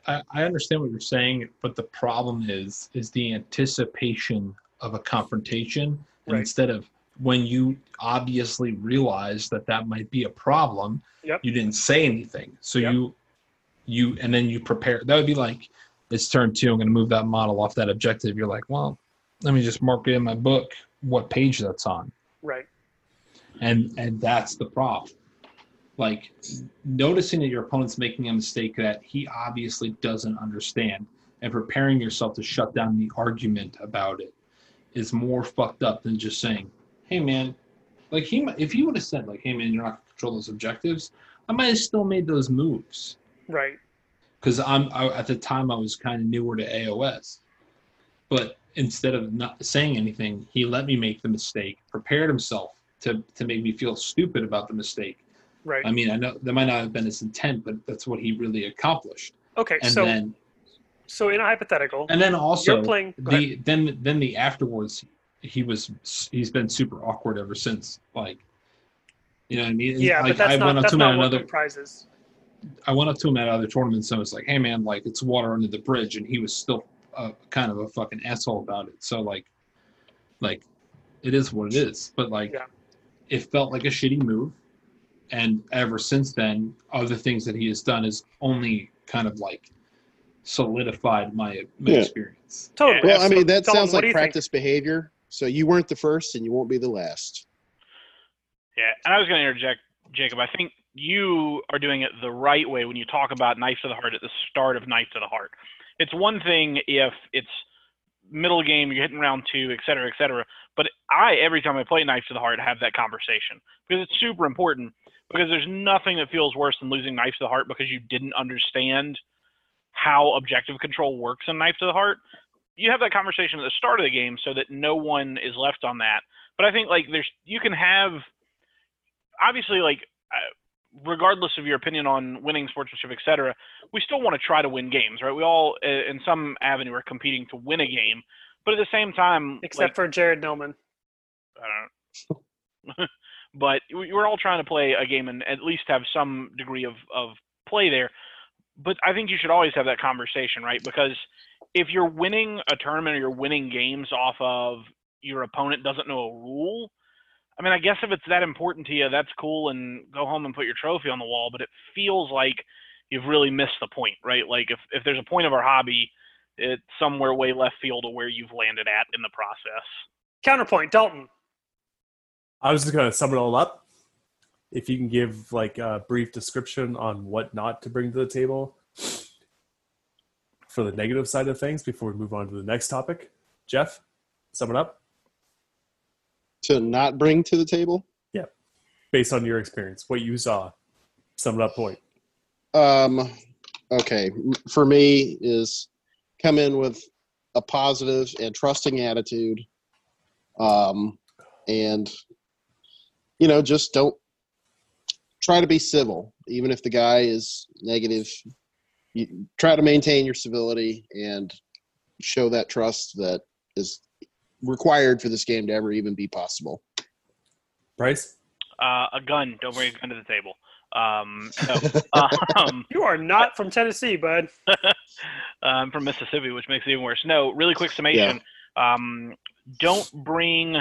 I, I understand what you're saying, but the problem is is the anticipation of a confrontation and Right. instead of when you obviously realize that that might be a problem, Yep. you didn't say anything. So Yep. you you and then you prepare. That would be like it's turn two. I'm going to move that model off that objective. You're like, well, let me just mark it in my book what page that's on right and and that's the problem like noticing that your opponent's making a mistake that he obviously doesn't understand and preparing yourself to shut down the argument about it is more fucked up than just saying hey man like he if he would have said like hey man you're not control those objectives i might have still made those moves right because I'm I, at the time I was kind of newer to AOS, but instead of not saying anything, he let me make the mistake, prepared himself to to make me feel stupid about the mistake. right I mean, I know that might not have been his intent, but that's what he really accomplished. okay And so then so in a hypothetical and then also you're playing the then then the afterwards he was he's been super awkward ever since. Like, you know what I mean? yeah like, but that's I not went up that's to him at not what another comprises I went up to him at other tournaments and I was like, "Hey man, like it's water under the bridge," and he was still uh, kind of a fucking asshole about it. So like, like, it is what it is. But like, Yeah. it felt like a shitty move, and ever since then, other things that he has done is only kind of like solidified my my Yeah. experience. totally Well, I mean, that Dalton, sounds what do like you think? practice behavior. So you weren't the first, and you won't be the last. Yeah, and I was going to interject, Jacob. I think you are doing it the right way when you talk about knife to the heart at the start of knife to the heart. It's one thing if it's middle game, you're hitting round two, et cetera, et cetera. But I, every time I play knife to the heart, have that conversation because it's super important. Because there's nothing that feels worse than losing knife to the heart because you didn't understand how objective control works in knife to the heart. You have that conversation at the start of the game so that no one is left on that. But I think like there's you can have obviously like uh, regardless of your opinion on winning sportsmanship et cetera we still want to try to win games right we all uh, in some avenue are competing to win a game but at the same time except like, for jared don't [LAUGHS] but we're all trying to play a game and at least have some degree of, of play there. But I think you should always have that conversation, right? Because if you're winning a tournament or you're winning games off of your opponent doesn't know a rule, I mean, I guess if it's that important to you, that's cool and go home and put your trophy on the wall. But it feels like you've really missed the point, right? Like if, if there's a point of our hobby, it's somewhere way left field of where you've landed at in the process. counterpoint dalton I was just gonna sum it all up. If you can give like a brief description on what not to bring to the table, for the negative side of things before we move on to the next topic? Jeff, sum it up. To not bring to the table? Yeah. Based on your experience, what you saw, sum it up point. Um, okay. For me, is come in with a positive and trusting attitude. Um, and, you know, just don't try to be civil, even if the guy is negative. You try to maintain your civility and show that trust that is required for this game to ever even be possible. Bryce? Uh, a gun. Don't bring a gun to the table. Um, no. [LAUGHS] um, [LAUGHS] you are not from Tennessee, bud. [LAUGHS] I'm from Mississippi, which makes it even worse. No, really quick summation. Yeah. Um, don't bring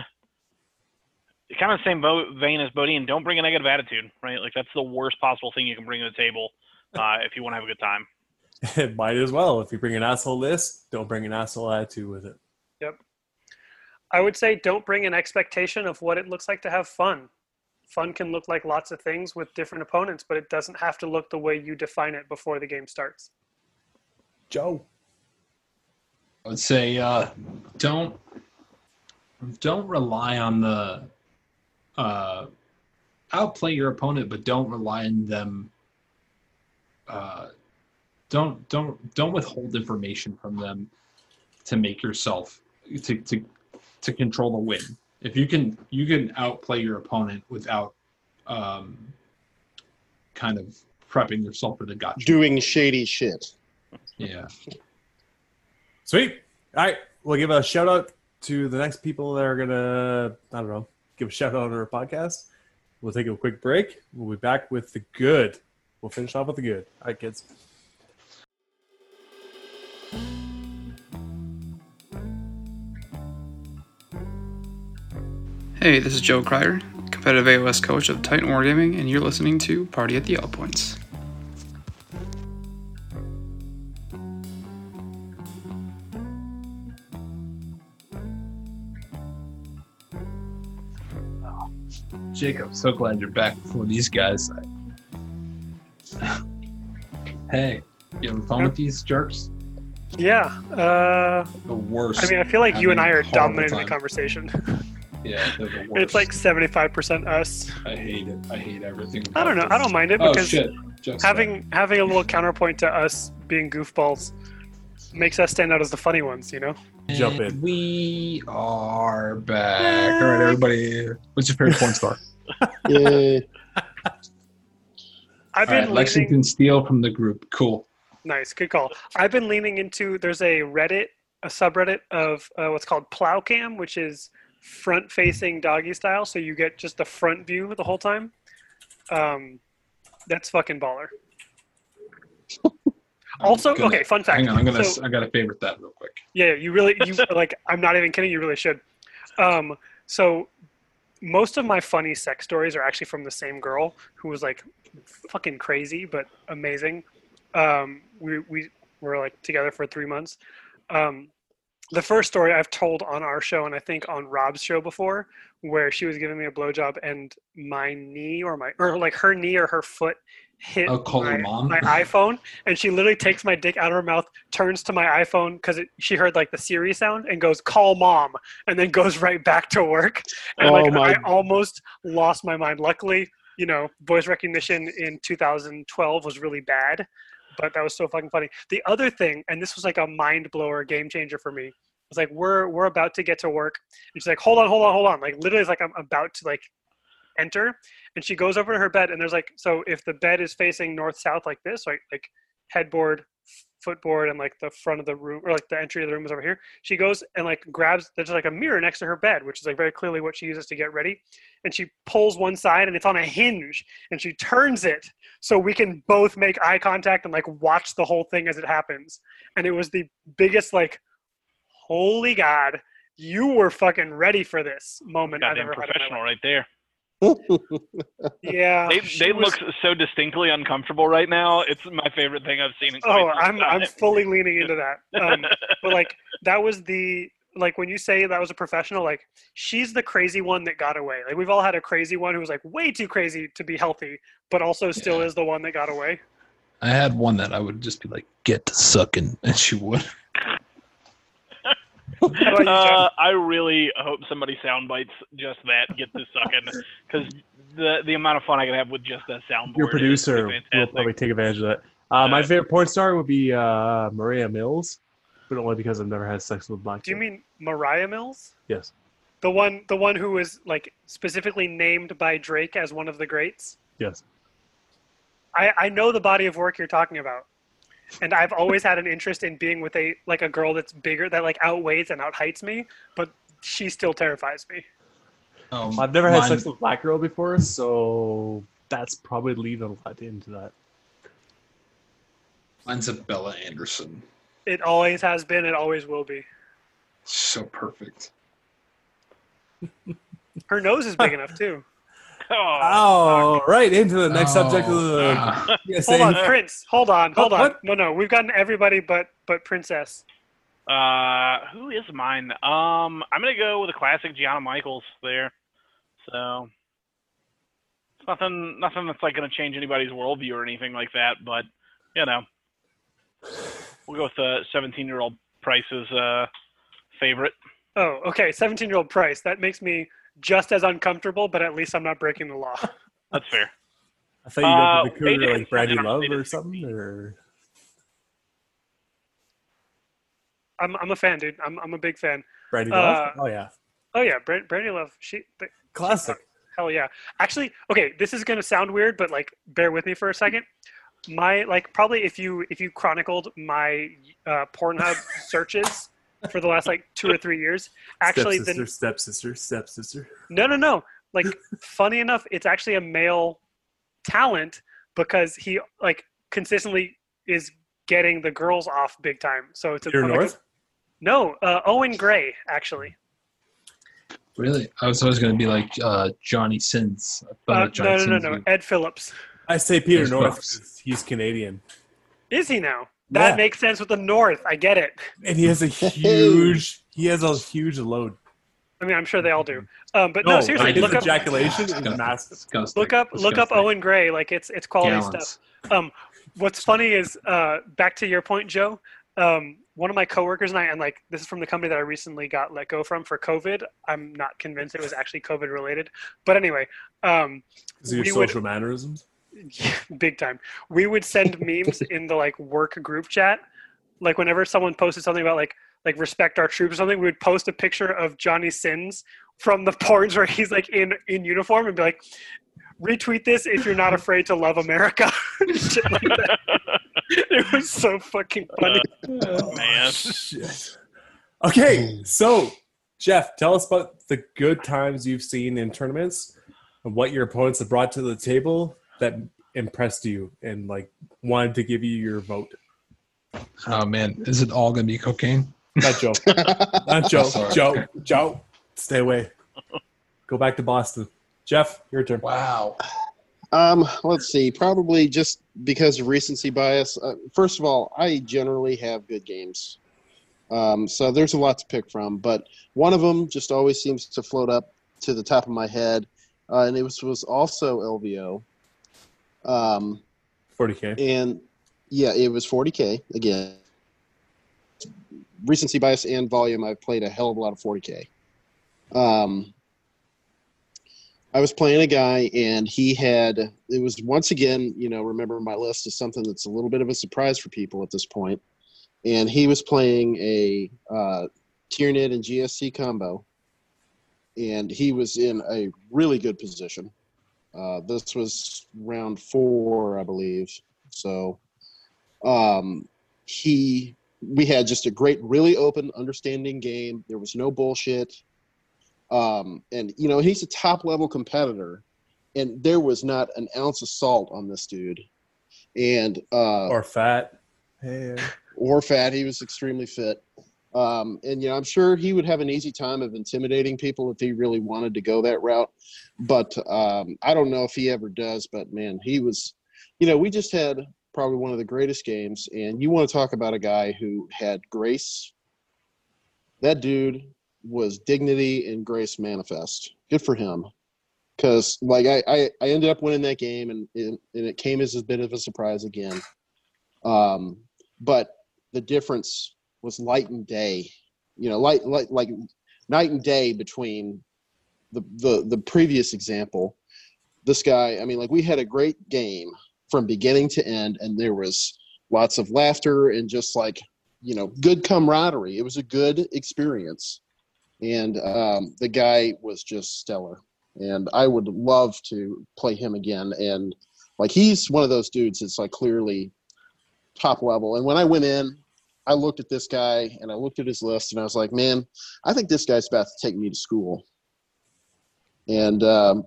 kind of the same vein as Bodine. Don't bring a negative attitude, right? Like that's the worst possible thing you can bring to the table uh, if you want to have a good time. It might as well. If you bring an asshole list, don't bring an asshole attitude with it. Yep. I would say don't bring an expectation of what it looks like to have fun. Fun can look like lots of things with different opponents, but it doesn't have to look the way you define it before the game starts. Joe. I would say uh, don't don't rely on the uh, outplay your opponent, but don't rely on them. Uh, don't don't don't withhold information from them to make yourself to to to control the win. If you can you can outplay your opponent without um, kind of prepping yourself for the gotcha. Doing shady shit. Yeah. Sweet. All right. We'll give a shout out to the next people that are gonna I don't know give a shout out on our podcast. We'll take a quick break. We'll be back with the good. We'll finish off with the good. All right, kids. Hey, this is Joe Kreider, competitive AOS coach of Titan Wargaming, and you're listening to Party at the All Points. Jacob, so glad you're back before these guys. hey, you have fun with these jerks? Yeah. Uh, the worst. I mean, I feel like you and I are dominating time. the conversation. [LAUGHS] Yeah, [LAUGHS] the. It's like seventy five percent us. I hate it. I hate everything. I don't know. This. I don't mind it oh, because oh, having back. having a little [LAUGHS] counterpoint to us being goofballs makes us stand out as the funny ones. You know. Jump in. We are back. All right, everybody. What's your favorite porn star? [LAUGHS] yeah. I've been right, Lexington Steele from the group. Cool. Nice, good call. I've been leaning into. There's a Reddit, a subreddit of uh, what's called Plowcam, which is front-facing doggy style, so you get just the front view the whole time. Um, that's fucking baller. [LAUGHS] also, gonna, okay, fun fact. Hang on, I'm gonna. So, I gotta favorite that real quick. Yeah, you really, you [LAUGHS] like. I'm not even kidding. You really should. Um, so most of my funny sex stories are actually from the same girl who was like fucking crazy but amazing. Um, we we were like together for three months. Um, the first story I've told on our show and I think on Rob's show before, where she was giving me a blowjob and my knee or my or like her knee or her foot hit my, my, [LAUGHS] iPhone, and she literally takes my dick out of her mouth, turns to my iPhone because she heard like the Siri sound, and goes "call mom," and then goes right back to work. And oh like my. I almost lost my mind. Luckily, you know, voice recognition in 2012 was really bad, but that was so fucking funny. The other thing, and this was like a mind blower, game changer for me. It's like we're we're about to get to work, and she's like, "Hold on, hold on, hold on!" Like literally, it's like I'm about to like enter and she goes over to her bed and there's like so if the bed is facing north south like this right like headboard footboard and like the front of the room or like the entry of the room is over here. She goes and like grabs there's like a mirror next to her bed which is like very clearly what she uses to get ready. And she pulls one side and it's on a hinge and she turns it so we can both make eye contact and like watch the whole thing as it happens. And it was the biggest like holy god you were fucking ready for this moment Goddamn I've ever professional right there yeah, they they was, look so distinctly uncomfortable right now. It's my favorite thing I've seen. oh, I'm. I'm fully leaning into that. Um, but like that was the like when you say that was a professional, like she's the crazy one that got away. Like we've all had a crazy one who was like way too crazy to be healthy, but also still yeah. is the one that got away. I had one that I would just be like, "Get to sucking," and she would. Uh, I really hope somebody soundbites just that get this sucking because the the amount of fun I can have with just that soundboard. Your is- producer is will probably take advantage of that. Uh, my favorite porn star would be uh, Maria Mills, but only because I've never had sex with a black. Do you mean Mariah Mills? Yes. The one, the one who was like specifically named by Drake as one of the greats. Yes. I, I know the body of work you're talking about, and I've always had an interest in being with a like a girl that's bigger that like outweighs and outheights me, but she still terrifies me. Um, I've never had mine- sex with a black girl before, so that's probably leading a lot into that. Mine's a Bella Anderson. It always has been. It always will be. So perfect. Her nose is big enough too. Oh, right into the next subject of the. PSA. Hold on, Prince. Hold on, hold What- on. what? No, no, we've gotten everybody but but Princess. Uh, who is mine? Um, I'm gonna go with a classic Gianna Michaels there. So it's nothing, nothing that's like gonna change anybody's worldview or anything like that. But you know, we'll go with the 17 year old Price's uh favorite. Oh, okay. 17 year old Price. That makes me just as uncomfortable, but at least I'm not breaking the law. [LAUGHS] That's fair. I thought you were Uh, to the cougar like Brandy Love or something, or I'm I'm a fan, dude. I'm I'm a big fan. Brandy Uh, Love. Oh yeah, Oh yeah, Brand, Brandy Love. She the, classic. hell yeah. Actually, okay, this is gonna sound weird, but like, bear with me for a second. My like probably if you if you chronicled my uh, Pornhub [LAUGHS] searches for the last like two or three years, actually stepsister, the stepsister, stepsister. No, no, no. Like, funny enough, it's actually a male talent because he like consistently is getting the girls off big time. So it's a, Peter like a- North. no, uh, Owen Gray actually. Really? I was always going to be like uh, Johnny Sins. but Uh, Johnny no, no, no, Sins no. Ed Phillips. I say Peter North. He's Canadian, Is he now? That Yeah. makes sense with the North. I get it. and he has a huge. He has a huge load. I mean, I'm sure they all do. Um, but no, No, seriously, look up, ejaculation is massive. Disgusting. look up, look up Owen Gray. Like it's it's quality Gallons. stuff. Um, what's funny is uh, back to your point, Joe. Um, one of my coworkers and I, and like this is from the company that I recently got let go from for COVID. I'm not convinced it was actually COVID related, but anyway, um, Is it your social would social mannerisms? [LAUGHS] big time. We would send [LAUGHS] memes in the like work group chat. Like whenever someone posted something about like like respect our troops or something, we would post a picture of Johnny Sins from the [LAUGHS] porns where he's like in in uniform and be like, retweet this if you're not afraid to love America. Like. It was so fucking uh, funny. Oh, man. Shit. Okay, so Jeff, tell us about the good times you've seen in tournaments and what your opponents have brought to the table that impressed you and like wanted to give you your vote. Oh man, is it all going to be cocaine? Not Joe. [LAUGHS] Not Joe. Sorry. Joe. Joe. Stay away. Go back to Boston. Jeff, your turn. Wow. Um, let's see. Probably just because of recency bias. Uh, first of all, I generally have good games, um, so there's a lot to pick from. But one of them just always seems to float up to the top of my head, uh, and it was was also LVO. Um, 40k. and yeah, it was 40k again. Recency bias and volume. I've played a hell of a lot of 40k. Um, I was playing a guy, and he had. It was once again, you know, remember my list is something that's a little bit of a surprise for people at this point. And he was playing a uh, Tyranid and GSC combo, and he was in a really good position. Uh, this was round four, I believe. So, um, he we had just a great, really open, understanding game. There was no bullshit. Um, and you know, he's a top level competitor, and there was not an ounce of salt on this dude. And uh, Or fat. Hey. or fat. He was extremely fit. Um, and you know, I'm sure he would have an easy time of intimidating people if he really wanted to go that route. But um, I don't know if he ever does. But man, he was. You know, we just had probably one of the greatest games, and you want to talk about a guy who had grace. That dude was dignity and grace manifest. Good for him. Because like I, I, I ended up winning that game, and, and it came as a bit of a surprise again. Um, but the difference was light and day. You know, light, light like night and day between the the the previous example. This guy, I mean, like we had a great game from beginning to end, and there was lots of laughter and just like you know good camaraderie. It was a good experience, and um, the guy was just stellar. And I would love to play him again. And like he's one of those dudes that's like clearly top level. And when I went in, I looked at this guy and I looked at his list and I was like, man, I think this guy's about to take me to school. And um,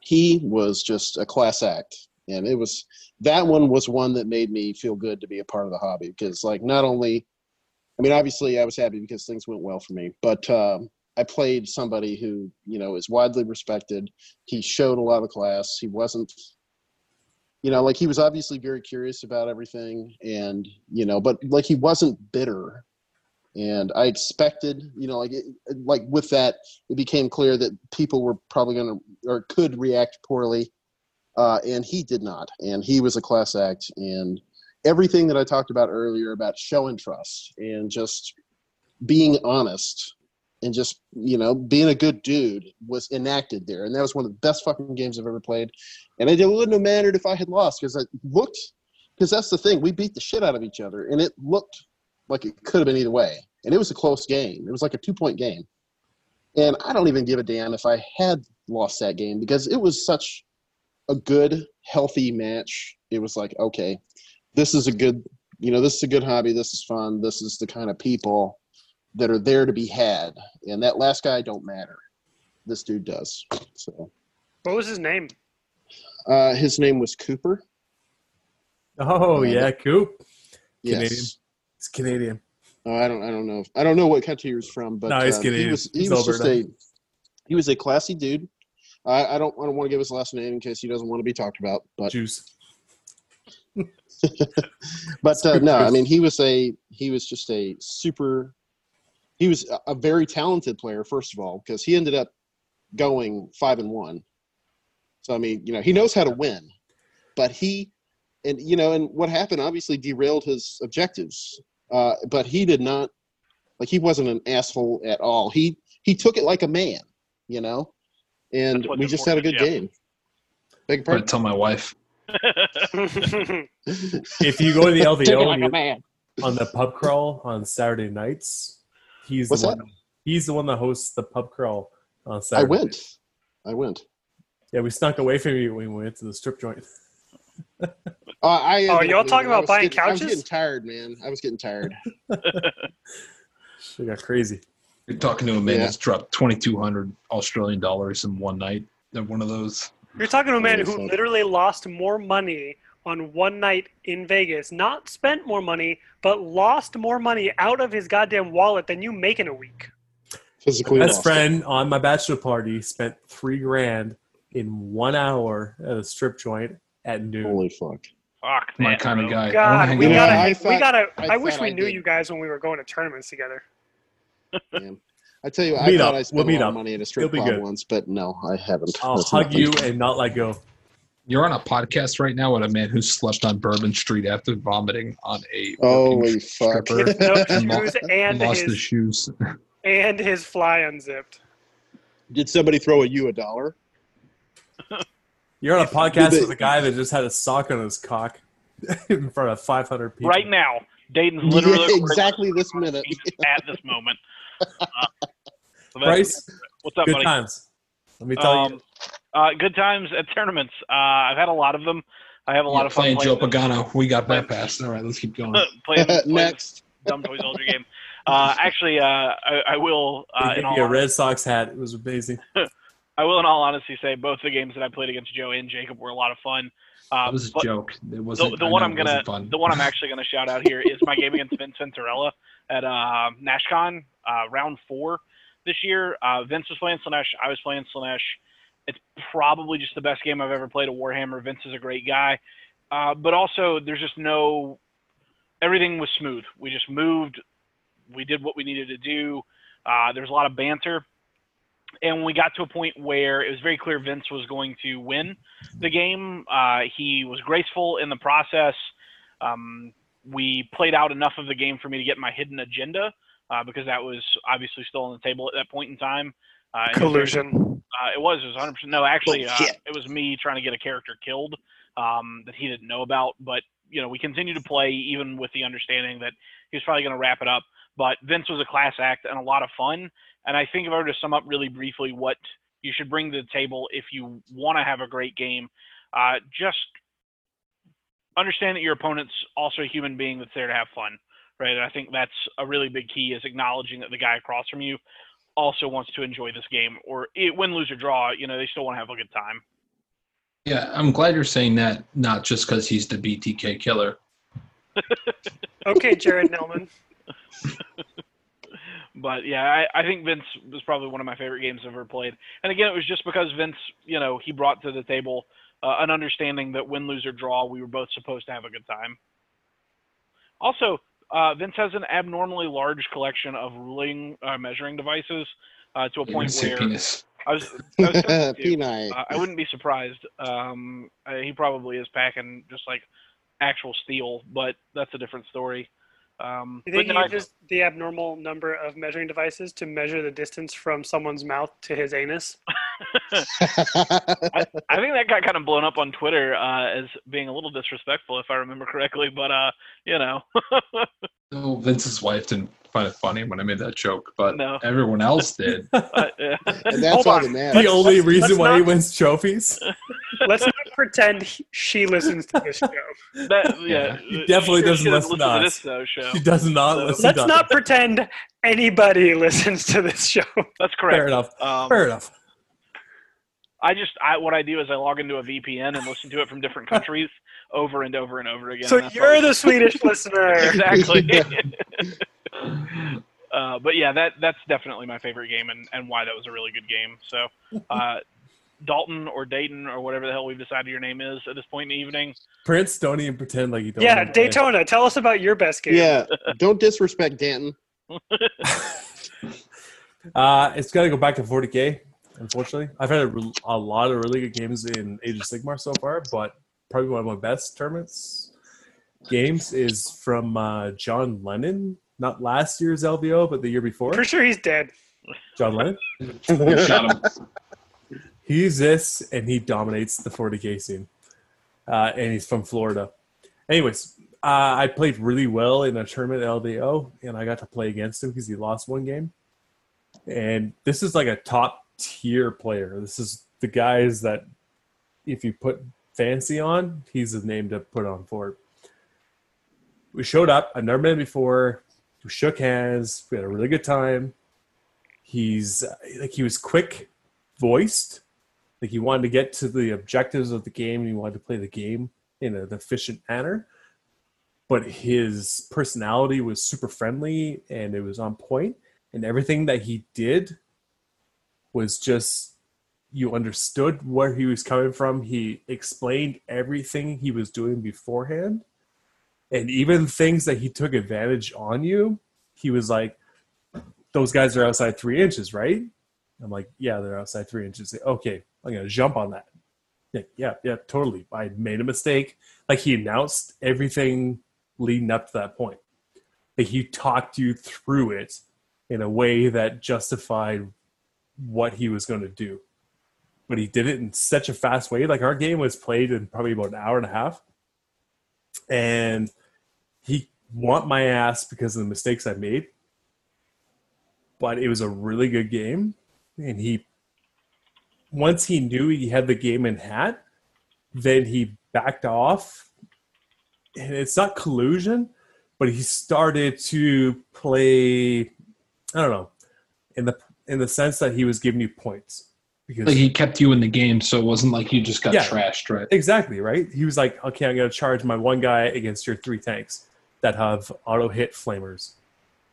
he was just a class act. And it was that one was one that made me feel good to be a part of the hobby because, like, not only, I mean, obviously I was happy because things went well for me, but um, I played somebody who, you know, is widely respected. He showed a lot of class. He wasn't you know like he was obviously very curious about everything and you know but like he wasn't bitter and i expected you know like it, like with that it became clear that people were probably going to or could react poorly uh, and he did not. And he was a class act and everything that i talked about earlier about showing trust and just being honest and just you know being a good dude was enacted there. And that was one of the best fucking games i've ever played. And it wouldn't have mattered if i had lost because i looked because that's the thing we beat the shit out of each other and it looked like it could have been either way and it was a close game it was like a two point game and i don't even give a damn if i had lost that game because it was such a good healthy match it was like okay this is a good you know this is a good hobby this is fun this is the kind of people that are there to be had, and that last guy don't matter. This dude does. So, what was his name? Uh, his name was Cooper. Oh and, yeah, Coop. Yes. Canadian. He's Canadian. Uh, I don't. I don't know. I don't know what country he was from, but no, he's uh, Canadian. he was. He he's was just a. He was a classy dude. I, I don't. I don't want to give his last name in case he doesn't want to be talked about. But juice. [LAUGHS] [LAUGHS] but uh, no, I mean he was a he was just a super he was a very talented player, first of all, because he ended up going five and one. So I mean, you know, he knows how to win, but he, and you know, and what happened obviously derailed his objectives. Uh, but he did not, like, he wasn't an asshole at all. He he took it like a man, you know, and we just had a good yeah. game. Big I'm part. gonna tell my wife. [LAUGHS] if you go to the [LAUGHS] LVO like you- man. on the pub crawl on Saturday nights, he's What's the that? one. He's the one that hosts the pub crawl on Saturday. I Saturday. went. I went. Yeah, we snuck away from you when we went to the strip joint. [LAUGHS] Uh, [LAUGHS] I Oh, y'all talking about buying getting- I was getting tired, man. I was getting tired. [LAUGHS] [LAUGHS] She got crazy. You're talking to a man Yeah. that's dropped 2,200 Australian dollars in one night. At one of those. You're talking to a man who so- literally lost more money on one night in Vegas, not spent more money, but lost more money out of his goddamn wallet than you make in a week. Physically My best lost. friend on my bachelor party spent three grand in one hour at a strip joint at noon. Holy fuck. Fuck, My man, kind of guy. God, hang we gotta, him. I we gotta. I I, wish we I knew did. you guys when we were going to tournaments together. [LAUGHS] Man. I tell you, I Meet thought up. I spent We'll a meet lot up. of money at a strip It'll be club good. once, but no, I haven't. I'll That's hug nothing. you and not let go. You're on a podcast right now with a man who slept on Bourbon Street after vomiting on a Holy working fuck. With no and shoes and and lost his his shoes. and his fly unzipped. Did somebody throw a you a dollar? [LAUGHS] You're on a [LAUGHS] podcast they- with a guy that just had a sock on his cock [LAUGHS] in front of 500 people. Right now, Dayton's literally Yeah, exactly this minute. at this moment. Uh, so Bryce, what's up, good buddy? times. Let me tell you. Um, uh, good times at tournaments. Uh, I've had a lot of them. I have a lot Yeah, of fun playing Joe Pagano. We got that passed. All right, let's keep going. [LAUGHS] playing, playing Next. Dumb Toy Soldier game. Uh, actually, uh, I, I will. Uh, They in gave me a Red Sox hat. It was amazing. I will, in all honesty, say both the games that I played against Joe and Jacob were a lot of fun. Uh, It was a joke. It the, wasn't. the I one I'm gonna, the one I'm [LAUGHS] actually gonna shout out here is my game against Vince Venturella at uh, NashCon uh, round four this year. Uh, Vince was playing Slaanesh. I was playing Slaanesh. It's probably just the best game I've ever played at Warhammer. Vince is a great guy, uh, but also there's just no. Everything was smooth. We just moved. We did what we needed to do. Uh, there was a lot of banter and we got to a point where it was very clear Vince was going to win the game. Uh, he was graceful in the process. Um, we played out enough of the game for me to get my hidden agenda uh, because that was obviously still on the table at that point in time. Uh, Collusion. Uh, it was. It was 100. percent No, actually, uh, it was me trying to get a character killed um, that he didn't know about. But you know, we continued to play even with the understanding that he was probably going to wrap it up. But Vince was a class act and a lot of fun. And I think if I were to sum up really briefly what you should bring to the table if you want to have a great game, uh, just understand that your opponent's also a human being that's there to have fun, right? And I think that's a really big key is acknowledging that the guy across from you also wants to enjoy this game, or it, win, lose, or draw. You know, they still want to have a good time. Yeah, I'm glad you're saying that, not just because he's the BTK killer. [LAUGHS] Okay, Jared Nelman. [LAUGHS] But yeah, I, I think Vince was probably one of my favorite games I've ever played. And again, it was just because Vince, you know, he brought to the table uh, an understanding that win, lose, or draw, we were both supposed to have a good time. Also, uh, Vince has an abnormally large collection of ruling uh, measuring devices uh, to a point where penis. I was, I, was tempted [LAUGHS] Uh, I wouldn't be surprised. Um, uh, he probably is packing just like actual steel, but that's a different story. Um, You but think no, he I- uses the abnormal number of measuring devices to measure the distance from someone's mouth to his anus? [LAUGHS] [LAUGHS] I, I think that got kind of blown up on Twitter uh, as being a little disrespectful, if I remember correctly. But uh, you know, [LAUGHS] No, Vince's wife didn't find it funny when I made that joke, but No. everyone else [LAUGHS] did. uh, yeah. and that's Hold all on. that matters. The only let's- reason let's why he wins trophies. [LAUGHS] Let's not pretend he- she listens to this show. that, yeah, He definitely she doesn't listen listen to this though, show. She does not So- listen Let's to not pretend anybody [LAUGHS] listens to this show. That's correct. Fair enough. Um, Fair enough. I just I, what I do is I log into a VPN and listen to it from different countries [LAUGHS] over and over and over again. So you're the Swedish [LAUGHS] listener. exactly. [LAUGHS] uh, but yeah, that that's definitely my favorite game, and, and why that was a really good game. So, uh, Dalton or Dayton or whatever the hell we've decided your name is at this point in the evening. Prince, don't even pretend like you don't. Yeah, know, man. Daytona. Tell us about your best game. yeah, don't disrespect Danton. Uh, it's got to go back to 40k. Unfortunately, I've had a, re- a lot of really good games in Age of Sigmar so far, but probably one of my best tournaments games is from uh, John Lennon. Not last year's LVO, but the year before. For sure, he's dead. John Lennon. [LAUGHS] Shot him. He's this, and he dominates the 40k scene. Uh, and he's from Florida. Anyways, uh, I played really well in a tournament at LVO, and I got to play against him because he lost one game. And this is like a top tier player. This is the guys that, if you put fancy on, he's the name to put on for. We showed up. I've never met him before. We shook hands. We had a really good time. He's like he was quick voiced. Like he wanted to get to the objectives of the game and he wanted to play the game in an efficient manner. But his personality was super friendly and it was on point, and everything that he did was just you understood where he was coming from. He explained everything he was doing beforehand. And even things that he took advantage on you, he was like, those guys are outside three inches, right? I'm like, yeah, they're outside three inches. Okay, I'm gonna jump on that. Yeah, yeah, yeah, totally. I made a mistake. Like he announced everything leading up to that point. Like he talked you through it in a way that justified what he was going to do. But he did it in such a fast way. Like our game was played in probably about an hour and a half. And he want my ass because of the mistakes I made. But it was a really good game. And he once he knew he had the game in hand, then he backed off. And it's not collusion, but he started to play I don't know, in the in the sense that he was giving you points. Because Like he kept you in the game, so it wasn't like you just got Yeah. trashed, right? Exactly, right? He was like, okay, I'm going to charge my one guy against your three tanks that have auto hit flamers.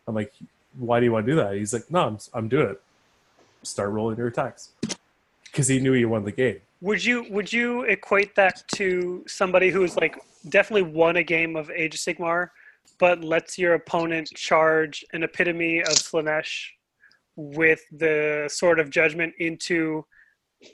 I'm like, why do you want to do that? He's like, no, I'm, I'm doing it. Start rolling your attacks. Because he knew he won the game. Would you would you equate that to somebody who's like definitely won a game of Age of Sigmar, but lets your opponent charge an epitome of Slaanesh with the sort of judgment into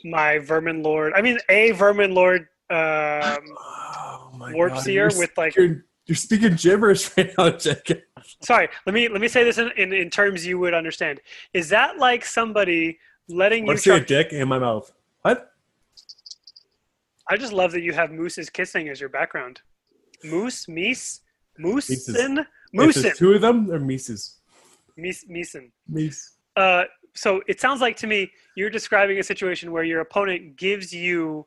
my Vermin Lord? I mean, a Vermin Lord um, Oh Warp God, Seer you're- with like You're, You're speaking gibberish [LAUGHS] right now, Jacob. Sorry, let me let me say this in, in, in terms you would understand. Is that like somebody letting you? Let's see a dick in my mouth. What? I just love that you have mooses kissing as your background. Moose, meese, moosin, If moosin, two of them, they're Mises. mees, meeson. Mies. Uh, so it sounds like to me you're describing a situation where your opponent gives you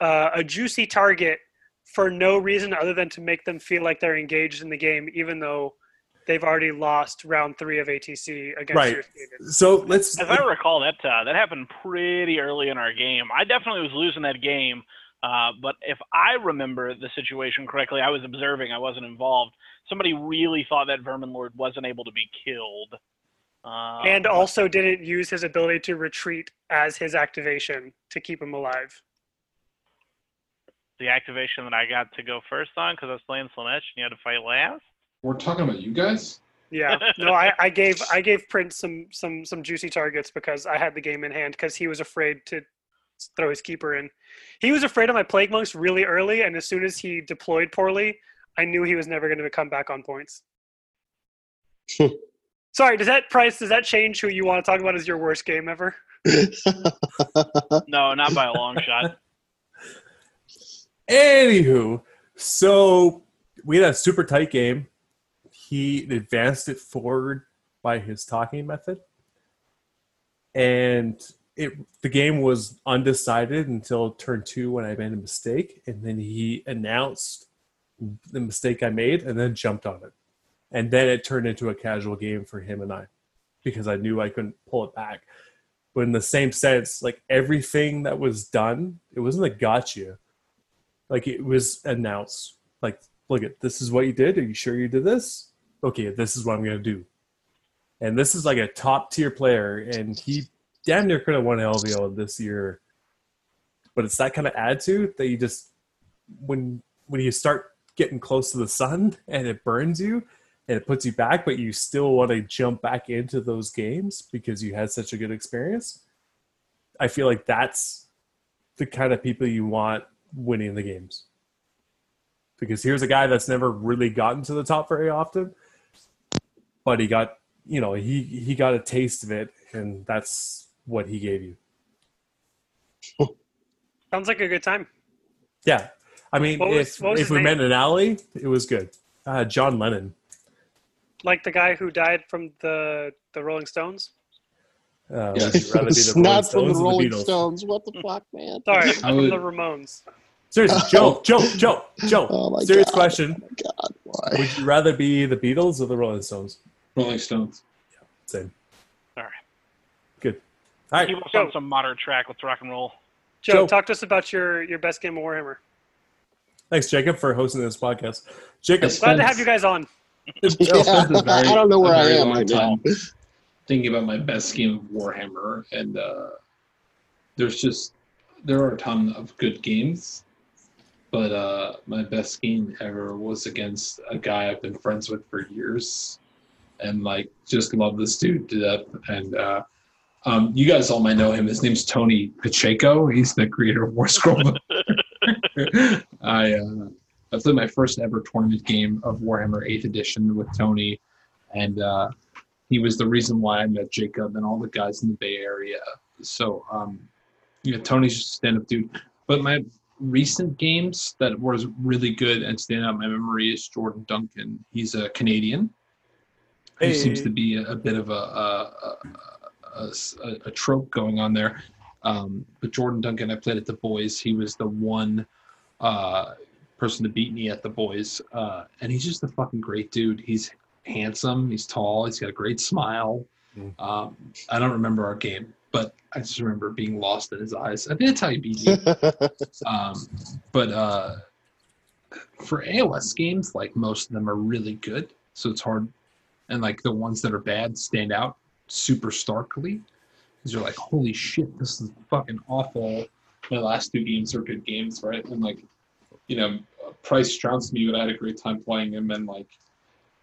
uh, a juicy target for no reason other than to make them feel like they're engaged in the game, even though they've already lost round three of ATC against Right. your student. So let's. As I recall, that uh, that happened pretty early in our game. I definitely was losing that game, uh, but if I remember the situation correctly, I was observing. I wasn't involved. Somebody really thought that Vermin Lord wasn't able to be killed. Uh, and also didn't use his ability to retreat as his activation to keep him alive. the activation that I got to go first on because I was playing Slaanesh and you had to fight last. We're talking about you guys. Yeah, no, I, I gave I gave Prince some some some juicy targets because I had the game in hand because he was afraid to throw his keeper in. He was afraid of my plague monks really early, and as soon as he deployed poorly, I knew he was never going to come back on points. [LAUGHS] Sorry, does that price does that change who you want to talk about as your worst game ever? No, not by a long shot. [LAUGHS] Anywho, so we had a super tight game. He advanced it forward by his talking method, and it the game was undecided until turn two when I made a mistake, and then he announced the mistake I made, and then jumped on it, and then it turned into a casual game for him and I, because I knew I couldn't pull it back. But in the same sense, like everything that was done, it wasn't a gotcha. Like it was announced. Like look at this is what you did. Are you sure you did this? Okay this is what i'm to do. And this is like a top tier player and he damn near could have won lvo this year. But it's that kind of attitude that you just when when you start getting close to the sun and it burns you and it puts you back but you still want to jump back into those games because you had such a good experience i feel like that's the kind of people you want winning the games. Because here's a guy that's never really gotten to the top very often, but he got, you know, he he got a taste of it, and that's what he gave you. Sounds like a good time. Yeah, I mean, was- if if we name? met in an alley, it was good. Uh, John Lennon. Like the guy who died from the the Rolling Stones. Uh, Yeah. would you rather be the [LAUGHS] It's Rolling not from the Rolling Beatles? Stones. What the fuck, man? Sorry, I from would- the Ramones. Seriously, Joe, Joe, Joe, Joe. Oh my serious God. question: God, why? Would you rather be the Beatles or the Rolling Stones? Rolling Stones. Yeah, same. All right. Good. All right. Keep us on some modern track. Let's rock and roll. Joe, Joe. talk to us about your your best game of Warhammer. Thanks, Jacob, for hosting this podcast. Jacob, Glad to have you guys on. [LAUGHS] Yeah, very- I don't know where I am right now. [LAUGHS] Thinking about my best game of Warhammer, and uh, there's just there are a ton of good games, but uh, my best game ever was against a guy I've been friends with for years, and like just love this dude to death. And uh, um, you guys all might know him. His name's Tony Pacheco. He's the creator of War Scroll. [LAUGHS] I uh, I played my first ever tournament game of Warhammer 8th Edition with Tony, and uh, he was the reason why I met Jacob and all the guys in the Bay Area. So, um, yeah, Tony's just a stand-up dude. But my recent games that was really good and stand out in my memory is Jordan Duncan. He's a Canadian. He Hey. seems to be a, a bit of a, a, a, a, a trope going on there. Um, but Jordan Duncan, I played at the boys. He was the one uh, person to beat me at the boys, uh, and he's just a fucking great dude. He's handsome. He's tall. He's got a great smile. Mm. Um, I don't remember our game, but I just remember being lost in his eyes. I think that's how he beat me. [LAUGHS] um, but uh, for AOS games, like most of them are really good, so it's hard. And like the ones that are bad stand out super starkly because you're like, holy shit, this is fucking awful. My last two games are good games, right? And like, you know, Price trounced me, but I had a great time playing him. And like,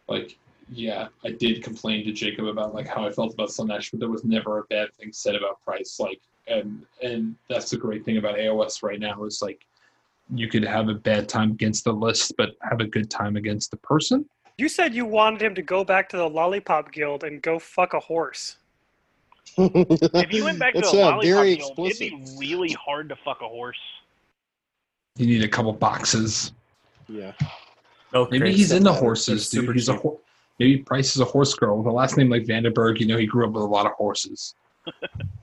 like, yeah, I did complain to Jacob about like how I felt about Slaanesh, but there was never a bad thing said about Price. Like, and and that's the great thing about AOS right now is like, you could have a bad time against the list, but have a good time against the person. You said you wanted him to go back to the Lollipop Guild and go fuck a horse. [LAUGHS] If you went back to It's, the lollipop very guild, it'd be really hard to fuck a horse. You need a couple boxes. Yeah. Maybe he's don't into horses, dude. super He's a cheap. hor- maybe Price is a horse girl with a last name like Vandenberg. You know, he grew up with a lot of horses [LAUGHS]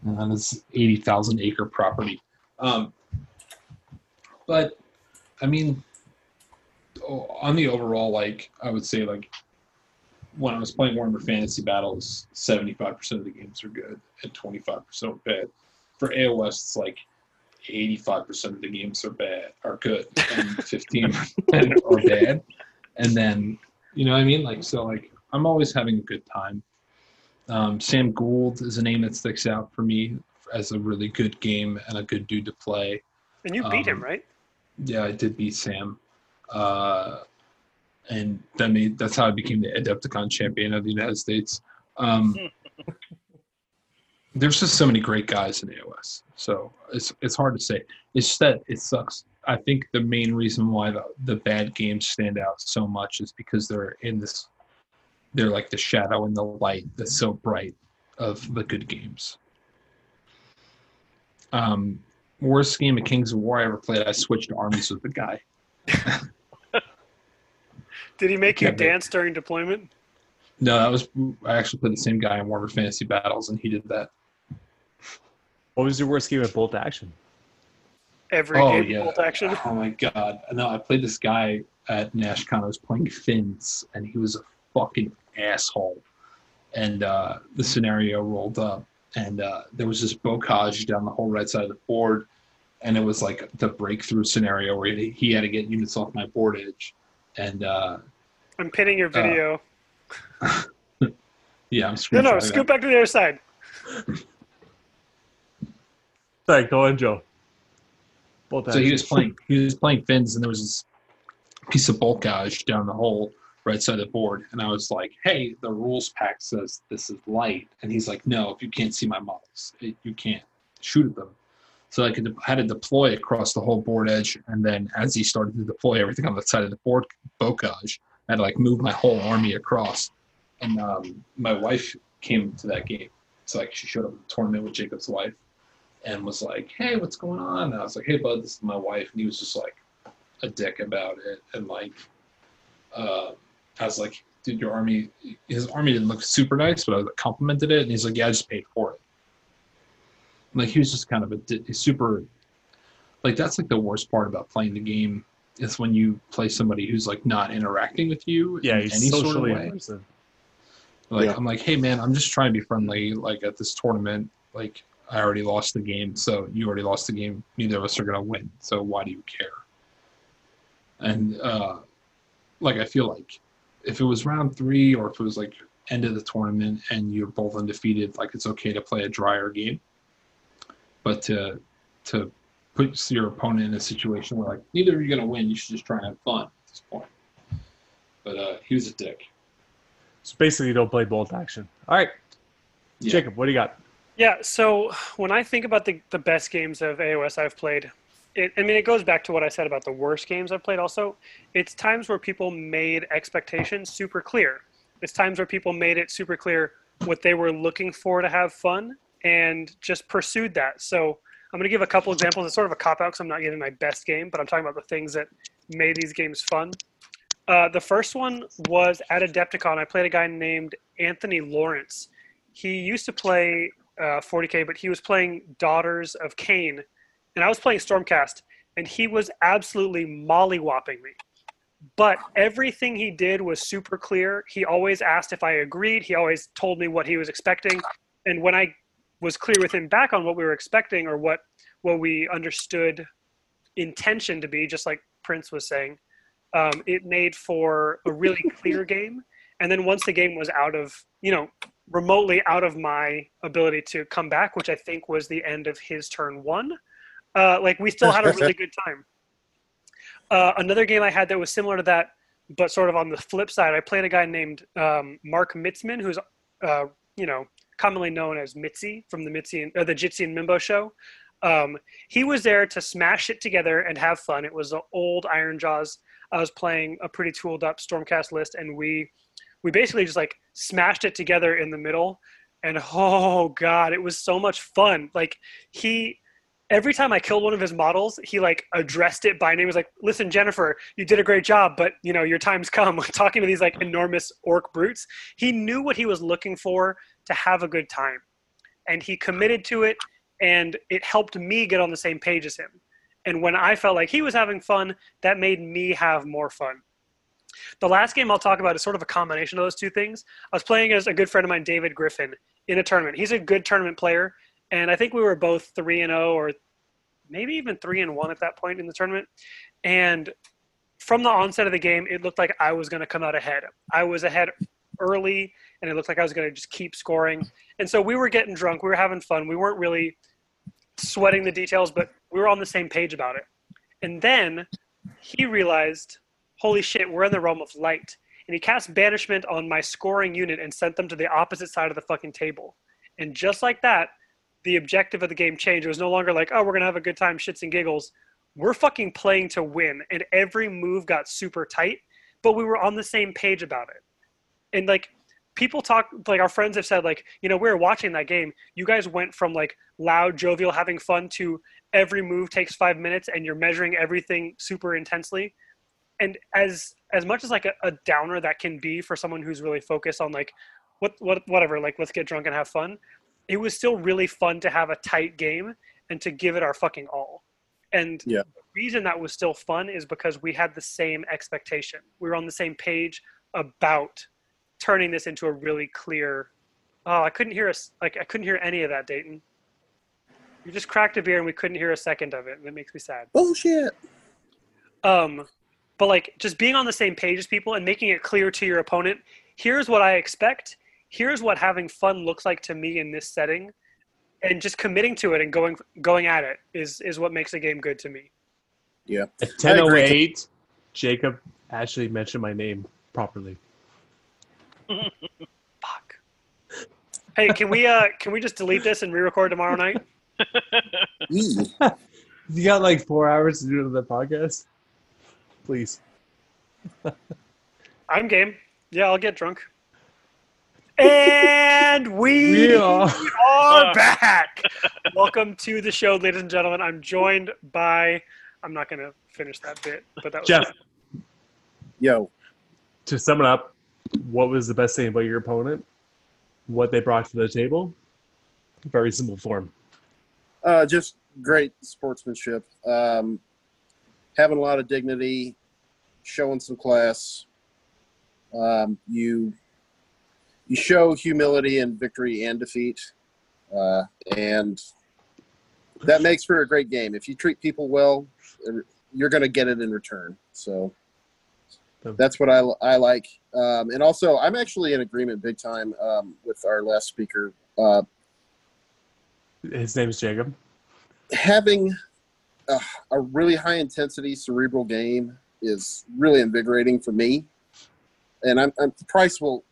And on his eighty thousand acre property. Um, but I mean, on the overall, like I would say, like when I was playing Warhammer Fantasy Battles, seventy five percent of the games are good and twenty five percent are bad. For AOS, it's like eighty five percent of the games are bad, are good, and [LAUGHS] fifteen percent are bad. And then you know what I mean? Like so, like I'm always having a good time. Um, Sam Gould is a name that sticks out for me as a really good game and a good dude to play. And you beat him, Um, right? Yeah, I did beat Sam. Uh, and that made that's how I became the Adepticon champion of the United States. Um, there's just so many great guys in AOS, so it's it's hard to say. It's that it sucks. I think the main reason why the, the bad games stand out so much is because they're in this, they're like the shadow and the light that's so bright of the good games. Um, worst game of Kings of War I ever played, I switched armies with the guy. [LAUGHS] Did he make you Yeah, dance during deployment? No, that was I actually played the same guy in Warhammer Fantasy Battles, and he did that. What was your worst game at Bolt Action? Every Oh, game yeah. bolt action. Oh my god! No, I played this guy at NashCon. I was playing Finns, and he was a fucking asshole. And uh, the scenario rolled up, and uh, there was this bocage down the whole right side of the board, and it was like the breakthrough scenario where he, he had to get units off my board edge, and uh, I'm pinning your video. [LAUGHS] yeah, I'm no, screenshotting no, that. scoot back to the other side. [LAUGHS] Sorry, go on, Joe. Bolt So he was playing. He was playing Finns, and there was this piece of bocage down the hole right side of the board. And I was like, "Hey, the rules pack says this is light," and he's like, "No, if you can't see my models, it, you can't shoot at them." So I could had to deploy across the whole board edge, and then as he started to deploy everything on the side of the board bocage, I had to like move my whole army across. And um, my wife came to that game. So like she showed up at the tournament with Jacob's wife, and was like, "Hey, what's going on?" And I was like, "Hey, bud, this is my wife," and he was just like a dick about it, and like, uh, I was like, "Dude, your army, his army didn't look super nice, but I complimented it," and he's like, "Yeah, I just paid for it." Like he was just kind of a di- super, like that's like the worst part about playing the game is when you play somebody who's like not interacting with you yeah, in he's any sort of socially way. abusive. Like Yeah. I'm like, hey man, I'm just trying to be friendly. Like at this tournament, like I already lost the game, so you already lost the game. Neither of us are gonna win. So why do you care? And uh, like I feel like if it was round three or if it was like end of the tournament and you're both undefeated, like it's okay to play a drier game. But to to put your opponent in a situation where like neither of you are gonna win, you should just try and have fun at this point. But uh, he was a dick. So basically, you don't play Bolt Action. All right, Yeah. Jacob, what do you got? Yeah, so when I think about the, the best games of AOS I've played, it, I mean, it goes back to what I said about the worst games I've played also. It's times where people made expectations super clear. It's times where people made it super clear what they were looking for to have fun and just pursued that. So I'm going to give a couple examples. It's sort of a cop out because I'm not giving my best game, but I'm talking about the things that made these games fun. Uh, the first one was at Adepticon. I played a guy named Anthony Lawrence. He used to play uh, 40k, but he was playing Daughters of Khaine, and I was playing Stormcast, and he was absolutely mollywhopping me. But everything he did was super clear. He always asked if I agreed. He always told me what he was expecting, and when I was clear with him back on what we were expecting or what what we understood intention to be, just like Prince was saying, um, it made for a really clear game. And then once the game was out of, you know, remotely out of my ability to come back, which I think was the end of his turn one, uh, like we still had a really [LAUGHS] good time. Uh, another game I had that was similar to that, but sort of on the flip side, I played a guy named um, Mark Mitzman, who's, uh, you know, commonly known as Mitzi from the Mitzi and, uh, the Jitsi and Mimbo show. Um, he was there to smash it together and have fun. It was the old Ironjawz. I was playing a pretty tooled up Stormcast list, and we we basically just like smashed it together in the middle. And oh god, it was so much fun. Like he every time I killed one of his models, he like addressed it by name. He was like, "Listen, Jennifer, you did a great job, but you know your time's come." [LAUGHS] Talking to these like enormous orc brutes, he knew what he was looking for to have a good time, and he committed to it, and it helped me get on the same page as him. And when I felt like he was having fun, that made me have more fun. The last game I'll talk about is sort of a combination of those two things. I was playing as a good friend of mine, David Griffin, in a tournament. He's a good tournament player and I think we were both three and zero, oh or maybe even three and one at that point in the tournament. And from the onset of the game, it looked like I was going to come out ahead. I was ahead early, and it looked like I was going to just keep scoring. And so we were getting drunk, we were having fun, we weren't really sweating the details, but we were on the same page about it. And then he realized, holy shit, we're in the realm of light. And he cast banishment on my scoring unit and sent them to the opposite side of the fucking table. And just like that, the objective of the game changed. It was no longer like, oh, we're gonna have a good time, shits and giggles. We're fucking playing to win, and every move got super tight, but we were on the same page about it. And like people talk, like our friends have said, like you know, we were watching that game. You guys went from like loud, jovial, having fun to every move takes five minutes, and you're measuring everything super intensely. And as as much as like a, a downer that can be for someone who's really focused on like what what whatever, like let's get drunk and have fun it was still really fun to have a tight game and to give it our fucking all. And yeah. the reason that was still fun is because we had the same expectation. We were on the same page about turning this into a really clear. Oh, I couldn't hear us. Like I couldn't hear any of that, Dayton. You just cracked a beer and we couldn't hear a second of it. That makes me sad. Bullshit. Um, but like just being on the same page as people and making it clear to your opponent. Here's what I expect. Here's what having fun looks like to me in this setting. And just committing to it and going going at it is is what makes a game good to me. Yeah. At 1008 jacob actually mentioned my name properly. [LAUGHS] Fuck. Hey can we uh can we just delete this and re-record tomorrow night? [LAUGHS] [LAUGHS] You got like four hours to do the podcast please i'm game yeah i'll get drunk and we, we are. are back. Welcome to the show, ladies and gentlemen. I'm joined by. I'm not going to finish that bit, but that was Jeff. Yo. To sum it up, what was the best thing about your opponent? What they brought to the table? Very simple form. Uh, just great sportsmanship. Um, having a lot of dignity, showing some class. Um, you you show humility in victory and defeat, uh, and that makes for a great game. If you treat people well, you're going to get it in return. So that's what I, I like. Um, and also, I'm actually in agreement big time um, with our last speaker. Uh, His name is Jacob. Having a, a really high intensity cerebral game is really invigorating for me. And I'm, I'm Price will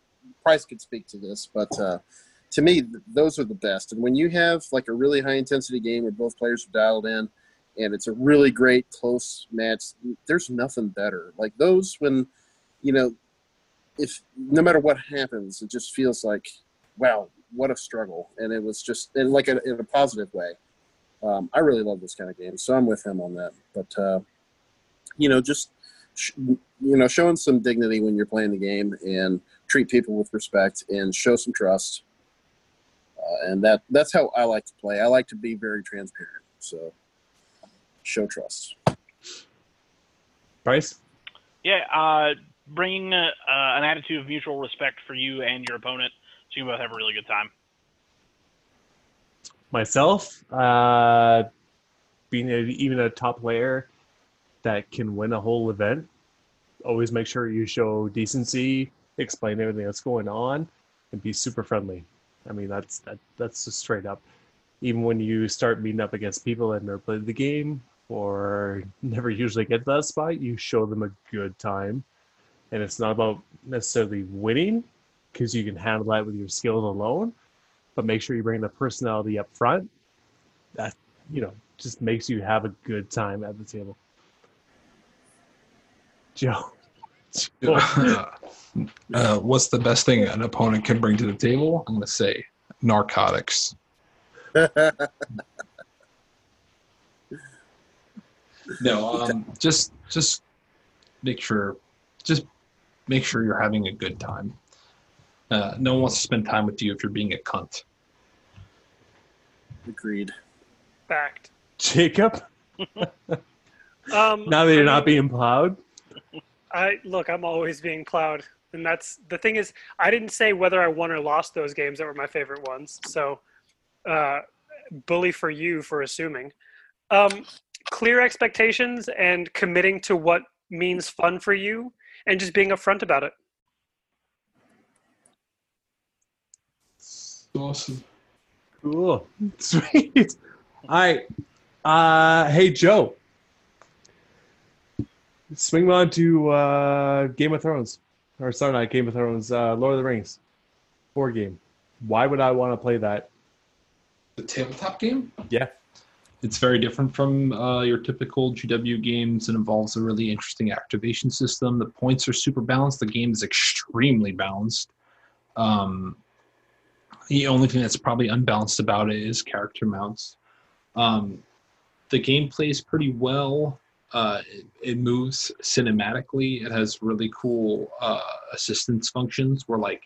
Price could speak to this, but uh, to me, those are the best. And when you have like a really high intensity game where both players are dialed in, and it's a really great close match, there's nothing better. Like those when, you know, if no matter what happens, it just feels like, wow, what a struggle, and it was just in like a, in a positive way. Um, I really love this kind of game, so I'm with him on that. But uh, you know, just you know, showing some dignity when you're playing the game and treat people with respect and show some trust. Uh, and that that's how I like to play. I like to be very transparent. So show trust. Bryce. Yeah, uh, bringing uh, an attitude of mutual respect for you and your opponent, so you both have a really good time. Myself, uh, being a, even a top player that can win a whole event, always make sure you show decency, explain everything that's going on, and be super friendly. I mean, that's that that's just straight up. Even when you start meeting up against people that never played the game or never usually get to that spot, you show them a good time. And it's not about necessarily winning, because you can handle that with your skills alone, but make sure you bring the personality up front. That you know, just makes you have a good time at the table. Joe. [LAUGHS] uh, what's the best thing an opponent can bring to the table? I'm going to say narcotics. [LAUGHS] no, um, just just make sure, just make sure you're having a good time. Uh, no one wants to spend time with you if you're being a cunt. Agreed. Fact. Jacob. [LAUGHS] Um, now that you're not being plowed. I look. I'm always being plowed, and that's the thing is. I didn't say whether I won or lost those games that were my favorite ones. So, uh, bully for you for assuming. Um, clear expectations and committing to what means fun for you, and just being upfront about it. Awesome. Cool. [LAUGHS] Sweet. All right. Uh, hey, Joe. Swing on to uh, Game of Thrones. Or sorry, not Game of Thrones. Uh, Lord of the Rings. Board game. Why would I want to play that? The tabletop game? Yeah. It's very different from uh, your typical GW games. It involves a really interesting activation system. The points are super balanced. The game is extremely balanced. Um, the only thing that's probably unbalanced about it is character mounts. Um, the game plays pretty well. Uh, it, it, moves cinematically. It has really cool uh, assistance functions where, like,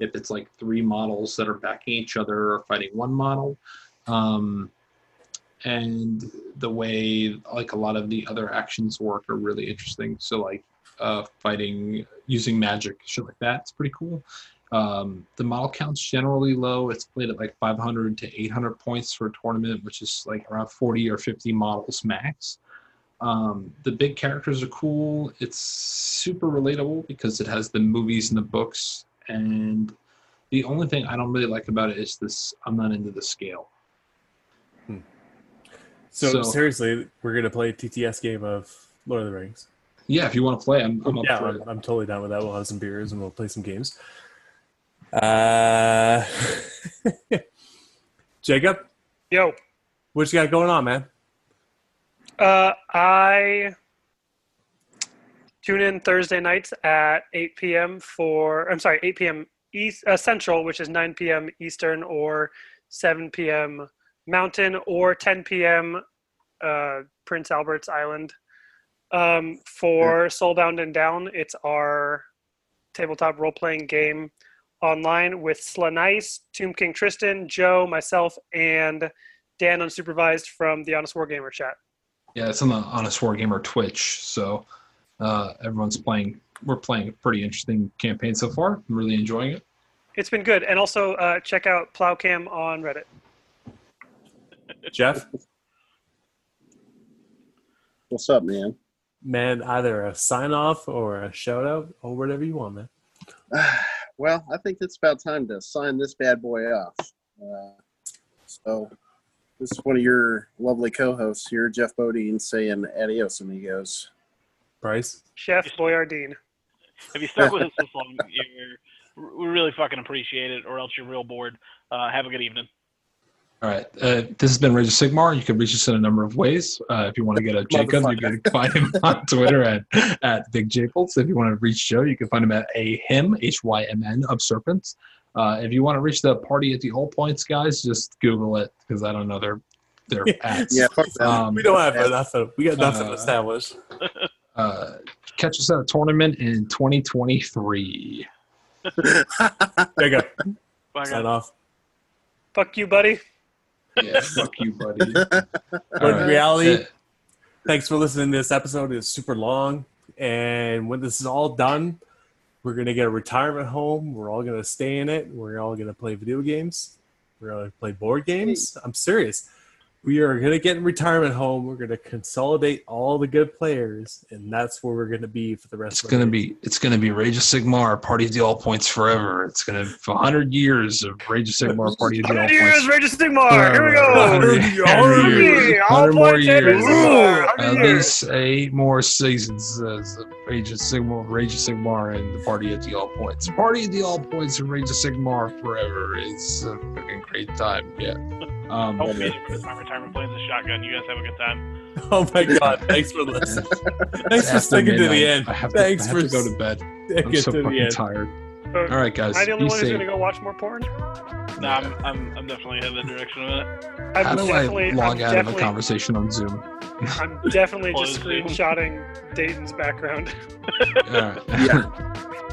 if it's like three models that are backing each other or fighting one model, um, and the way like a lot of the other actions work are really interesting. So, like, uh, fighting using magic, shit like that, it's pretty cool. Um, the model count's generally low. It's played at like 500 to 800 points for a tournament, which is like around 40 or 50 models max. Um, the big characters are cool. It's super relatable because it has the movies and the books. And the only thing I don't really like about it is this I'm not into the scale. Hmm. So, so, seriously, we're gonna play a TTS game of Lord of the Rings. Yeah, if you want to play, I'm, I'm yeah, I'm, I'm, totally down with that. We'll have some beers and we'll play some games. Uh, [LAUGHS] Jacob. Yo. What you got going on, man? Uh, I tune in Thursday nights at 8 p.m. for I'm sorry, 8 p.m. East uh, Central, which is 9 p.m. Eastern, or 7 p.m. Mountain, or 10 p.m. Uh, Prince Albert's Island. Um, for Soulbound and Down, it's our tabletop role playing game online with Slanice, Tomb King Tristan, Joe, myself, and Dan unsupervised from the Honest Wargamer chat. Yeah, it's on the Honest Wargamer Twitch. So uh, everyone's playing. We're playing a pretty interesting campaign so far. I'm really enjoying it. It's been good, and also uh, check out Plowcam on Reddit. Jeff, what's up, man? Man, either a sign off or a shout out or whatever you want, man. [SIGHS] [LAUGHS] well, I think it's about time to sign this bad boy off. Uh, so, this is one of your lovely co-hosts here, Jeff Bodine, saying adios, amigos. Bryce, Chef Boyardeen. If you stuck with us this long, we really fucking appreciate it, or else you're real bored. Uh, have a good evening. All right. Uh, this has been Rage of Sigmar. You can reach us in a number of ways. Uh, if you want to get a Jacob, you can find him [LAUGHS] on Twitter at, at Big Japles. If you want to reach Joe, you can find him at a him, H Y M N, of Serpents. Uh, if you want to reach the party at the All Points guys, just Google it because I don't know their their [LAUGHS] ads. yeah, um, we don't have enough. We got nothing uh, established. [LAUGHS] Uh, catch us at a tournament in 2023. there you go. Sign off. Fuck you, buddy. Yeah, [LAUGHS] fuck you, buddy. [LAUGHS] but in reality, thanks for listening to this episode. It's super long. And when this is all done, we're going to get a retirement home. We're all going to stay in it. We're all going to play video games. We're going to play board games. I'm serious we are going to get in retirement home. We're going to consolidate all the good players, and that's where we're going to be for the rest. It's going to be it's going to be Rage of Sigmar, Party of the All Points forever. It's going to be hundred years of Rage of Sigmar, Party of the All years, Points. Rage of Sigmar. Here we go. Hundred years, 100 more years. At least eight more seasons as Rage of Sigmar, Rage of Sigmar, and the Party of the All Points. Party of the All Points and Rage of Sigmar forever. It's a fucking great time. Yeah. Um, Help me with my retirement plans a shotgun. You guys have a good time. [LAUGHS] Oh my god! Thanks for listening. [LAUGHS] Thanks for after sticking to the end. I have to, Thanks I have for to go to bed. I'm so to the fucking end. tired. So, All right, guys. Am I the only be one who's gonna go watch more porn? No, I'm, I'm, I'm definitely headed in that direction of it. I'm How do I definitely, log I'm out of a conversation on Zoom? I'm [LAUGHS] definitely just screenshotting Dayton's background. All right. Yeah.